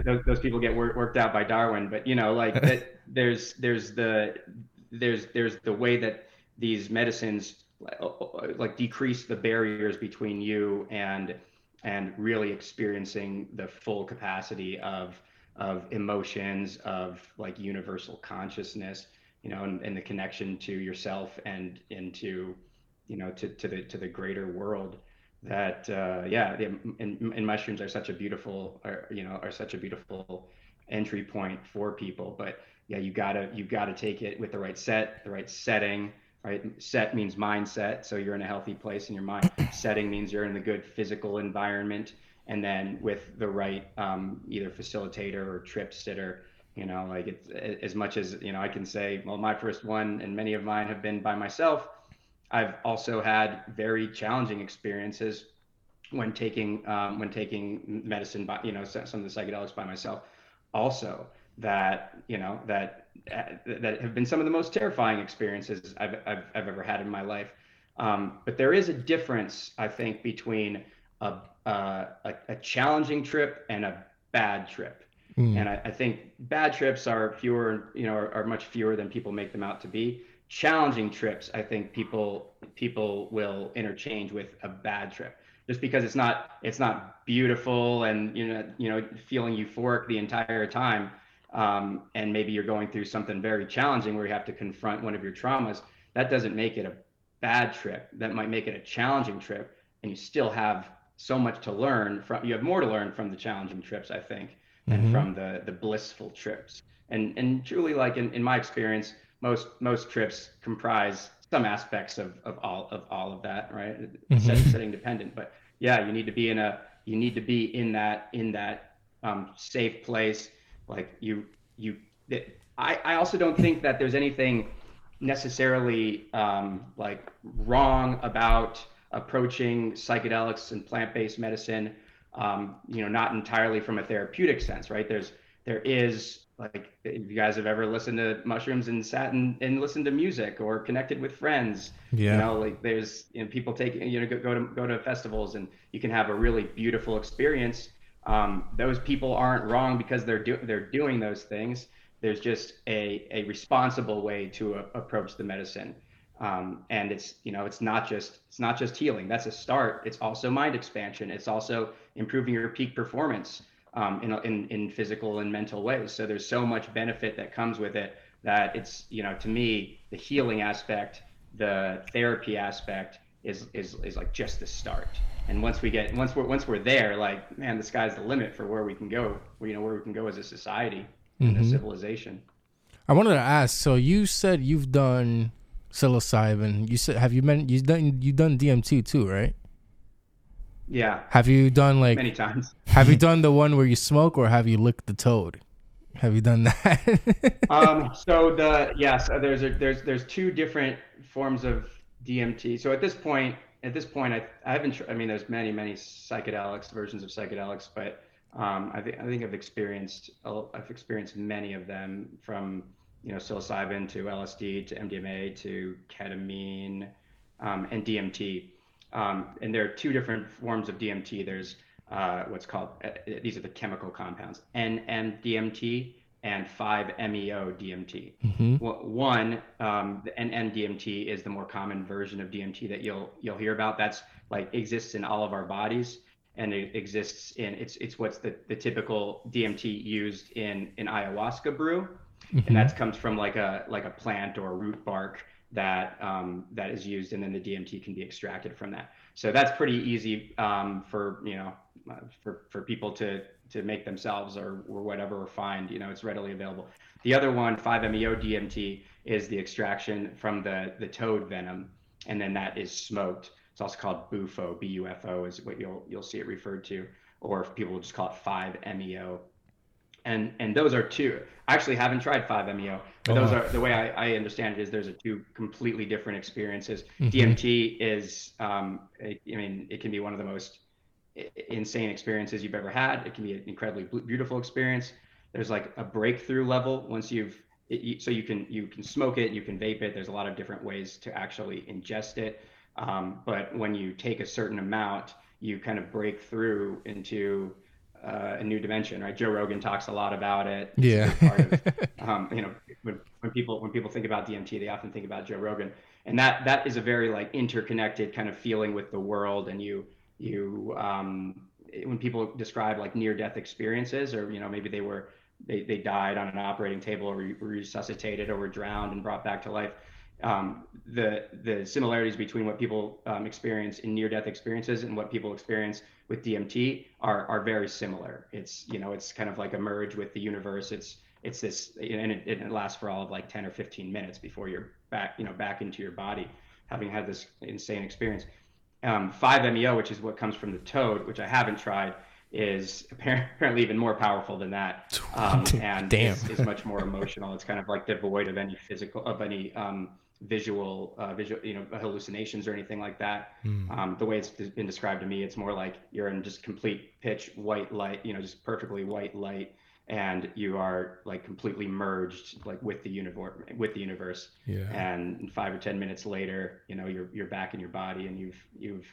those, those people get work, worked out by darwin but you know like that there's there's the there's there's the way that these medicines like decrease the barriers between you and and really experiencing the full capacity of of emotions of like universal consciousness you know and, and the connection to yourself and into you know to, to the to the greater world that uh, yeah and, and mushrooms are such a beautiful are, you know are such a beautiful entry point for people but yeah you gotta you gotta take it with the right set the right setting right? Set means mindset, so you're in a healthy place in your mind. Setting means you're in the good physical environment, and then with the right um, either facilitator or trip sitter, you know, like it's as much as you know, I can say, well, my first one and many of mine have been by myself. I've also had very challenging experiences when taking um, when taking medicine by you know some of the psychedelics by myself. Also, that you know that that have been some of the most terrifying experiences I've I've, I've ever had in my life. Um, but there is a difference, I think, between a a, a challenging trip and a bad trip. Mm. And I, I, think bad trips are fewer, you know, are, are much fewer than people make them out to be. Challenging trips, I think people people will interchange with a bad trip just because it's not it's not beautiful and you know you know feeling euphoric the entire time um, and maybe you're going through something very challenging where you have to confront one of your traumas, that doesn't make it a bad trip. That might make it a challenging trip, and you still have so much to learn from. You have more to learn from the challenging trips, I think, than mm-hmm. from the the blissful trips. And and truly, like in, in my experience, most most trips comprise some aspects of, of all of all of that, right? Mm-hmm. Setting, setting dependent, but yeah, you need to be in a you need to be in that in that um, safe place like you, you. I, I also don't think that there's anything necessarily um, like wrong about approaching psychedelics and plant-based medicine. Um, you know, not entirely from a therapeutic sense, right? There's there is like if you guys have ever listened to mushrooms and sat and, and listened to music or connected with friends yeah. you know like there's you know people take you know go, go to go to festivals and you can have a really beautiful experience um, those people aren't wrong because they're do- they're doing those things. There's just a, a responsible way to a- approach the medicine, um, and it's you know it's not just it's not just healing. That's a start. It's also mind expansion. It's also improving your peak performance um, in, in in physical and mental ways. So there's so much benefit that comes with it that it's you know to me the healing aspect, the therapy aspect is is is like just the start and once we get once we're once we're there like man the sky's the limit for where we can go you know where we can go as a society mm-hmm. and a civilization i wanted to ask so you said you've done psilocybin. You said have you been you've done you done dmt too right? Yeah. Have you done like many times. (laughs) have you done the one where you smoke or have you licked the toad? Have you done that? (laughs) Um so the yes there's a, there's there's two different forms of dmt so at this point at this point, I, I haven't. I mean, there's many, many psychedelics versions of psychedelics, but um, I think I think I've experienced I've experienced many of them from you know psilocybin to LSD to MDMA to ketamine um, and DMT. Um, and there are two different forms of DMT. There's uh, what's called uh, these are the chemical compounds NN-DMT and 5-MeO DMT. Mm-hmm. Wh- One, um, the NN-DMT is the more common version of DMT that you'll you'll hear about. That's like exists in all of our bodies, and it exists in it's it's what's the, the typical DMT used in in ayahuasca brew, and that comes from like a like a plant or a root bark that um, that is used, and then the DMT can be extracted from that. So that's pretty easy um, for you know for for people to to make themselves or, or whatever or find. You know, it's readily available. The other one, 5-MeO DMT, is the extraction from the the toad venom, and then that is smoked. It's also called BUFO, B-U-F-O is what you'll you'll see it referred to, or people will just call it 5-MeO. And and those are two. I actually haven't tried 5-MeO, but those Oh. are the way I, I understand it is there's a two completely different experiences. Mhm. DMT is, um, I I mean, it can be one of the most insane experiences you've ever had. It can be an incredibly beautiful experience. There's like a breakthrough level once you've it, you, so you can you can smoke it, you can vape it. There's a lot of different ways to actually ingest it. Um, but when you take a certain amount, you kind of break through into uh, a new dimension, right? Joe Rogan talks a lot about it. It's Yeah. of, (laughs) um, you know, when, when people when people think about DMT, they often think about Joe Rogan, and that that is a very like interconnected kind of feeling with the world. And you you um, when people describe like near death experiences, or you know maybe they were they, they died on an operating table or re- resuscitated or were drowned and brought back to life. Um, the the similarities between what people um, experience in near death experiences and what people experience with DMT are are very similar. It's you know it's kind of like a merge with the universe. It's it's this and it, it lasts for all of like 10 or 15 minutes before you're back you know back into your body having had this insane experience um, 5-meo which is what comes from the toad which i haven't tried is (laughs) apparently even more powerful than that (laughs) um, and Damn. Is, is much more emotional it's kind of like devoid of any physical of any um, visual uh, visual you know hallucinations or anything like that Mm. um, the way it's been described to me it's more like you're in just complete pitch white light you know just perfectly white light and you are like completely merged like with the universe with the universe Yeah. and five or ten minutes later you know you're you're back in your body and you've you've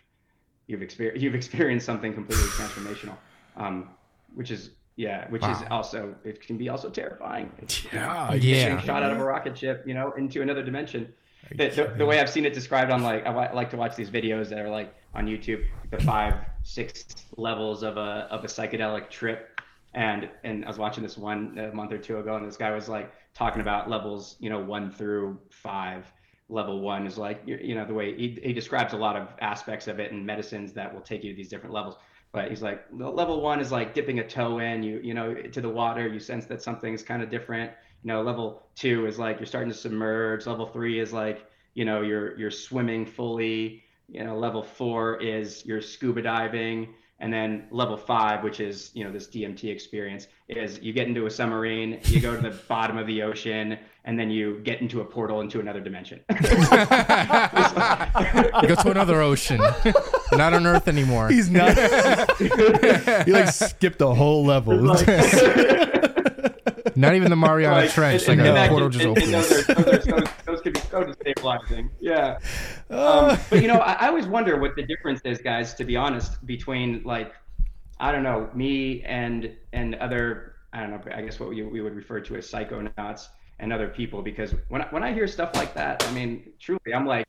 you've experienced you've experienced something completely (sighs) transformational um which is yeah which is also it can be also terrifying It's, you know, Yeah. Yeah. shot out of a rocket ship you know into another dimension the, the, the way I've seen it described on like I like to watch these videos that are like on YouTube, the five, six levels of a of a psychedelic trip, and and I was watching this one a month or two ago, and this guy was like talking about levels, you know, one through five. Level one is like you, you know the way he, he describes a lot of aspects of it and medicines that will take you to these different levels. But he's like, the level one is like dipping a toe in, you you know, to the water. You sense that something is kind of different you know level two is like you're starting to submerge level three is like you know you're you're swimming fully you know level four is you're scuba diving and then level five which is you know this dmt experience is you get into a submarine you go to the (laughs) bottom of the ocean and then you get into a portal into another dimension (laughs) Go to another ocean. (laughs) Not on Earth anymore. He's not. (laughs) he like skipped a whole level. (laughs) Not even the Mariana Like, Trench. and- like and a portal can- just and- and opens. those, are, those, are those could be so destabilizing. Yeah. Um, but you know, I, I always wonder what the difference is, guys. To be honest, between like, I don't know, me and and other, I don't know, I guess what we, we would refer to as psychonauts and other people, because when when I hear stuff like that, I mean, truly, I'm like,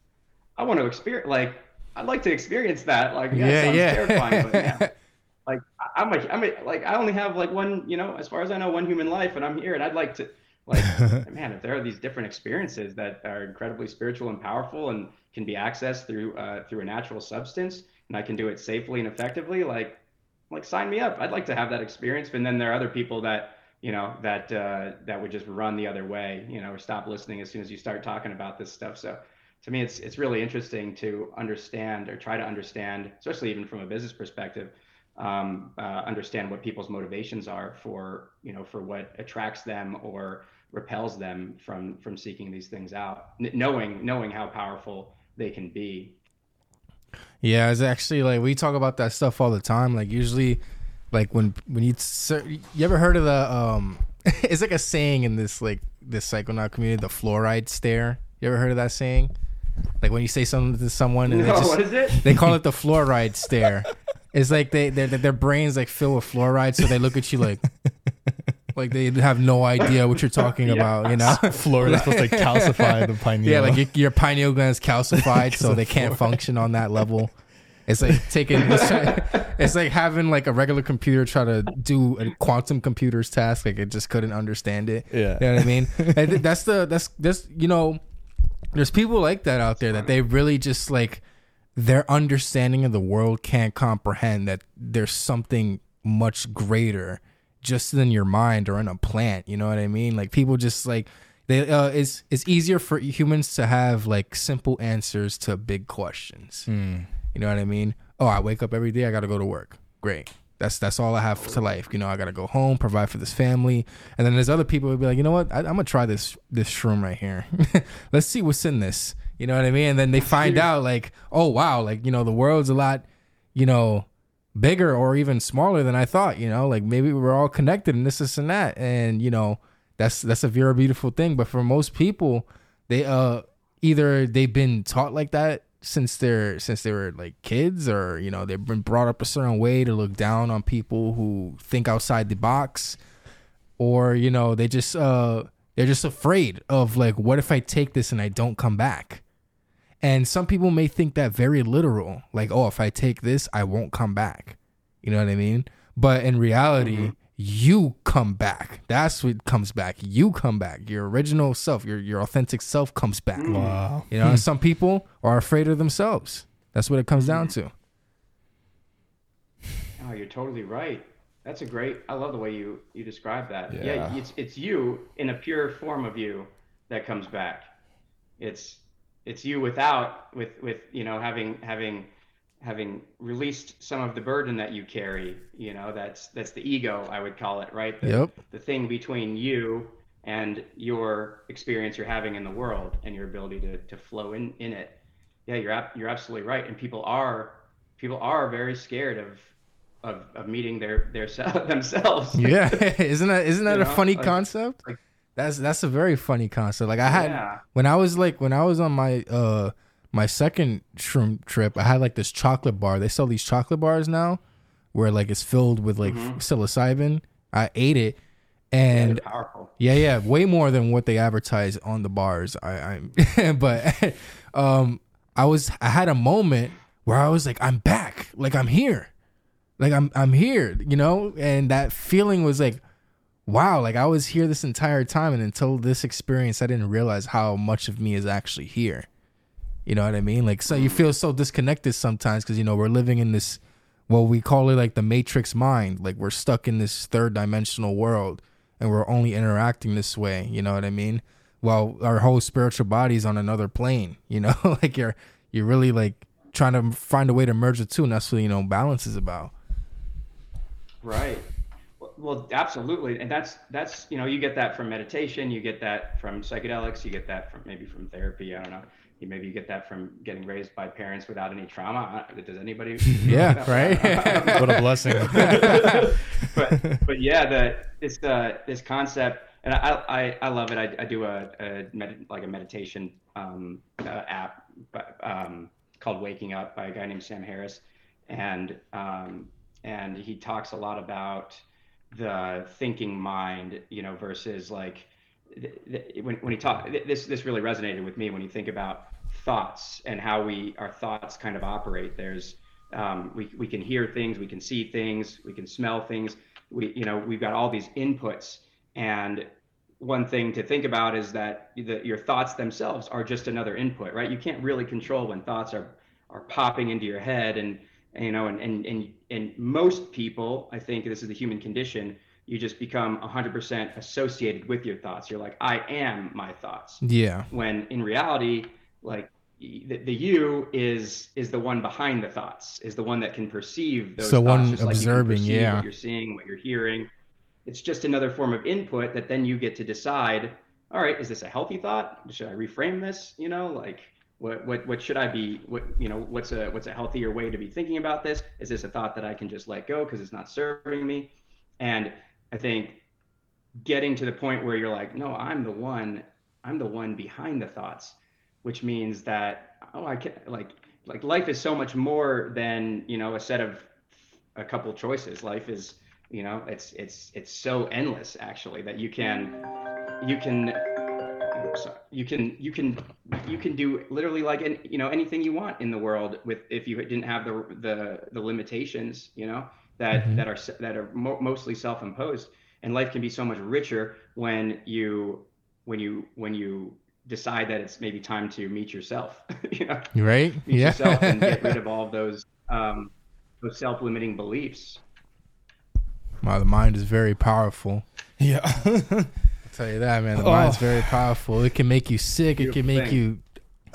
I want to experience, like, I'd like to experience that. Like, yeah, Yeah, sounds yeah. terrifying, but man, (laughs) like I- I'm a, I'm a, like I only have like one, you know, as far as I know, one human life, and I'm here, and I'd like to, like, (laughs) man, if there are these different experiences that are incredibly spiritual and powerful and can be accessed through uh, through a natural substance, and I can do it safely and effectively, like, like sign me up. I'd like to have that experience. And then there are other people that you know that uh, that would just run the other way, you know, or stop listening as soon as you start talking about this stuff. So to me, it's it's really interesting to understand or try to understand, especially even from a business perspective, um, uh, understand what people's motivations are for you know for what attracts them or repels them from from seeking these things out, N- knowing knowing how powerful they can be. Yeah, it's actually like we talk about that stuff all the time. Like usually, like when when you you ever heard of the um, (laughs) it's like a saying in this like this psychonaut community, the fluoride stare. You ever heard of that saying? Like when you say something to someone and they (laughs) No, just what is it? they call it the fluoride stare. It's like they their their brains like fill with fluoride, so they look at you like like they have no idea what you're talking (laughs) Yeah. about. You know, (laughs) Fluoride's supposed to calcify the pineal. yeah, like your, your pineal gland's calcified, so they can't function on that level. It's like taking it's, try- it's like having like a regular computer try to do a quantum computer's task, like it just couldn't understand it. Yeah. you know what I mean. I that's the that's this you know, there's people like that out there that they really just like their understanding of the world can't comprehend that there's something much greater just in your mind or in a plant. You know what I mean? Like people just like they uh, it's it's easier for humans to have like simple answers to big questions. You know what I mean? Oh, I wake up every day. I got to go to work. Great. That's that's all I have to life. You know, I got to go home, provide for this family, and then there's other people who be like, you know what? I, I'm gonna try this this shroom right here. (laughs) Let's see what's in this. You know what I mean? And then they find out like, oh wow, like you know the world's a lot, you know, bigger or even smaller than I thought. You know, like maybe we're all connected and this, this, and that, and you know that's that's a very beautiful thing. But for most people, they uh either they've been taught like that since they're since they were like kids or you know they've been brought up a certain way to look down on people who think outside the box or you know they just uh they're just afraid of like what if i take this and i don't come back? And some people may think that very literal like oh if i take this i won't come back. You know what i mean? But in reality you come back that's what comes back you come back your original self your your authentic self comes back mm. wow. you know, hmm. some people are afraid of themselves. That's what it comes down hmm. to. Oh, you're totally right. That's a great. I love the way you you describe that. Yeah. Yeah. it's it's you in a pure form of you that comes back. It's it's you without with with you know having having having released some of the burden that you carry. You know that's that's the ego I would call it, right? The, Yep. The thing between you and your experience you're having in the world and your ability to to flow in in it. Yeah, you're you're absolutely right. And people are people are very scared of of, of meeting their their (laughs) se- themselves. Yeah, (laughs) isn't that isn't that You a know, funny like- concept? like- that's that's a very funny concept. Like I had Yeah. when I was like when I was on my uh my second shroom trip, I had like this chocolate bar. They sell these chocolate bars now, where like it's filled with like psilocybin. I ate it, And powerful. Yeah, yeah, way more than what they advertise on the bars. I, I (laughs) but (laughs) um, I was I had a moment where I was like, I'm back, like I'm here, like I'm I'm here, you know, and that feeling was like, wow, like I was here this entire time, and until this experience, I didn't realize how much of me is actually here. You know what I mean? Like, so you feel so disconnected sometimes because you know we're living in this, well we call it like the matrix mind. Like we're stuck in this third dimensional world, and we're only interacting this way. You know what I mean? While our whole spiritual body's on another plane. (laughs) You know, like you're you're really like trying to find a way to merge the two, and that's what you know balance is about. Right. Well, absolutely, and that's that's you know you get that from meditation, you get that from psychedelics, you get that from maybe from therapy. I don't know. Maybe you get that from getting raised by parents without any trauma. Does anybody? (laughs) Yeah, right. (laughs) What a blessing. (laughs) but but yeah, the this uh this concept, and I I, I love it. I, I do a, a med, like a meditation um, uh, app, but, um, called Waking Up by a guy named Sam Harris, and um, and he talks a lot about the thinking mind, you know, versus like when when he talked this this really resonated with me when you think about thoughts and how we our thoughts kind of operate. There's um, we, we can hear things, we can see things, we can smell things. We, you know, we've got all these inputs. And one thing to think about is that the, your thoughts themselves are just another input, right? You can't really control when thoughts are, are popping into your head. And, you know, and, and, and, and most people, I think this is the human condition, you just become 100% associated with your thoughts. You're like, I am my thoughts Yeah, when in reality like the, the you is is the one behind the thoughts is the one that can perceive those the thoughts, one just like you observing, yeah. what you're seeing what you're hearing. It's just another form of input that then you get to decide all right is this a healthy thought? Should i reframe this? You know like what what what should i be what you know what's a what's a healthier way to be thinking about this? Is this a thought that i can just let go because it's not serving me? And i think getting to the point where you're like no i'm the one i'm the one behind the thoughts which means that oh i can like like life is so much more than you know a set of a couple choices life is you know it's it's it's so endless actually that you can you can you can you can you can do literally like any, you know anything you want in the world with if you didn't have the the the limitations you know that mm-hmm. that are that are mo- mostly self-imposed and life can be so much richer when you when you when you decide that it's maybe time to meet yourself (laughs) you know right meet yeah. yourself and get rid of (laughs) all of those um those self-limiting beliefs wow the mind is very powerful yeah (laughs) I'll tell you that, man. The oh. mind's very powerful. It can make you sick. Beautiful it can make thing. you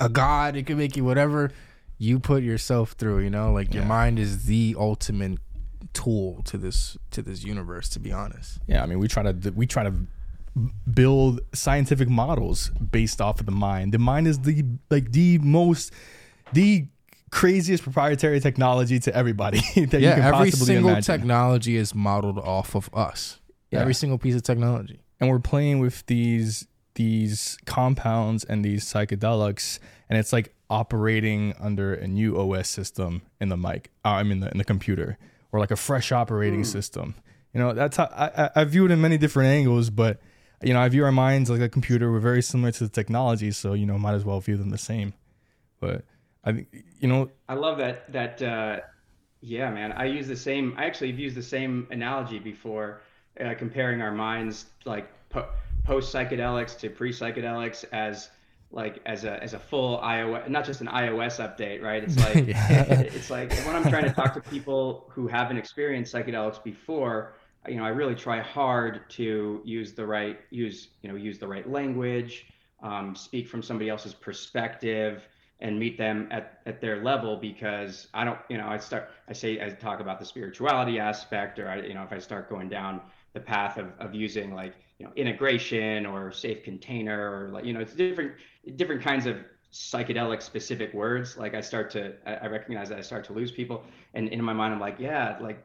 a god. It can make you whatever you put yourself through. You know, like yeah. your mind is the ultimate tool to this to this universe. To be honest. Yeah, I mean, we try to we try to build scientific models based off of the mind. The mind is the like the most the craziest proprietary technology to everybody (laughs) that yeah, you can every single imagine. technology is modeled off of us. Yeah. Every single piece of technology and we're playing with these these compounds and these psychedelics and it's like operating under a new OS system in the mic uh, I mean the, in the computer or like a fresh operating mm. system you know that's how I, I view it in many different angles but you know I view our minds like a computer we're very similar to the technology so you know might as well view them the same but I think you know I love that that uh yeah man I use the same I actually have used the same analogy before uh, comparing our minds like po- post psychedelics to pre psychedelics as like as a as a full iOS, not just an iOS update, right? It's like (laughs) it's like when I'm trying to talk to people who haven't experienced psychedelics before, you know, I really try hard to use the right use you know use the right language, um, speak from somebody else's perspective, and meet them at, at their level because I don't you know I start I say I talk about the spirituality aspect or I you know if I start going down the path of, of using like you know integration or safe container or like you know it's different different kinds of psychedelic specific words. Like i start to i recognize that i start to lose people and in my mind i'm like yeah like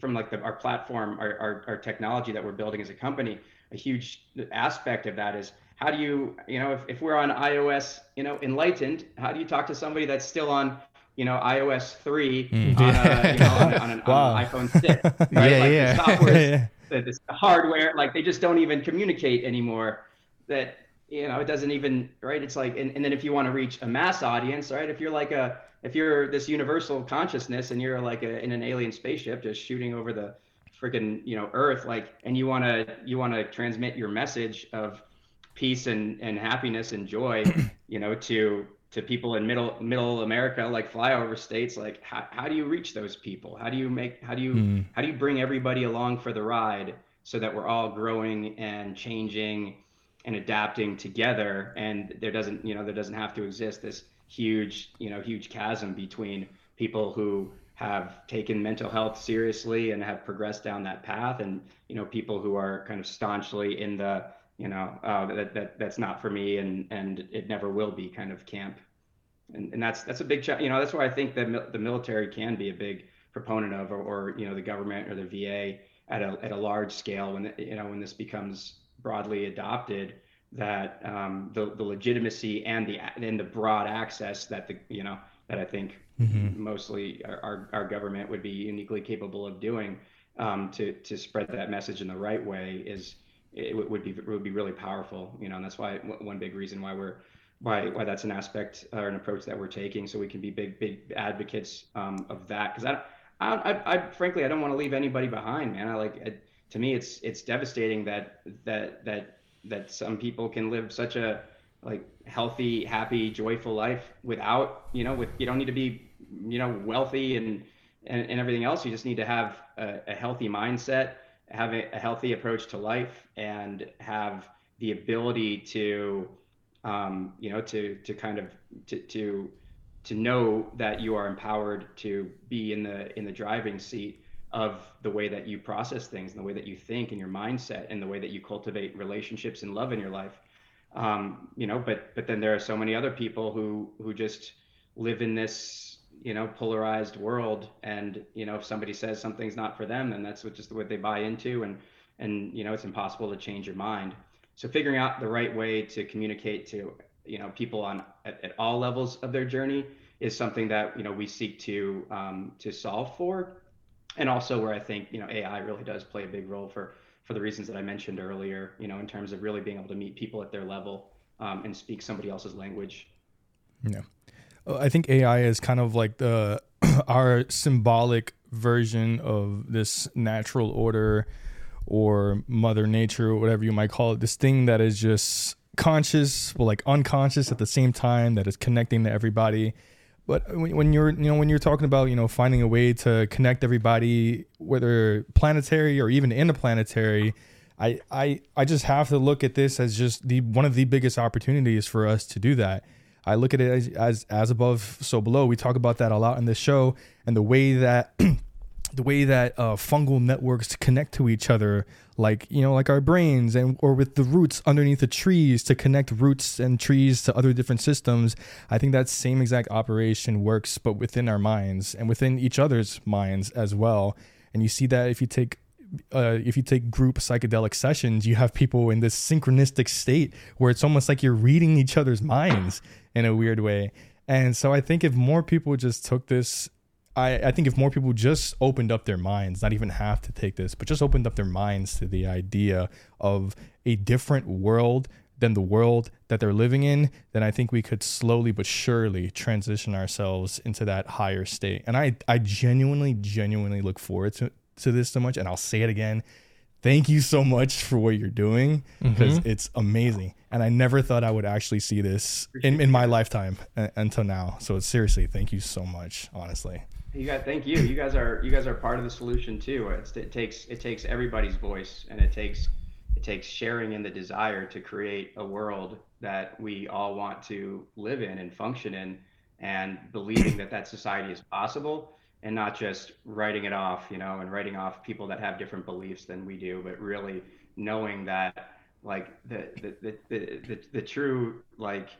from like the, our platform our, our, our technology that we're building as a company a huge aspect of that is how do you you know if, if we're on ios you know enlightened how do you talk to somebody that's still on you know ios 3 mm. on, a, you know, on, on, an, (laughs) wow. on, an, iphone 6 right? (laughs) yeah, like yeah. The software yeah the, the hardware, like they just don't even communicate anymore. That you know, it doesn't even right. It's like, and, and then if you want to reach a mass audience, right? If you're like a if you're this universal consciousness and you're like a, in an alien spaceship just shooting over the freaking you know Earth, like, and you want to you want to transmit your message of peace and and happiness and joy, (clears throat) you know, to to people in middle middle America, like flyover states, like how, how do you reach those people? How do you make how do you mm. how do you bring everybody along for the ride so that we're all growing and changing and adapting together and there doesn't you know there doesn't have to exist this huge you know huge chasm between people who have taken mental health seriously and have progressed down that path and you know people who are kind of staunchly in the you know, uh, that, that that's not for me and and it never will be kind of camp. And, and that's that's a big challenge. you know that's why I think that the military can be a big proponent of or, or you know the government or the VA at a at a large scale when you know when this becomes broadly adopted that um, the the legitimacy and the and the broad access that the you know that I think mm-hmm. mostly our, our government would be uniquely capable of doing um, to to spread that message in the right way is it would be it would be really powerful, you know, and that's why one big reason why we're why why that's an aspect or an approach that we're taking, so we can be big big advocates um, of that. Because I, I, I, I, frankly I don't want to leave anybody behind, man. I like it, to me it's it's devastating that that that that some people can live such a like healthy, happy, joyful life without you know with you don't need to be you know wealthy and and, and everything else. You just need to have a, a healthy mindset have a, a healthy approach to life and have the ability to um, you know to to kind of to, to to know that you are empowered to be in the in the driving seat of the way that you process things and the way that you think and your mindset and the way that you cultivate relationships and love in your life. Um, you know but but then there are so many other people who who just live in this you know polarized world. And you know if somebody says something's not for them then that's what just what they buy into. And and you know it's impossible to change your mind. So figuring out the right way to communicate to you know people on at, at all levels of their journey is something that you know we seek to um, to solve for and also where I think you know AI really does play a big role for for the reasons that I mentioned earlier. You know, in terms of really being able to meet people at their level um, and speak somebody else's language. Yeah, uh, I think AI is kind of like the (clears throat) our symbolic version of this natural order or mother nature or whatever you might call it this thing that is just conscious but like unconscious at the same time that is connecting to everybody but when you're you know when you're talking about you know finding a way to connect everybody whether planetary or even interplanetary I, I I just have to look at this as just the one of the biggest opportunities for us to do that. I look at it as as, as above, so below. We talk about that a lot in this show, and the way that (clears throat) the way that uh, fungal networks connect to each other, like you know, like our brains, and or with the roots underneath the trees to connect roots and trees to other different systems. I think that same exact operation works, but within our minds and within each other's minds as well. And you see that if you take uh, if you take group psychedelic sessions, you have people in this synchronistic state where it's almost like you're reading each other's minds in a weird way. And so I think if more people just took this, I, I think if more people just opened up their minds, not even have to take this, but just opened up their minds to the idea of a different world than the world that they're living in, then I think we could slowly but surely transition ourselves into that higher state. And I, I genuinely, genuinely look forward to, to this so much. And I'll say it again thank you so much for what you're doing because mm-hmm. it's amazing. And I never thought I would actually see this in, in my lifetime uh, until now. So seriously, thank you so much, honestly. You guys, thank you. You guys are you guys are part of the solution too. It's, it takes it takes everybody's voice, and it takes it takes sharing in the desire to create a world that we all want to live in and function in, and believing that that society is possible and not just writing it off, you know, and writing off people that have different beliefs than we do, but really knowing that like the the the the, the, the true like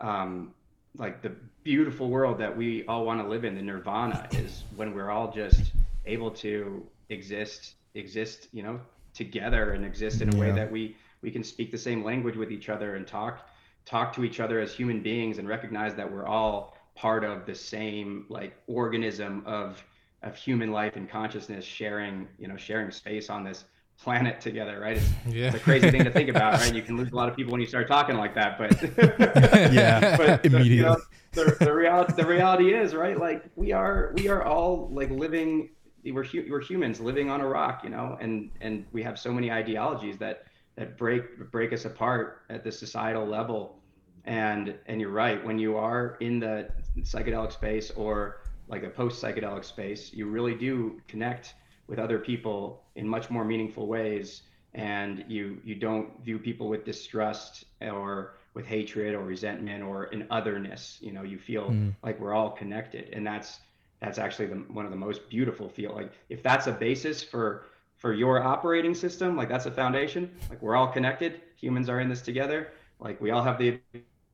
um like the beautiful world that we all want to live in the nirvana is when we're all just able to exist exist you know together and exist in a yeah. way that we we can speak the same language with each other and talk talk to each other as human beings and recognize that we're all part of the same like organism of of human life and consciousness sharing you know sharing space on this planet together right it's, (laughs) yeah. it's a crazy thing to think about right you can lose a lot of people when you start talking like that but (laughs) yeah (laughs) but immediately you know, the, the reality the reality is right? Like we are we are all like living we're we're humans living on a rock you know? And and we have so many ideologies that that break break us apart at the societal level. And and you're right. When you are in the psychedelic space or like a post psychedelic space you really do connect with other people in much more meaningful ways. And you you don't view people with distrust or with hatred or resentment or an otherness you know you feel mm. like we're all connected and that's that's actually the, one of the most beautiful feel like if that's a basis for for your operating system like that's a foundation like we're all connected humans are in this together like we all have the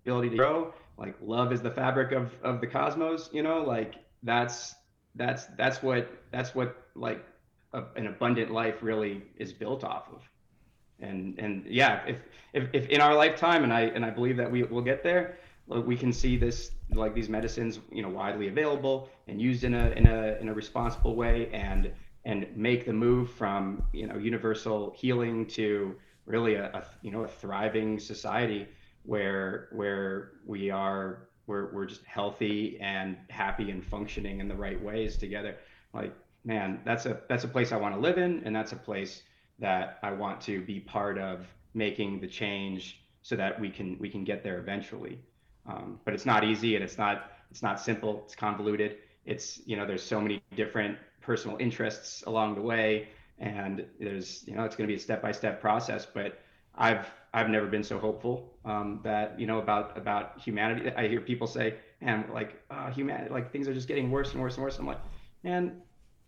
ability to grow like love is the fabric of of the cosmos you know like that's that's that's what that's what like a, an abundant life really is built off of and and yeah if, if if in our lifetime and i and i believe that we will get there we can see this like these medicines you know widely available and used in a in a in a responsible way and and make the move from you know universal healing to really a, a you know a thriving society where where we are we're, we're just healthy and happy and functioning in the right ways together. Like man that's a that's a place i want to live in and that's a place that i want to be part of making the change so that we can we can get there eventually um, but it's not easy and it's not it's not simple it's convoluted it's you know there's so many different personal interests along the way and there's you know it's going to be a step by step process but I've I've never been so hopeful um, that you know about about humanity. I hear people say, "And like uh, humanity, like things are just getting worse and worse and worse." I'm like, man,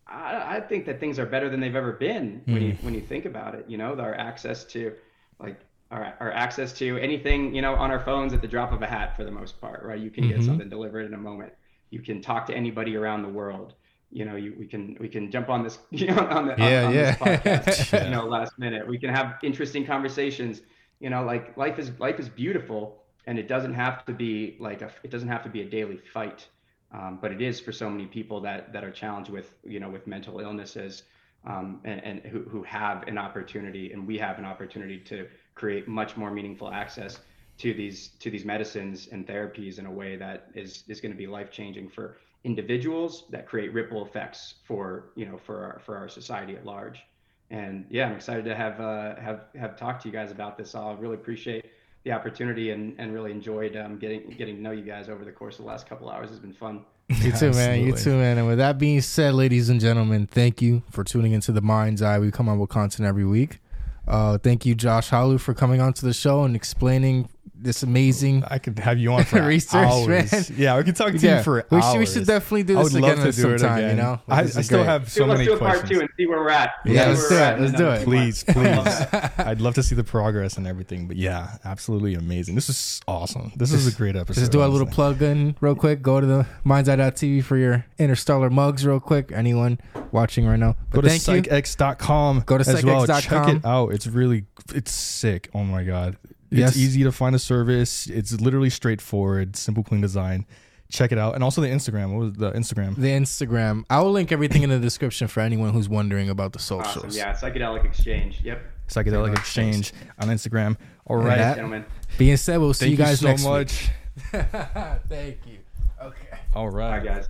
I, I think that things are better than they've ever been mm. when you hmm. when you think about it. You know, our access to like our, our access to anything you know on our phones at the drop of a hat for the most part, right? You can mm-hmm. get something delivered in a moment. You can talk to anybody around the world you know, you, we can we can jump on this, (laughs) you know, on the yeah, on, on yeah. podcast, (laughs) you know, last minute. We can have interesting conversations. You know, like life is life is beautiful, and it doesn't have to be like a it doesn't have to be a daily fight. Um, but it is for so many people that that are challenged with you know with mental illnesses um, and, and who, who have an opportunity and we have an opportunity to create much more meaningful access to these to these medicines and therapies in a way that is is going to be life changing for individuals that create ripple effects for you know for our for our society at large. And yeah i'm excited to have uh, have have talked to you guys about this i really appreciate the opportunity and and really enjoyed um, getting getting to know you guys over the course of the last couple hours. It's been fun. (laughs) You too man. You too man. And with that being said ladies and gentlemen thank you for tuning into the mind's eye. We come on with content every week. Uh, thank you josh halu for coming on to the show and explaining this amazing I could have you on for (laughs) Research, hours. man. Yeah, we could talk to yeah you for we hours. should, we should definitely do this again love to do it sometime again. you know I, I still great. have so Dude, let's do a questions. part two and see where we're at Yeah, See let's where do it. at Let's do it. Please, (laughs) please. I'd love to see the progress and everything. But yeah, absolutely amazing. This is awesome. This is a great episode. Just do a little plug in real quick. Go to the mindseye.tv for your interstellar mugs real quick. Anyone watching right now. Go to thank you. psychx.com. Go to as well. Check it out. It's really, it's sick. Oh my God. It's Yes. easy to find a service. It's literally straightforward, simple, clean design. Check it out. And also the Instagram. What was the Instagram? The Instagram. I will link everything in the description for anyone who's wondering about the socials. Awesome. Yeah, psychedelic exchange. Yep. Psychedelic Exchange on Instagram. All right, And that- Gentlemen. Being said, we'll see Thank you guys so next much. week. (laughs) Thank you. Okay. All right, Bye, right. guys.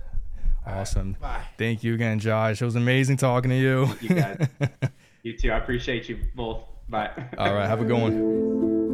Awesome. Bye. Thank you again, Josh. It was amazing talking to you. You guys. (laughs) You too. I appreciate you both. Bye. All right. Have a good one.